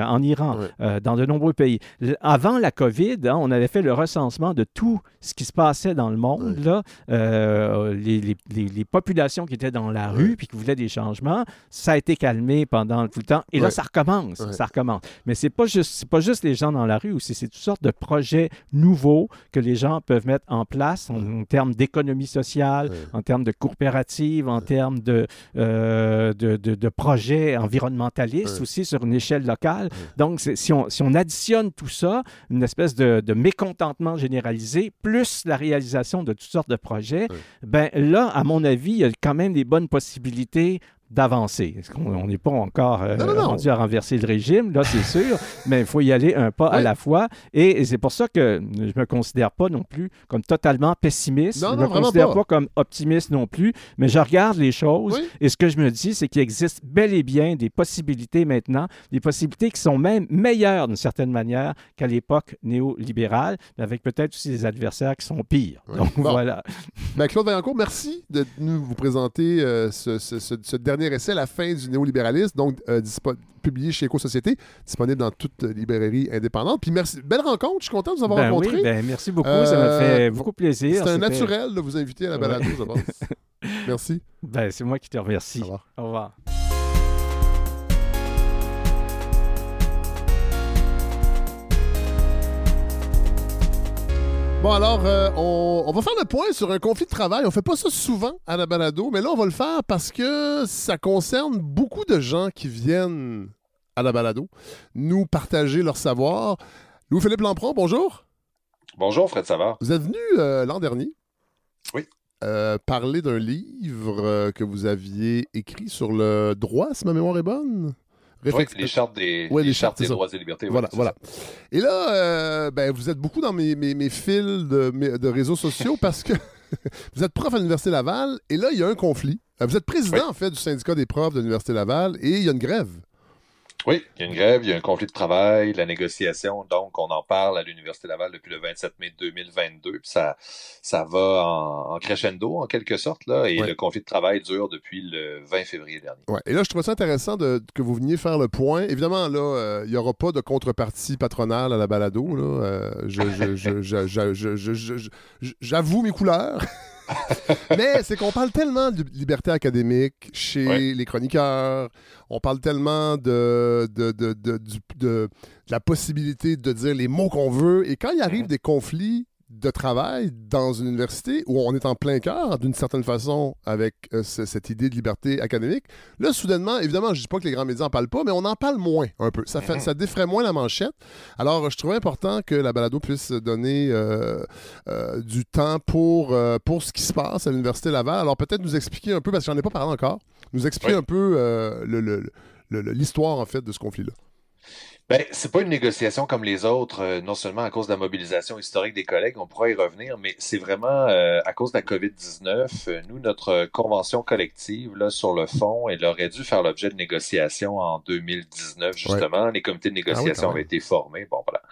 En Iran. en, dans de nombreux pays. Avant la COVID, hein, on avait fait le recensement de tout ce qui se passait dans le monde, là, euh, les, les- les- les populations qui étaient dans la rue puis qui voulaient des changements. Ça a été calmé pendant tout le temps. Et là, ça recommence. Ça recommence. Mais c'est pas juste, c'est pas juste les gens dans la rue aussi. C'est toutes sortes de projets nouveaux que les gens peuvent mettre en place en, en termes d'économie sociale, en termes de coopérative, en termes de, euh, de, de- de projets environnementalistes aussi sur une échelle locale. Donc, si on, si on additionne tout ça, une espèce de, de mécontentement généralisé, plus la réalisation de toutes sortes de projets, Oui. ben là, à mon avis, il y a quand même des bonnes possibilités d'avancer. On n'est pas encore euh, Non, non, non. rendu à renverser le régime, là, c'est sûr, mais il faut y aller un pas à la fois. Et, et c'est pour ça que je me considère pas non plus comme totalement pessimiste. Je non, me considère pas. pas comme optimiste non plus, mais je regarde les choses Oui. et ce que je me dis, c'est qu'il existe bel et bien des possibilités maintenant, des possibilités qui sont même meilleures d'une certaine manière qu'à l'époque néolibérale, mais avec peut-être aussi des adversaires qui sont pires. Oui. Donc Bon. voilà. Ben, Claude Vaillancourt, merci de nous vous présenter euh, ce, ce- ce- ce dernier essai, La fin du néolibéralisme, donc euh, publié chez Éco-Société, disponible dans toute librairie indépendante. Puis merci, belle rencontre, je suis content de vous avoir Ben rencontré. oui, ben merci beaucoup, ça m'a Euh, fait beaucoup plaisir. C'est un naturel de vous inviter à la balado, Ouais. je pense. Merci. Ben, c'est moi qui te remercie. Au revoir. Au revoir. Bon, alors, euh, on, on va faire le point sur un conflit de travail. On fait pas ça souvent à la balado, mais là, on va le faire parce que ça concerne beaucoup de gens qui viennent à la balado nous partager leur savoir. Louis-Philippe Lampron, bonjour. Bonjour, Fred Savard. Vous êtes venu euh, l'an dernier. Oui. euh, parler d'un livre que vous aviez écrit sur le droit, si ma mémoire est bonne. Réflex- les chartes des, Ouais, les les chartes des droits et libertés. Voilà, voilà. Et là, euh, ben, vous êtes beaucoup dans mes, mes- mes fils de, mes- de réseaux sociaux parce que vous êtes prof à l'Université Laval et là, il y a un conflit. Euh, Vous êtes président, en fait, du syndicat des profs de l'Université Laval et il y a une grève. Oui, il y a une grève, il y a un conflit de travail, la négociation. Donc, on en parle à l'Université Laval depuis le 27 mai 2022. Puis ça, ça va en, crescendo, en quelque sorte. Là, et le conflit de travail dure depuis le 20 février dernier. Ouais. Et là, je trouve ça intéressant de, que vous veniez faire le point. Évidemment, là, euh, il n'y aura pas de contrepartie patronale à la balado. Là. Euh, je, je, j'avoue mes couleurs. Mais c'est qu'on parle tellement de liberté académique chez Ouais. les chroniqueurs. On parle tellement de, de, de, de- du- de- de la possibilité de dire les mots qu'on veut. Et quand il arrive des conflits de travail dans une université où on est en plein cœur, d'une certaine façon, avec euh, ce- cette idée de liberté académique, là, soudainement, évidemment, je dis pas que les grands médias en parlent pas, mais on en parle moins un peu. Ça, fait, ça défraie moins la manchette. Alors, je trouvais important que la balado puisse donner euh, euh, du temps pour, pour ce qui se passe à l'Université Laval. Alors, peut-être nous expliquer un peu, parce que j'en ai pas parlé encore, nous expliquer Oui. un peu euh, le- le- l'histoire, en fait, de ce conflit-là. Ben, c'est pas une négociation comme les autres, euh, non seulement à cause de la mobilisation historique des collègues, on pourra y revenir, mais c'est vraiment euh, à cause de la COVID-19. euh, nous, notre euh, convention collective, là, sur le fond, elle aurait dû faire l'objet de négociations en 2019, justement. Les comités de négociation quand avaient été formés, bon, voilà.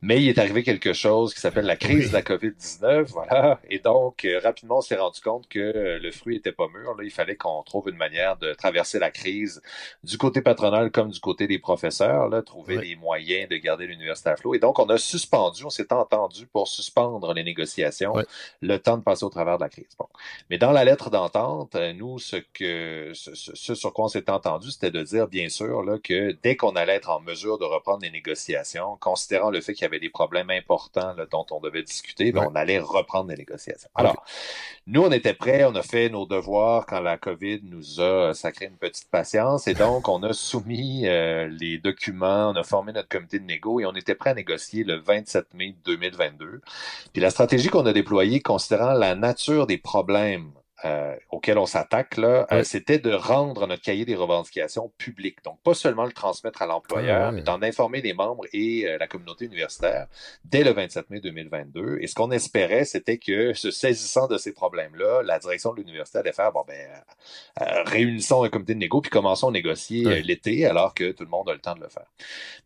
Mais il est arrivé quelque chose qui s'appelle la crise de la COVID-19, voilà. Et donc, euh, rapidement, on s'est rendu compte que euh, le fruit était pas mûr, là. Il fallait qu'on trouve une manière de traverser la crise du côté patronal comme du côté des professeurs, là, trouver Ouais. Les moyens de garder l'université à flot. Et donc, on a suspendu, on s'est entendu pour suspendre les négociations le temps de passer au travers de la crise. Bon. Mais dans la lettre d'entente, euh, nous, ce, que, ce, ce sur quoi on s'est entendu, c'était de dire, bien sûr, là, que dès qu'on allait être en mesure de reprendre les négociations, considérant le fait qu'il y avait des problèmes importants là, dont on devait discuter, ben, on allait reprendre les négociations. Alors, nous, on était prêts, on a fait nos devoirs quand la COVID nous a sacré une petite patience et donc on a soumis euh, les documents, on a formé notre comité de négo et on était prêt à négocier le 27 mai 2022. Puis la stratégie qu'on a déployée, considérant la nature des problèmes euh, auquel on s'attaque, là, euh, c'était de rendre notre cahier des revendications public. Donc, pas seulement le transmettre à l'employeur, mais d'en informer les membres et euh, la communauté universitaire dès le 27 mai 2022. Et ce qu'on espérait, c'était que, se saisissant de ces problèmes-là, la direction de l'université allait faire, bon, ben, réunissons un comité de négo, puis commençons à négocier l'été, alors que tout le monde a le temps de le faire.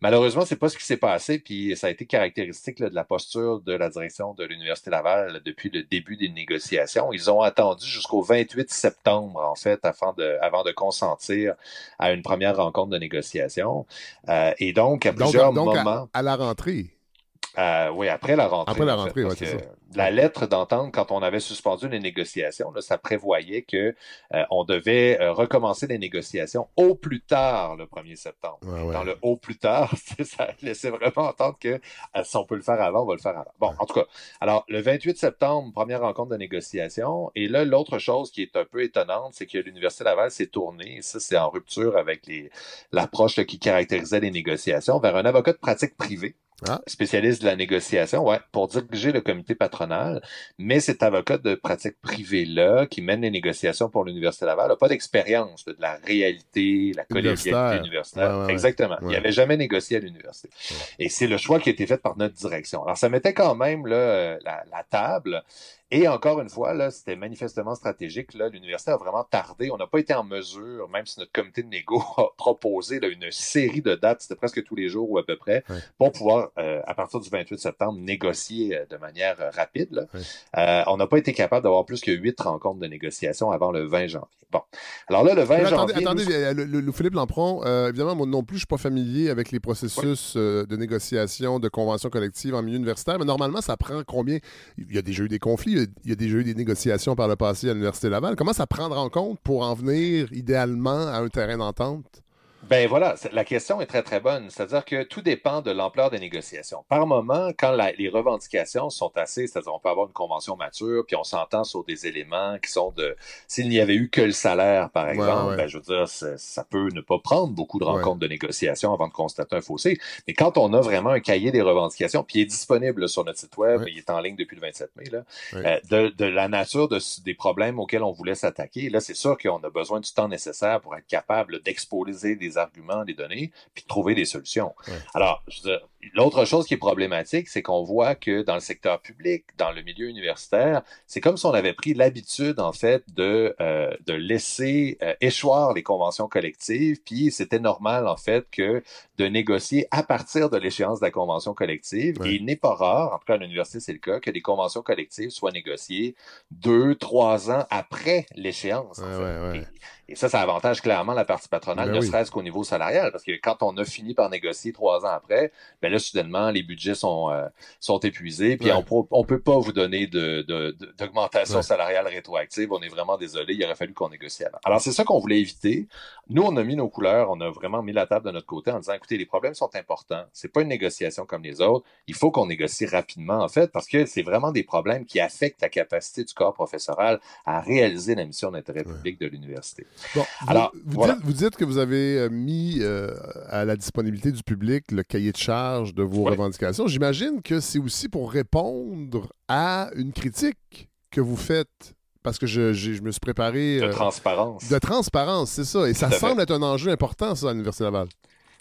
Malheureusement, c'est pas ce qui s'est passé, puis ça a été caractéristique de la posture de la direction de l'Université Laval depuis le début des négociations. Ils ont attendu jusqu'au jusqu'au 28 septembre, en fait, avant de, avant de consentir à une première rencontre de négociation. Euh, et donc, à plusieurs moments. à la rentrée. Euh, oui, après la rentrée. Après la rentrée, c'est ça. La lettre d'entente, quand on avait suspendu les négociations, là, ça prévoyait que euh, on devait euh, recommencer les négociations au plus tard le 1er septembre. Dans le au plus tard, ça laissait vraiment entendre que si on peut le faire avant, on va le faire avant. Bon, en tout cas, alors le 28 septembre, première rencontre de négociation. Et là, l'autre chose qui est un peu étonnante, c'est que l'Université Laval s'est tournée, et ça c'est en rupture avec l'approche qui caractérisait les négociations, vers un avocat de pratique privée ah. spécialiste de la négociation, ouais, pour diriger le comité patronal. Mais cet avocat de pratique privée-là, qui mène les négociations pour l'Université Laval, n'a pas d'expérience de la réalité, la collégialité universitaire. Exactement. Il n'avait jamais négocié à l'université. Et c'est le choix qui a été fait par notre direction. Alors, ça mettait quand même là, la, la table. Et encore une fois, là, c'était manifestement stratégique. Là, l'université a vraiment tardé. On n'a pas été en mesure, même si notre comité de négo a proposé là, une série de dates, c'était presque tous les jours ou à peu près, pour pouvoir, euh, à partir du 28 septembre, négocier euh, de manière euh, rapide. Là. on n'a pas été capable d'avoir plus que huit rencontres de négociation avant le 20 janvier. Bon. Alors là, le 20 janvier. Attendez, le, Philippe Lampron, évidemment, moi non plus, je ne suis pas familier avec les processus de négociation, de convention collective en milieu universitaire, mais normalement, ça prend combien? Il y a déjà eu des conflits il y a déjà eu des négociations par le passé à l'Université Laval. Comment ça prendre en compte pour en venir idéalement à un terrain d'entente? Ben voilà, la question est très très bonne. C'est-à-dire que tout dépend de l'ampleur des négociations. Par moment, quand les revendications sont assez, c'est-à-dire on peut avoir une convention mature, puis on s'entend sur des éléments qui sont de, s'il n'y avait eu que le salaire, par exemple, ben je veux dire, ça peut ne pas prendre beaucoup de rencontres de négociation avant de constater un fossé. Mais quand on a vraiment un cahier des revendications, puis il est disponible sur notre site web, il est en ligne depuis le 27 mai, là, euh, de, de, la nature de, des problèmes auxquels on voulait s'attaquer, là, c'est sûr qu'on a besoin du temps nécessaire pour être capable d'exposer des arguments, des données, puis de trouver des solutions. Alors, l'autre chose qui est problématique, c'est qu'on voit que dans le secteur public, dans le milieu universitaire, c'est comme si on avait pris l'habitude, en fait, de, euh, de laisser euh, échoir les conventions collectives, puis c'était normal, en fait, que de négocier à partir de l'échéance de la convention collective. Et il n'est pas rare, en tout cas à l'université, c'est le cas, que les conventions collectives soient négociées deux, trois ans après l'échéance. Et ça, ça avantage clairement la partie patronale, ben ne serait-ce qu'au niveau salarial, parce que quand on a fini par négocier trois ans après, ben là, soudainement, les budgets sont, euh, sont épuisés, puis on ne peut pas vous donner d'augmentation de, de, salariale rétroactive. On est vraiment désolé, il aurait fallu qu'on négocie avant. Alors, c'est ça qu'on voulait éviter. Nous, on a mis nos couleurs, on a vraiment mis la table de notre côté en disant, écoutez, les problèmes sont importants, c'est pas une négociation comme les autres, il faut qu'on négocie rapidement, en fait, parce que c'est vraiment des problèmes qui affectent la capacité du corps professoral à réaliser la mission d'intérêt public de l'université. Bon, Alors, vous, dites, que vous avez euh, mis euh, à la disponibilité du public le cahier de charge de vos revendications. J'imagine que c'est aussi pour répondre à une critique que vous faites parce que je, je, me suis préparé. De euh, transparence. De transparence, c'est ça. Et ça semble être un enjeu important, ça, à l'Université Laval.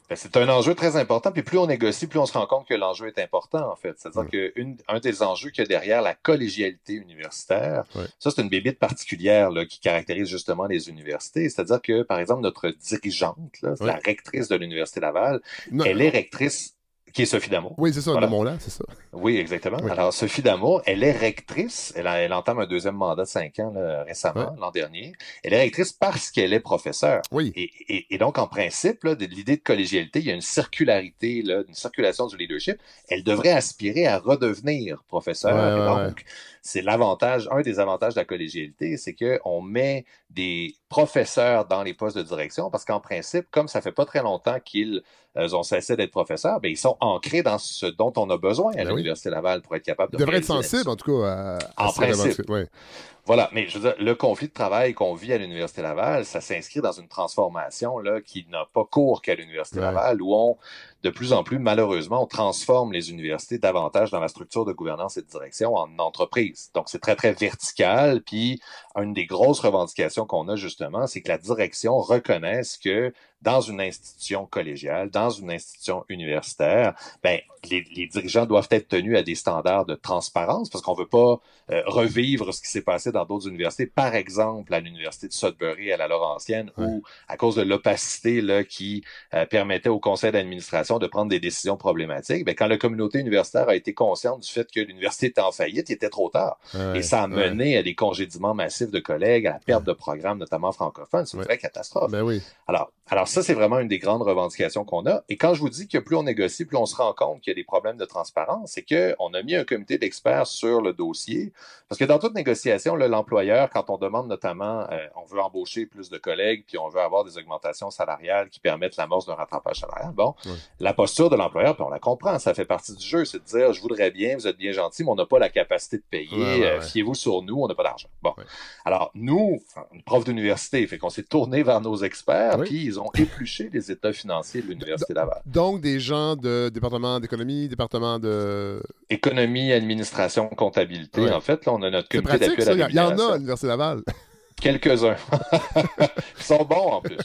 Ben, c'est un enjeu très important. Puis plus on négocie, plus on se rend compte que l'enjeu est important, en fait. C'est-à-dire qu'un des enjeux qu'il y a derrière la collégialité universitaire, ça, c'est une bébite particulière là, qui caractérise justement les universités. C'est-à-dire que, par exemple, notre dirigeante, là, la rectrice de l'Université Laval, elle est rectrice qui est Sophie Damour. Oui, c'est ça, Voilà. mon là, c'est ça. Oui, exactement. Oui. Alors, Sophie Damour, elle est rectrice. Elle, a- elle entame un deuxième mandat de cinq ans là, récemment, l'an dernier. Elle est rectrice parce qu'elle est professeure. Oui. Et, et- et donc, en principe, là, de l'idée de collégialité, il y a une circularité, là, une circulation du leadership. Elle devrait aspirer à redevenir professeure. Ouais, Et ouais, donc, c'est l'avantage, un des avantages de la collégialité, c'est qu'on met des professeurs dans les postes de direction parce qu'en principe, comme ça fait pas très longtemps qu'ils euh, ont cessé d'être professeurs, ben, ils sont ancrés dans ce dont on a besoin à Ben oui. l'Université Laval pour être capable de Il devrait être réaliser sensible, en tout cas, à, à En principe. Voilà, mais je veux dire, le conflit de travail qu'on vit à l'Université Laval, ça s'inscrit dans une transformation là, qui n'a pas cours qu'à l'Université Ouais. Laval, où on, de plus en plus, malheureusement, on transforme les universités davantage dans la structure de gouvernance et de direction en entreprise. Donc, c'est très, très vertical. Puis, une des grosses revendications qu'on a, justement, c'est que la direction reconnaisse que dans une institution collégiale, dans une institution universitaire, ben, les, les dirigeants doivent être tenus à des standards de transparence parce qu'on veut pas euh, revivre ce qui s'est passé dans d'autres universités. Par exemple, à l'université de Sudbury, à la Laurentienne, où, à cause de l'opacité là, qui euh, permettait au conseil d'administration de prendre des décisions problématiques, ben, quand la communauté universitaire a été consciente du fait que l'université était en faillite, il était trop tard. Et ça a mené à des congédiements massifs de collègues, à la perte de programmes, notamment francophones. C'est une vraie catastrophe. Ben oui. Alors, alors ça, c'est vraiment une des grandes revendications qu'on a. Et quand je vous dis que plus on négocie, plus on se rend compte qu'il y a des problèmes de transparence, c'est qu'on a mis un comité d'experts sur le dossier. Parce que dans toute négociation, l'employeur, quand on demande notamment, euh, on veut embaucher plus de collègues, puis on veut avoir des augmentations salariales qui permettent l'amorce d'un rattrapage salarial, bon, la posture de l'employeur, puis on la comprend, ça fait partie du jeu, c'est de dire, je voudrais bien, vous êtes bien gentil, mais on n'a pas la capacité de payer, euh, fiez-vous sur nous, on n'a pas d'argent. Bon. Alors, nous, prof d'université, fait qu'on s'est tourné vers nos experts, puis ils ont épluché les états financiers de l'Université Laval. Donc, des gens de département d'économie, département de. Économie, administration, comptabilité. Ouais. En fait, là, on a notre comité d'appui à la Il y en a à l'Université Laval. Quelques-uns. Ils sont bons en plus.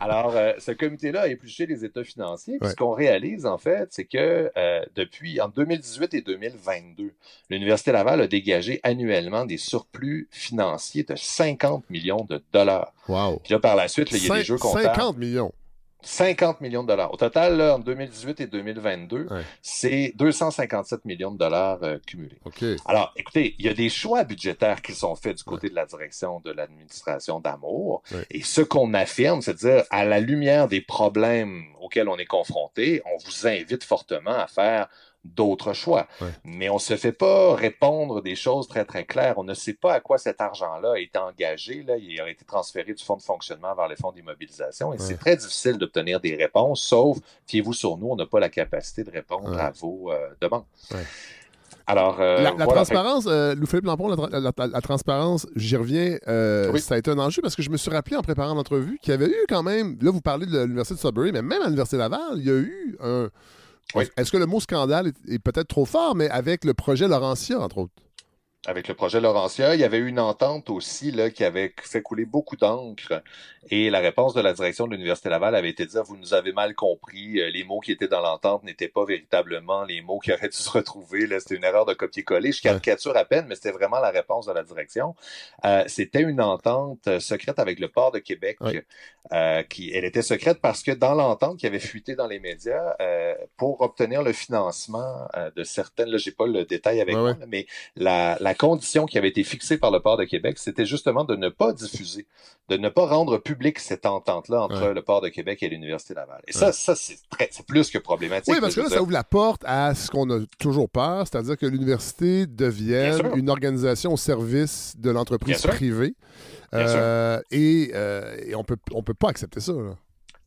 Alors, euh, ce comité-là a épluché les états financiers. Puis Ouais. ce qu'on réalise, en fait, c'est que euh, depuis entre 2018 et 2022, l'Université Laval a dégagé annuellement des surplus financiers de 50 millions de dollars. Wow. Puis là, par la suite, il y a des jeux comptables. 50 millions. 50 millions de dollars. Au total, là, en 2018 et 2022, c'est 257 millions de dollars euh, cumulés. OK. Alors, écoutez, il y a des choix budgétaires qui sont faits du côté de la direction de l'administration d'Amour. Ouais. Et ce qu'on affirme, c'est de dire, à la lumière des problèmes auxquels on est confronté, on vous invite fortement à faire d'autres choix. Ouais. Mais on se fait pas répondre des choses très, très claires. On ne sait pas à quoi cet argent-là a été engagé. Là. Il a été transféré du fonds de fonctionnement vers les fonds d'immobilisation. Et c'est très difficile d'obtenir des réponses, sauf, fiez-vous sur nous, on n'a pas la capacité de répondre Ouais. à vos euh, demandes. Ouais. Alors, euh, la, la voilà, transparence, euh, Louis-Philippe Lampron, la, tra- la- la- la transparence, j'y reviens, euh, Oui. ça a été un enjeu parce que je me suis rappelé en préparant l'entrevue qu'il y avait eu quand même, là vous parlez de l'Université de Sudbury, mais même à l'Université Laval, il y a eu un... Est-ce que le mot scandale est, peut-être trop fort, mais avec le projet Laurentia, entre autres? Avec le projet Laurentia, il y avait eu une entente aussi là, qui avait fait couler beaucoup d'encre. Et la réponse de la direction de l'Université Laval avait été de dire, vous nous avez mal compris, euh, les mots qui étaient dans l'entente n'étaient pas véritablement les mots qui auraient dû se retrouver. C'était une erreur de copier-coller. Je caricature à peine, mais c'était vraiment la réponse de la direction. Euh, c'était une entente euh, secrète avec le port de Québec. Euh, qui, elle était secrète parce que dans l'entente qui avait fuité dans les médias, euh, pour obtenir le financement euh, de certaines, là, j'ai pas le détail avec Ouais, moi, mais la, la condition qui avait été fixée par le port de Québec, c'était justement de ne pas diffuser, de ne pas rendre public cette entente-là entre Ouais. le port de Québec et l'Université Laval. Et Ouais. ça, ça c'est plus que problématique. Oui, parce que là, ça ouvre la porte à ce qu'on a toujours peur, c'est-à-dire que l'université devienne une organisation au service de l'entreprise privée. Bien Euh, et, euh, et on peut, on peut pas accepter ça. là.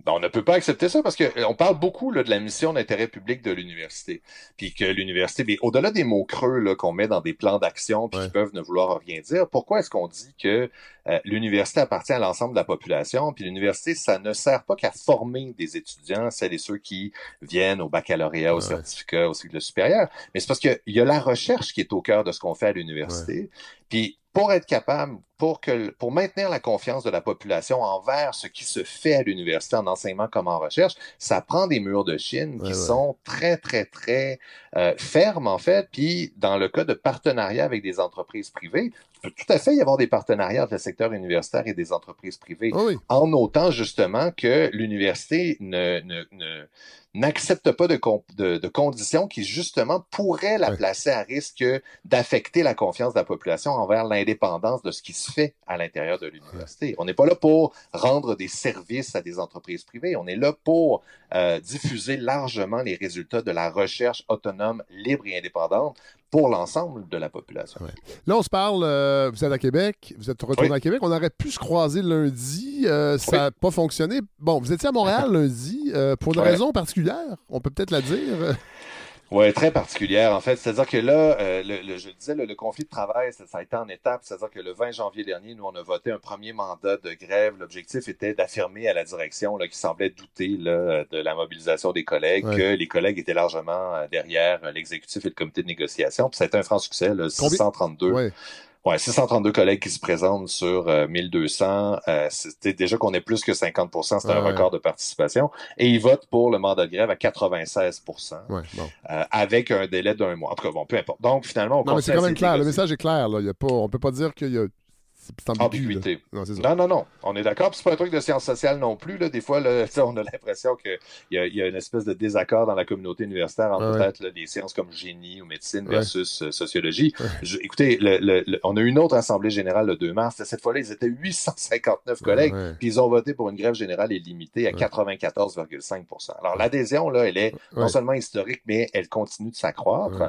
Ben, on ne peut pas accepter ça parce que euh, on parle beaucoup là, de la mission d'intérêt public de l'université. Puis que l'université, mais au-delà des mots creux là, qu'on met dans des plans d'action puis qui peuvent ne vouloir rien dire, pourquoi est-ce qu'on dit que euh, l'université appartient à l'ensemble de la population? Puis l'université, ça ne sert pas qu'à former des étudiants, celles et ceux qui viennent au baccalauréat, au certificat, au cycle supérieur? Mais c'est parce qu'il y a la recherche qui est au cœur de ce qu'on fait à l'université. Puis pour être capable, pour, que, pour maintenir la confiance de la population envers ce qui se fait à l'université en enseignement comme en recherche, ça prend des murs de Chine qui Ouais, ouais. sont très, très, très euh, fermes, en fait. Puis, dans le cas de partenariat avec des entreprises privées, il peut tout à fait y avoir des partenariats entre le secteur universitaire et des entreprises privées, Ah oui. en notant justement que l'université ne, ne, ne- n'accepte pas de, con- de, de conditions qui, justement, pourraient la placer à risque d'affecter la confiance de la population envers l'indépendance de ce qui se fait à l'intérieur de l'université. On n'est pas là pour rendre des services à des entreprises privées. On est là pour euh, diffuser largement les résultats de la recherche autonome, libre et indépendante pour l'ensemble de la population. Là, on se parle, euh, vous êtes à Québec, vous êtes retourné Oui. à Québec, on aurait pu se croiser lundi, euh, ça n'a pas fonctionné. Bon, vous étiez à Montréal lundi, euh, pour une Ouais. raison particulière, on peut peut-être la dire. Oui, très particulière, en fait. C'est-à-dire que là, euh, le, le- je le disais, le, le conflit de travail, ça, ça a été en étapes. C'est-à-dire que le 20 janvier dernier, nous, on a voté un premier mandat de grève. L'objectif était d'affirmer à la direction là, qui semblait douter là, de la mobilisation des collègues Ouais. que les collègues étaient largement euh, derrière euh, l'exécutif et le comité de négociation. Puis ça a été un franc succès, là, Combien- 632. Ouais. Ouais, 632 collègues qui se présentent sur euh, 1200. Euh, c'était déjà qu'on est plus que 50% c'est un Ouais, record de participation. Et ils votent pour le mandat de grève à 96 Ouais, bon. euh, avec un délai d'un mois. En tout cas, bon, peu importe. Donc, finalement, on Non, mais c'est quand même clair, le message est clair. Là. Il y a pas, on peut pas dire qu'il y a. C'est. Ambiguïté. Non. Non, non, non. On est d'accord. Puis c'est pas un truc de sciences sociales non plus. Là. Des fois, là, on a l'impression qu'il y a, y a une espèce de désaccord dans la communauté universitaire entre Ouais, peut-être là, des sciences comme génie ou médecine Ouais. versus euh, sociologie. Je- écoutez, le- le- le- on a eu une autre assemblée générale le 2 mars. Cette fois-là, ils étaient 859 collègues. Ouais. Puis ils ont voté pour une grève générale illimitée à 94,5 Alors l'adhésion, là, elle est non Ouais. seulement historique, mais elle continue de s'accroître. Ouais.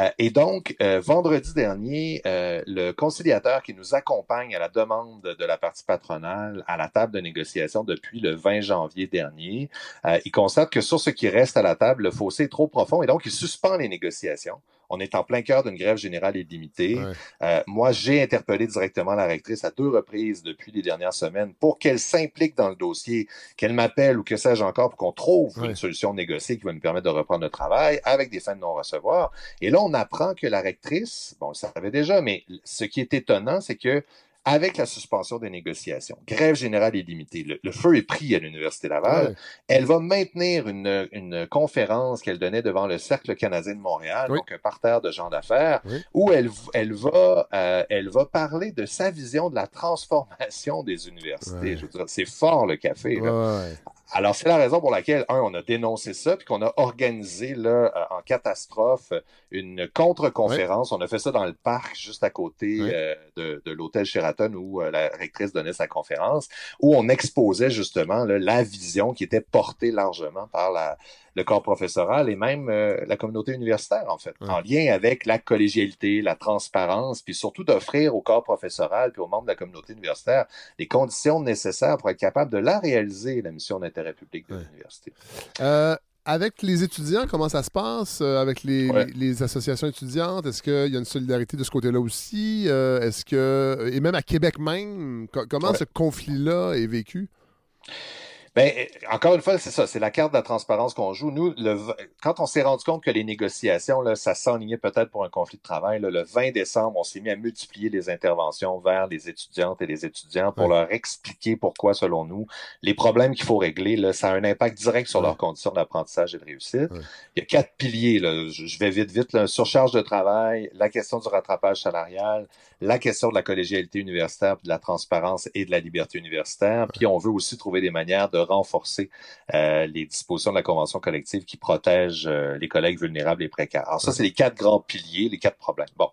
Euh, et donc, euh, vendredi dernier, le conciliateur qui nous accompagne à la demande de la partie patronale à la table de négociation depuis le 20 janvier dernier, euh, il constate que sur ce qui reste à la table, le fossé est trop profond et donc il suspend les négociations. On est en plein cœur d'une grève générale illimitée. Ouais. Euh, moi, j'ai interpellé directement la rectrice à deux reprises depuis les dernières semaines pour qu'elle s'implique dans le dossier, qu'elle m'appelle ou que sais-je encore pour qu'on trouve Ouais. une solution négociée qui va nous permettre de reprendre le travail avec des fins de non-recevoir. Et là, on apprend que la rectrice, bon, on le savait déjà, mais ce qui est étonnant, c'est que avec la suspension des négociations, grève générale illimitée, le, le feu est pris à l'Université Laval, Ouais. elle va maintenir une, une conférence qu'elle donnait devant le Cercle canadien de Montréal, Oui. donc un parterre de gens d'affaires, Oui. où elle, elle, va, euh, elle va parler de sa vision de la transformation des universités. Ouais. Je veux dire, c'est fort le café. Là. ouais. Alors, c'est la raison pour laquelle, un, on a dénoncé ça, puis qu'on a organisé là, euh, en catastrophe une contre-conférence. On a fait ça dans le parc, juste à côté euh, de, de l'hôtel Sheraton où euh, la rectrice donnait sa conférence, où on exposait justement là, la vision qui était portée largement par la, le corps professoral et même euh, la communauté universitaire, en fait, en lien avec la collégialité, la transparence, puis surtout d'offrir au corps professoral puis aux membres de la communauté universitaire les conditions nécessaires pour être capable de la réaliser, la mission d'intérêt public de Ouais. l'université. Euh, avec les étudiants, comment ça se passe? euh, avec les, Ouais. les- les associations étudiantes, est-ce qu'il y a une solidarité de ce côté-là aussi? Euh, est-ce que. Et même à Québec même, co- comment Ouais. ce conflit-là est vécu? Ben, euh, encore une fois, c'est ça, c'est la carte de la transparence qu'on joue. Nous, le, quand on s'est rendu compte que les négociations, là, ça s'enlignait peut-être pour un conflit de travail, là, le 20 décembre, on s'est mis à multiplier les interventions vers les étudiantes et les étudiants pour leur expliquer pourquoi, selon nous, les problèmes qu'il faut régler, là, ça a un impact direct sur Ouais. leurs conditions d'apprentissage et de réussite. Ouais. Il y a quatre piliers, là, je, je vais vite, vite, là, surcharge de travail, la question du rattrapage salarial, la question de la collégialité universitaire, de la transparence et de la liberté universitaire. Puis on veut aussi trouver des manières de renforcer euh, les dispositions de la convention collective qui protègent euh, les collègues vulnérables et précaires. Alors ça, c'est les quatre grands piliers, les quatre problèmes. Bon,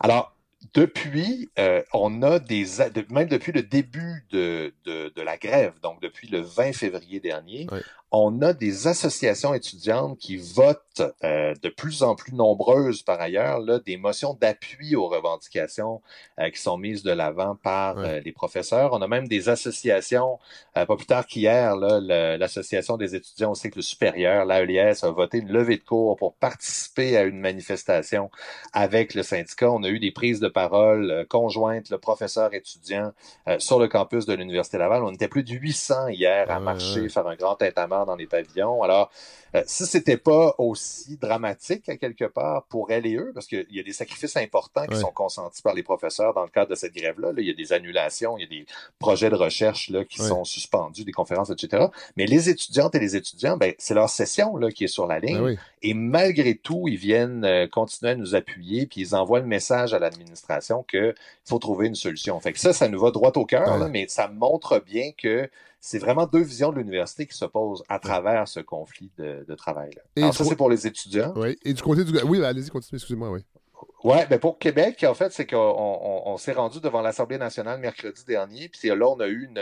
alors depuis, euh, on a des, même depuis le début de, de, de la grève, donc depuis le 20 février dernier. On a des associations étudiantes qui votent euh, de plus en plus nombreuses par ailleurs là, des motions d'appui aux revendications euh, qui sont mises de l'avant par Ouais. euh, les professeurs. On a même des associations, euh, pas plus tard qu'hier, l'association des étudiants au cycle supérieur, l'AELIS, a voté une levée de cours pour participer à une manifestation avec le syndicat. On a eu des prises de parole euh, conjointes, le professeur étudiant euh, sur le campus de l'Université Laval. On était plus de 800 hier à Ah ouais, marcher, ouais. faire un grand tintamarre dans les pavillons. Alors, euh, si c'était pas aussi dramatique à quelque part pour elles et eux, parce qu'il y a des sacrifices importants qui Ouais. sont consentis par les professeurs dans le cadre de cette grève-là. Là, il y a des annulations, il y a des projets de recherche là, qui Ouais. sont suspendus, des conférences, etc. Mais les étudiantes et les étudiants, ben, c'est leur session là, qui est sur la ligne. Ben oui. Et malgré tout, ils viennent euh, continuer à nous appuyer, puis ils envoient le message à l'administration qu'il faut trouver une solution. Fait que ça, ça nous va droit au cœur, là, mais ça montre bien que c'est vraiment deux visions de l'université qui s'opposent à travers ce conflit de, de travail-là. Et Alors ça, c'est pour les étudiants. Oui. Et du côté du. Oui, ben, allez-y, continuez, excusez-moi, oui. Ouais, ben pour Québec, en fait, c'est qu'on on, on s'est rendu devant l'Assemblée nationale mercredi dernier, puis là, on a eu une,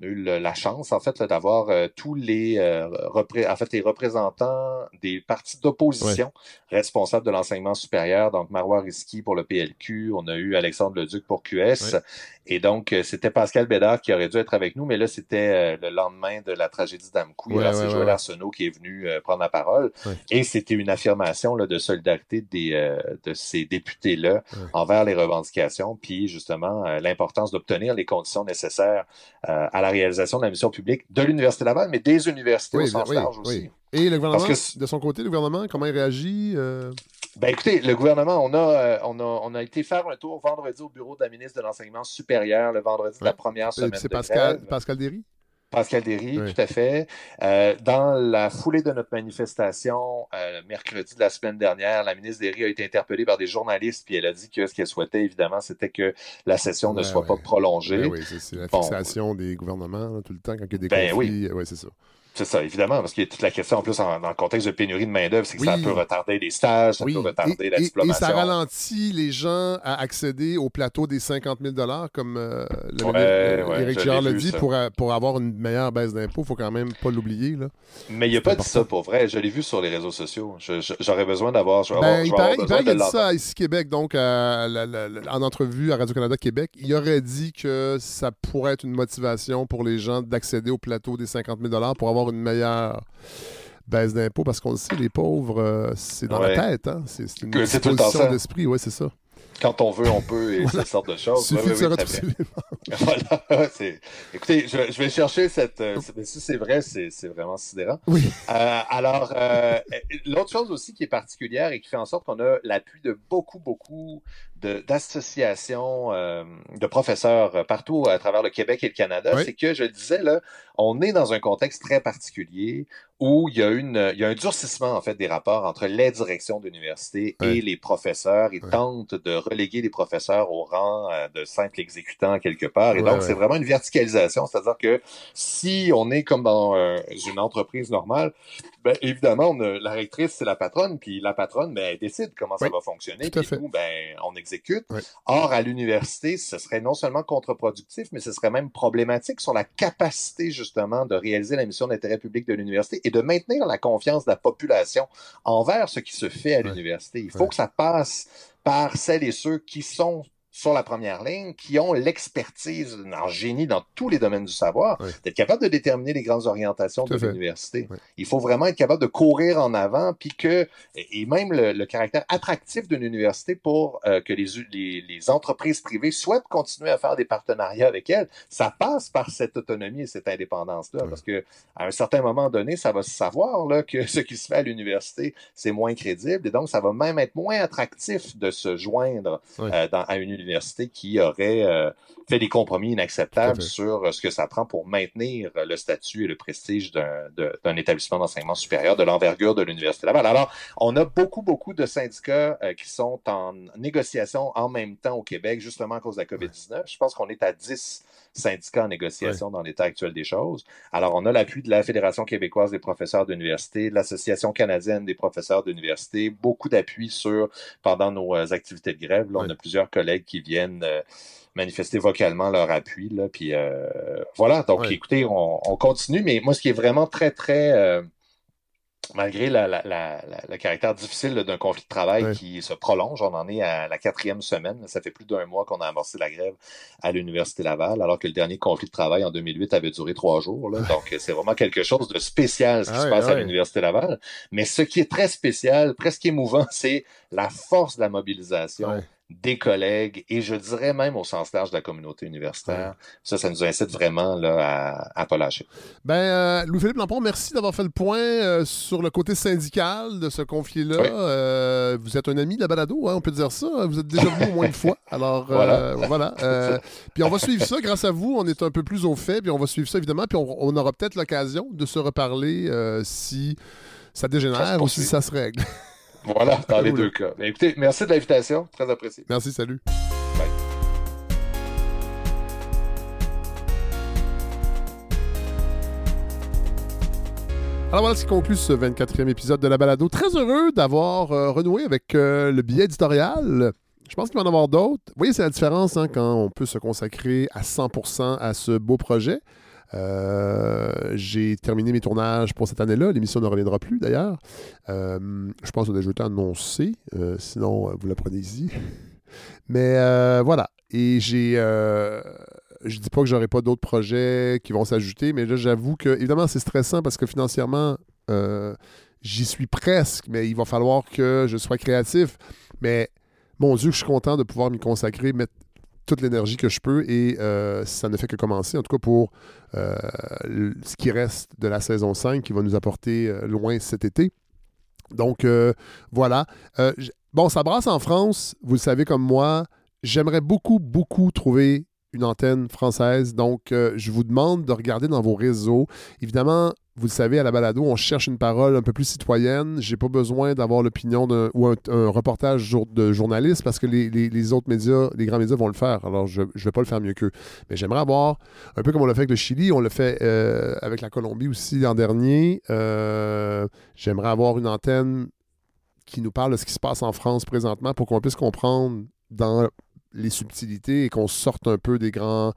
on a eu le- la chance, en fait, là, d'avoir euh, tous les, euh, repré- en fait, les représentants des partis d'opposition responsables de l'enseignement supérieur, donc Marois Risky pour le PLQ, on a eu Alexandre Leduc pour QS, Ouais. Et donc euh, c'était Pascal Bédard qui aurait dû être avec nous, mais là, c'était euh, le lendemain de la tragédie d'Amqui, Ouais, c'est ouais, Joël ouais. Arsenault qui est venu euh, prendre la parole, et c'était une affirmation là, de solidarité des, euh, de ces députés-là envers les revendications, puis justement euh, l'importance d'obtenir les conditions nécessaires à la réalisation de la mission publique de l'Université Laval, mais des universités au Oui, sens oui, large aussi. oui. Et le gouvernement, Parce que de son côté, le gouvernement, comment il réagit euh, Ben écoutez, le gouvernement, on a, euh, on a, on a été faire un tour vendredi au bureau de la ministre de l'Enseignement supérieur, le vendredi de la Ouais. première semaine C'est Pascal, grève. Pascal Derry? Pascal Derry, Oui. tout à fait. Euh, dans la foulée de notre manifestation, euh, mercredi de la semaine dernière, la ministre Derry a été interpellée par des journalistes, puis elle a dit que ce qu'elle souhaitait, évidemment, c'était que la session ne Ouais, soit ouais. pas prolongée. Ben oui, c'est la Bon. fixation des gouvernements là, tout le temps quand il y a des Ben conflits. Oui, c'est ça. C'est ça, évidemment, parce qu'il y a toute la question, en plus, en- dans le contexte de pénurie de main-d'œuvre, c'est que ça peut retarder les stages, ça Oui, peut retarder et, la et- et diplomation. ça ralentit les gens à accéder au plateau des 50 000 comme euh, le Ouais, ministre, euh, ouais, Éric Girard l'a dit, pour, euh, pour avoir une meilleure baisse d'impôts, il faut quand même pas l'oublier. là. Mais il n'a pas dit important. ça pour vrai. Je l'ai vu sur les réseaux sociaux. J'aurais besoin d'avoir. Ben, il paraît, il paraît qu'il a dit ça à ici Québec, donc à la- la- la- en entrevue à Radio-Canada Québec. Il aurait dit que ça pourrait être une motivation pour les gens d'accéder au plateau des 50 000 pour avoir une meilleure baisse d'impôts, parce qu'on le sait, les pauvres, euh, c'est dans Ouais. la tête. Hein? C'est une ça. d'esprit, oui, c'est ça. Quand on veut, on peut, et Voilà. cette sorte de choses. Ouais, oui, voilà. Écoutez, je, je vais chercher cette. euh, si c'est vrai, c'est vraiment sidérant. Oui. Euh, alors, l'autre chose aussi qui est particulière et qui fait en sorte qu'on a l'appui de beaucoup, beaucoup d'associations euh, de professeurs euh, partout à travers le Québec et le Canada, Oui. c'est que, je le disais, là, on est dans un contexte très particulier où il y a, une, il y a un durcissement, en fait, des rapports entre les directions d'université Oui. et les professeurs. Ils Oui. tentent de reléguer les professeurs au rang euh, de simples exécutants quelque part. Et donc, c'est vraiment une verticalisation, c'est-à-dire que si on est comme dans euh, une entreprise normale, ben, évidemment, on a- la rectrice, c'est la patronne, puis la patronne, ben, elle décide comment ça va fonctionner, puis nous, ben, on exécute. Oui. Or, à l'université, ce serait non seulement contre-productif, mais ce serait même problématique sur la capacité, justement, de réaliser la mission d'intérêt public de l'université et de maintenir la confiance de la population envers ce qui se fait à l'université. Il faut que ça passe par celles et ceux qui sont sur la première ligne, qui ont l'expertise en génie dans tous les domaines du savoir, d'être capable de déterminer les grandes orientations Tout de l'université. Il faut vraiment être capable de courir en avant, puis que, et même le, le caractère attractif d'une université pour euh, que les, les, les entreprises privées souhaitent continuer à faire des partenariats avec elles, ça passe par cette autonomie et cette indépendance-là, parce que à un certain moment donné, ça va se savoir là, que ce qui se fait à l'université, c'est moins crédible, et donc ça va même être moins attractif de se joindre euh, dans, à une université qui aurait euh, fait des compromis inacceptables sur euh, ce que ça prend pour maintenir le statut et le prestige d'un établissement d'enseignement supérieur de l'envergure de l'Université Laval. Alors, on a beaucoup, beaucoup de syndicats euh, qui sont en négociation en même temps au Québec, justement à cause de la COVID-19. Je pense qu'on est à 10 syndicats en négociation dans l'état actuel des choses. Alors, on a l'appui de la Fédération québécoise des professeurs d'université, de l'Association canadienne des professeurs d'université, beaucoup d'appui sur, pendant nos activités de grève. Là, on a plusieurs collègues qui viennent euh, manifester vocalement leur appui. Là, puis euh, voilà, donc Ouais. écoutez, on, on continue, mais moi, ce qui est vraiment très, très... euh, malgré la, la- la- la- le caractère difficile d'un conflit de travail qui se prolonge, on en est à la quatrième semaine. Ça fait plus d'un mois qu'on a amorcé la grève à l'Université Laval, alors que le dernier conflit de travail en 2008 avait duré trois jours. là. Donc, c'est vraiment quelque chose de spécial ce qui Ah se passe ah à ouais. l'Université Laval. Mais ce qui est très spécial, presque émouvant, c'est la force de la mobilisation. Des collègues et je dirais même au sens large de la communauté universitaire. Ça, ça nous incite vraiment là, à, à pas lâcher. Ben, euh, Louis-Philippe Lampont, merci d'avoir fait le point euh, sur le côté syndical de ce conflit-là. Oui. Euh, vous êtes un ami de la balado, hein, on peut dire ça. Vous êtes déjà venu au moins une fois. Alors, Voilà. voilà. Puis on va suivre ça grâce à vous. On est un peu plus au fait, puis on va suivre ça évidemment. Puis on, on aura peut-être l'occasion de se reparler si ça Ça dégénère se ou si ça se règle. Voilà, dans les deux cas. Mais écoutez, merci de l'invitation. Très apprécié. Merci, salut. Bye. Alors voilà ce qui conclut ce 24e épisode de la balado. Très heureux d'avoir euh, renoué avec euh, le billet éditorial. Je pense qu'il va en avoir d'autres. Vous voyez, c'est la différence hein, quand on peut se consacrer à 100% à ce beau projet. Euh, j'ai terminé mes tournages pour cette année-là. L'émission ne reviendra plus d'ailleurs. Euh, je pense que déjà été annoncé. Euh, sinon, vous la prenez ici. Mais voilà. Et j'ai. je dis pas que j'aurai pas d'autres projets qui vont s'ajouter, mais là, j'avoue que, évidemment, c'est stressant parce que financièrement, j'y suis presque, mais il va falloir que je sois créatif. Mais mon Dieu, je suis content de pouvoir m'y consacrer, toute l'énergie que je peux et euh, ça ne fait que commencer, en tout cas pour euh, ce qui reste de la saison 5 qui va nous apporter euh, loin cet été. Donc voilà. Bon, ça brasse en France, vous le savez comme moi. J'aimerais beaucoup, beaucoup trouver une antenne française. Donc, euh, je vous demande de regarder dans vos réseaux. Évidemment, vous le savez, à la balado, on cherche une parole un peu plus citoyenne. J'ai pas besoin d'avoir l'opinion ou un, reportage de journaliste parce que les, les- les autres médias, les grands médias vont le faire. Alors, je ne vais pas le faire mieux qu'eux. Mais j'aimerais avoir, un peu comme on l'a fait avec le Chili, on l'a fait euh, avec la Colombie aussi l'an dernier. euh, j'aimerais avoir une antenne qui nous parle de ce qui se passe en France présentement pour qu'on puisse comprendre dans les subtilités et qu'on sorte un peu des grands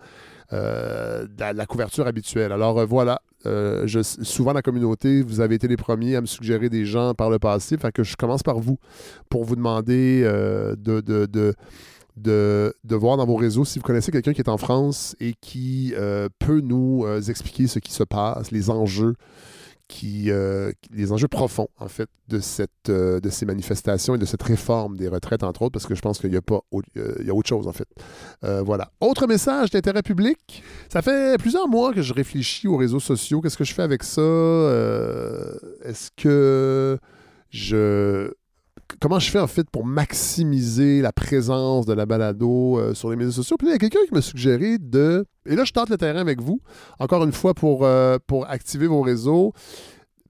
euh, de la, couverture habituelle. Alors euh, voilà, euh, je, souvent la communauté, vous avez été les premiers à me suggérer des gens par le passé, fait que je commence par vous pour vous demander de, de, voir dans vos réseaux si vous connaissez quelqu'un qui est en France et qui peut nous expliquer ce qui se passe, les enjeux qui, euh, les enjeux profonds, en fait, de, cette, euh, de ces manifestations et de cette réforme des retraites, entre autres, parce que je pense qu'il y a, pas, euh, il y a autre chose, en fait. Euh, voilà. Autre message d'intérêt public. Ça fait plusieurs mois que je réfléchis aux réseaux sociaux. Qu'est-ce que je fais avec ça? Euh, Est-ce que je... Comment je fais, en fait, pour maximiser la présence de la balado euh, sur les médias sociaux? Puis il y a quelqu'un qui m'a suggéré de... Et là, je tente le terrain avec vous, encore une fois, pour, euh, pour activer vos réseaux.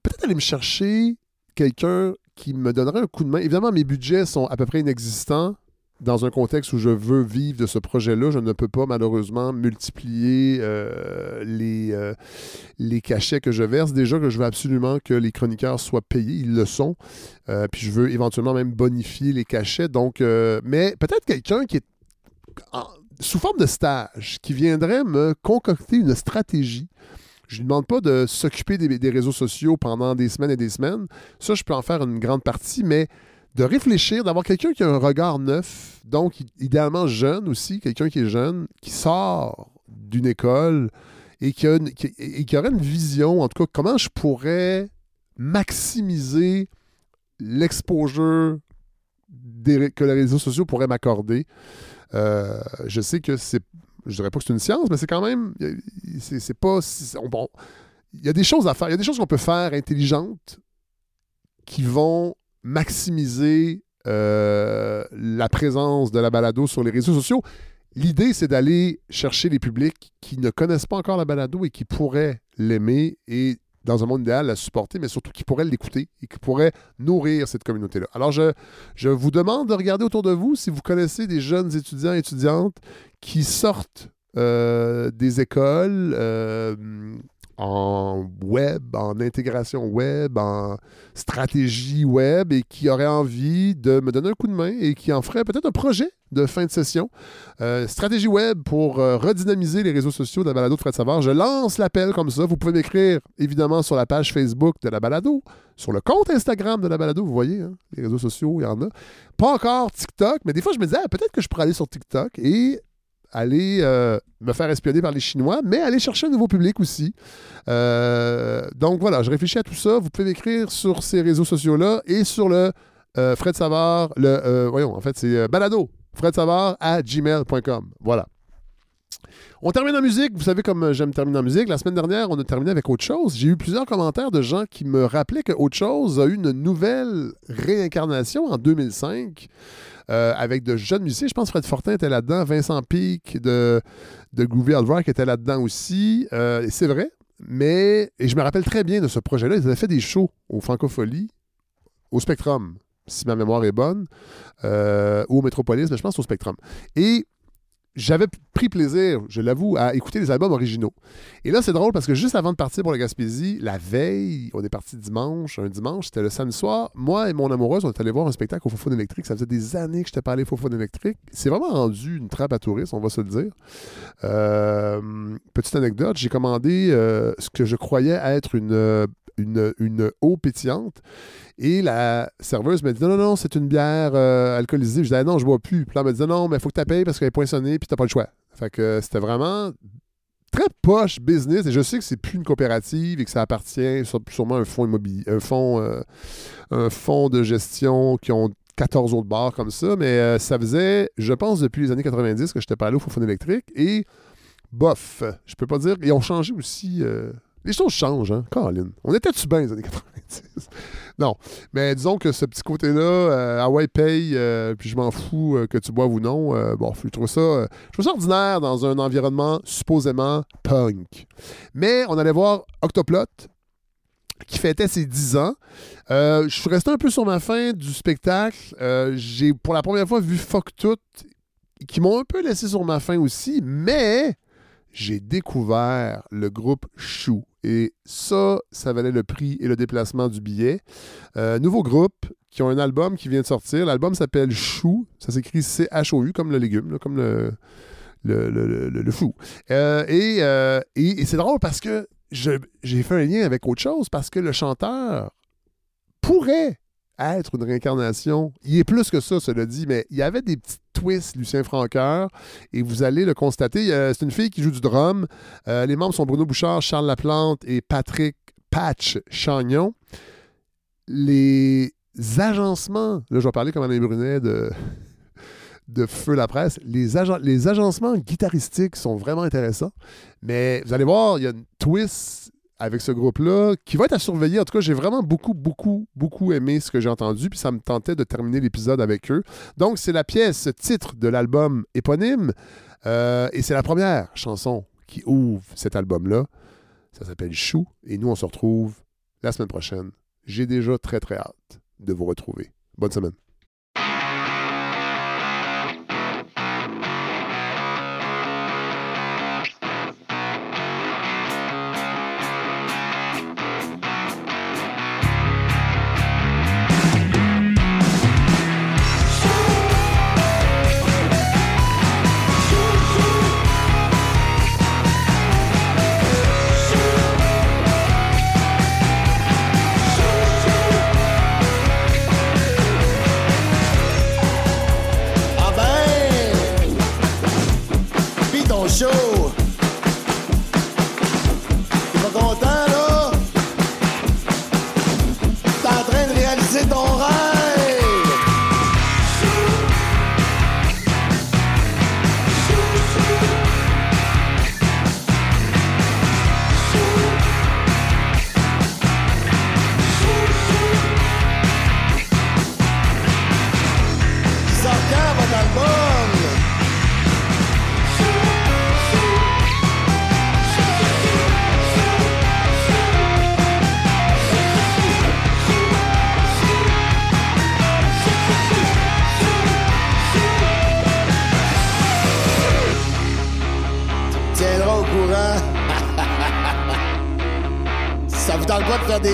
Peut-être aller me chercher quelqu'un qui me donnerait un coup de main. Évidemment, mes budgets sont à peu près inexistants dans un contexte où je veux vivre de ce projet-là. Je ne peux pas, malheureusement, multiplier euh, les, euh, les cachets que je verse. Déjà que je veux absolument que les chroniqueurs soient payés. Ils le sont. Euh, puis je veux éventuellement même bonifier les cachets. Donc, mais peut-être quelqu'un qui est en- sous forme de stage, qui viendrait me concocter une stratégie. Je ne lui demande pas de s'occuper des réseaux sociaux pendant des semaines et des semaines. Ça, je peux en faire une grande partie, mais de réfléchir, d'avoir quelqu'un qui a un regard neuf, donc idéalement jeune aussi, quelqu'un qui est jeune, qui sort d'une école et qui, a une- et qui aurait une vision, en tout cas, comment je pourrais maximiser l'exposure que les réseaux sociaux pourraient m'accorder. Euh, je sais que c'est. Je dirais pas que c'est une science, mais c'est quand même. C'est pas. bon, il y a des choses à faire. Il y a des choses qu'on peut faire intelligentes qui vont maximiser euh, la présence de la balado sur les réseaux sociaux. L'idée, c'est d'aller chercher les publics qui ne connaissent pas encore la balado et qui pourraient l'aimer et, dans un monde idéal, la supporter, mais surtout qui pourraient l'écouter et qui pourraient nourrir cette communauté-là. Alors, je, je vous demande de regarder autour de vous si vous connaissez des jeunes étudiants et étudiantes qui sortent euh, des écoles euh, en web, en intégration web, en stratégie web et qui auraient envie de me donner un coup de main et qui en feraient peut-être un projet de fin de session. Euh, stratégie web pour euh, redynamiser les réseaux sociaux de la balado de Fred Savard. Je lance l'appel comme ça. Vous pouvez m'écrire évidemment sur la page Facebook de la balado, sur le compte Instagram de la balado. Vous voyez, hein, les réseaux sociaux, il y en a. Pas encore TikTok, mais des fois je me disais, ah, peut-être que je pourrais aller sur TikTok et aller euh, me faire espionner par les Chinois, mais aller chercher un nouveau public aussi. Euh, donc voilà, je réfléchis à tout ça. Vous pouvez m'écrire sur ces réseaux sociaux-là et sur le euh, Fred Savard, le, voyons, en fait, c'est Balado fredsavard à gmail.com. Voilà. On termine en musique. Vous savez comme j'aime terminer en musique. La semaine dernière, on a terminé avec autre chose. J'ai eu plusieurs commentaires de gens qui me rappelaient que autre chose a eu une nouvelle réincarnation en 2005 euh, avec de jeunes musiciens. Je pense que Fred Fortin était là-dedans, Vincent Pic de, de Groovy Hard était là-dedans aussi. Euh, c'est vrai. Mais, je me rappelle très bien de ce projet-là. Ils avaient fait des shows au Francophonie, au Spectrum, si ma mémoire est bonne, euh, ou au Métropolis, mais je pense au Spectrum. Et j'avais pris plaisir, je l'avoue, à écouter les albums originaux. Et là, c'est drôle parce que juste avant de partir pour la Gaspésie, la veille, on est parti dimanche, un dimanche, c'était le samedi soir. Moi et mon amoureuse, on est allé voir un spectacle au Fofone électrique. Ça faisait des années que je allé au Fofone électrique. C'est vraiment rendu une trappe à touristes, on va se le dire. Euh, petite anecdote, j'ai commandé euh, ce que je croyais être une, une, une eau pétillante. Et la serveuse m'a dit non, non, non, c'est une bière euh, alcoolisée. Je disais ah, non, je bois plus. Puis là, elle m'a dit non, mais il faut que tu payes parce qu'elle est poinçonnée puis tu pas le choix. Fait que c'était vraiment très poche business. Et je sais que c'est plus une coopérative et que ça appartient sûrement à un fonds immobilier, un fonds, euh, un de gestion qui ont 14 autres bars comme ça. Mais euh, ça faisait, je pense, depuis les années 90 que je n'étais pas allé au Fofone électrique. Et bof, je peux pas dire. Ils ont changé aussi. Les choses changent, hein, Caroline. On était-tu bien les années 90? non. Mais disons que ce petit côté-là, euh, Hawaii paye, euh, puis je m'en fous euh, que tu boives ou non. bon, je trouve, ça, je trouve ça ordinaire dans un environnement supposément punk. Mais on allait voir Octoplot, qui fêtait ses 10 ans. Je suis resté un peu sur ma fin du spectacle. J'ai pour la première fois vu Fuck Tout, qui m'ont un peu laissé sur ma fin aussi, mais j'ai découvert le groupe Chou. Et ça, ça valait le prix et le déplacement du billet. Euh, nouveau groupe qui ont un album qui vient de sortir. L'album s'appelle Chou. Ça s'écrit C-H-O-U, comme le légume, comme le, le, le, le- chou. Euh, et euh, et- et c'est drôle parce que j'ai fait un lien avec autre chose parce que le chanteur pourrait être une réincarnation. Il est plus que ça, cela dit, mais il y avait des petits twists, Lucien Francoeur, et vous allez le constater. C'est une fille qui joue du drum. Euh, les membres sont Bruno Bouchard, Charles Laplante et Patrick Patch Chagnon. Les agencements, là je vais parler comme Alain Brunet de, de Feu la presse, les, agen- les agencements guitaristiques sont vraiment intéressants, mais vous allez voir, il y a une twist avec ce groupe-là qui va être à surveiller. En tout cas, j'ai vraiment beaucoup, beaucoup, beaucoup aimé ce que j'ai entendu, puis ça me tentait de terminer l'épisode avec eux. Donc, c'est la pièce titre de l'album éponyme, euh, et c'est la première chanson qui ouvre cet album-là. Ça s'appelle Chou, et nous, on se retrouve la semaine prochaine. J'ai déjà très, très hâte de vous retrouver. Bonne semaine.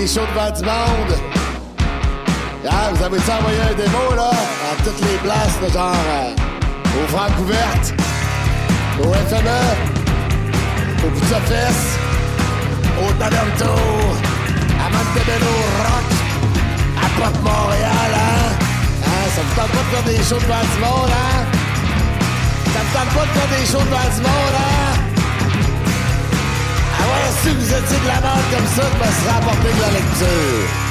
Des shows devant du monde? Ah, vous avez-tu envoyé un démo, là, à toutes les places, genre euh, au Francouverte, au FME, au Pizza Fest, au Taberto, à Montebello Rock, à Pop Montréal, hein? Hein, Ça vous tente pas de faire des shows devant du monde, hein? Ça vous tente pas de faire des shows devant du monde, hein? Ah ouais, si vous étiez de la merde comme ça, je me serais apporté de la lecture.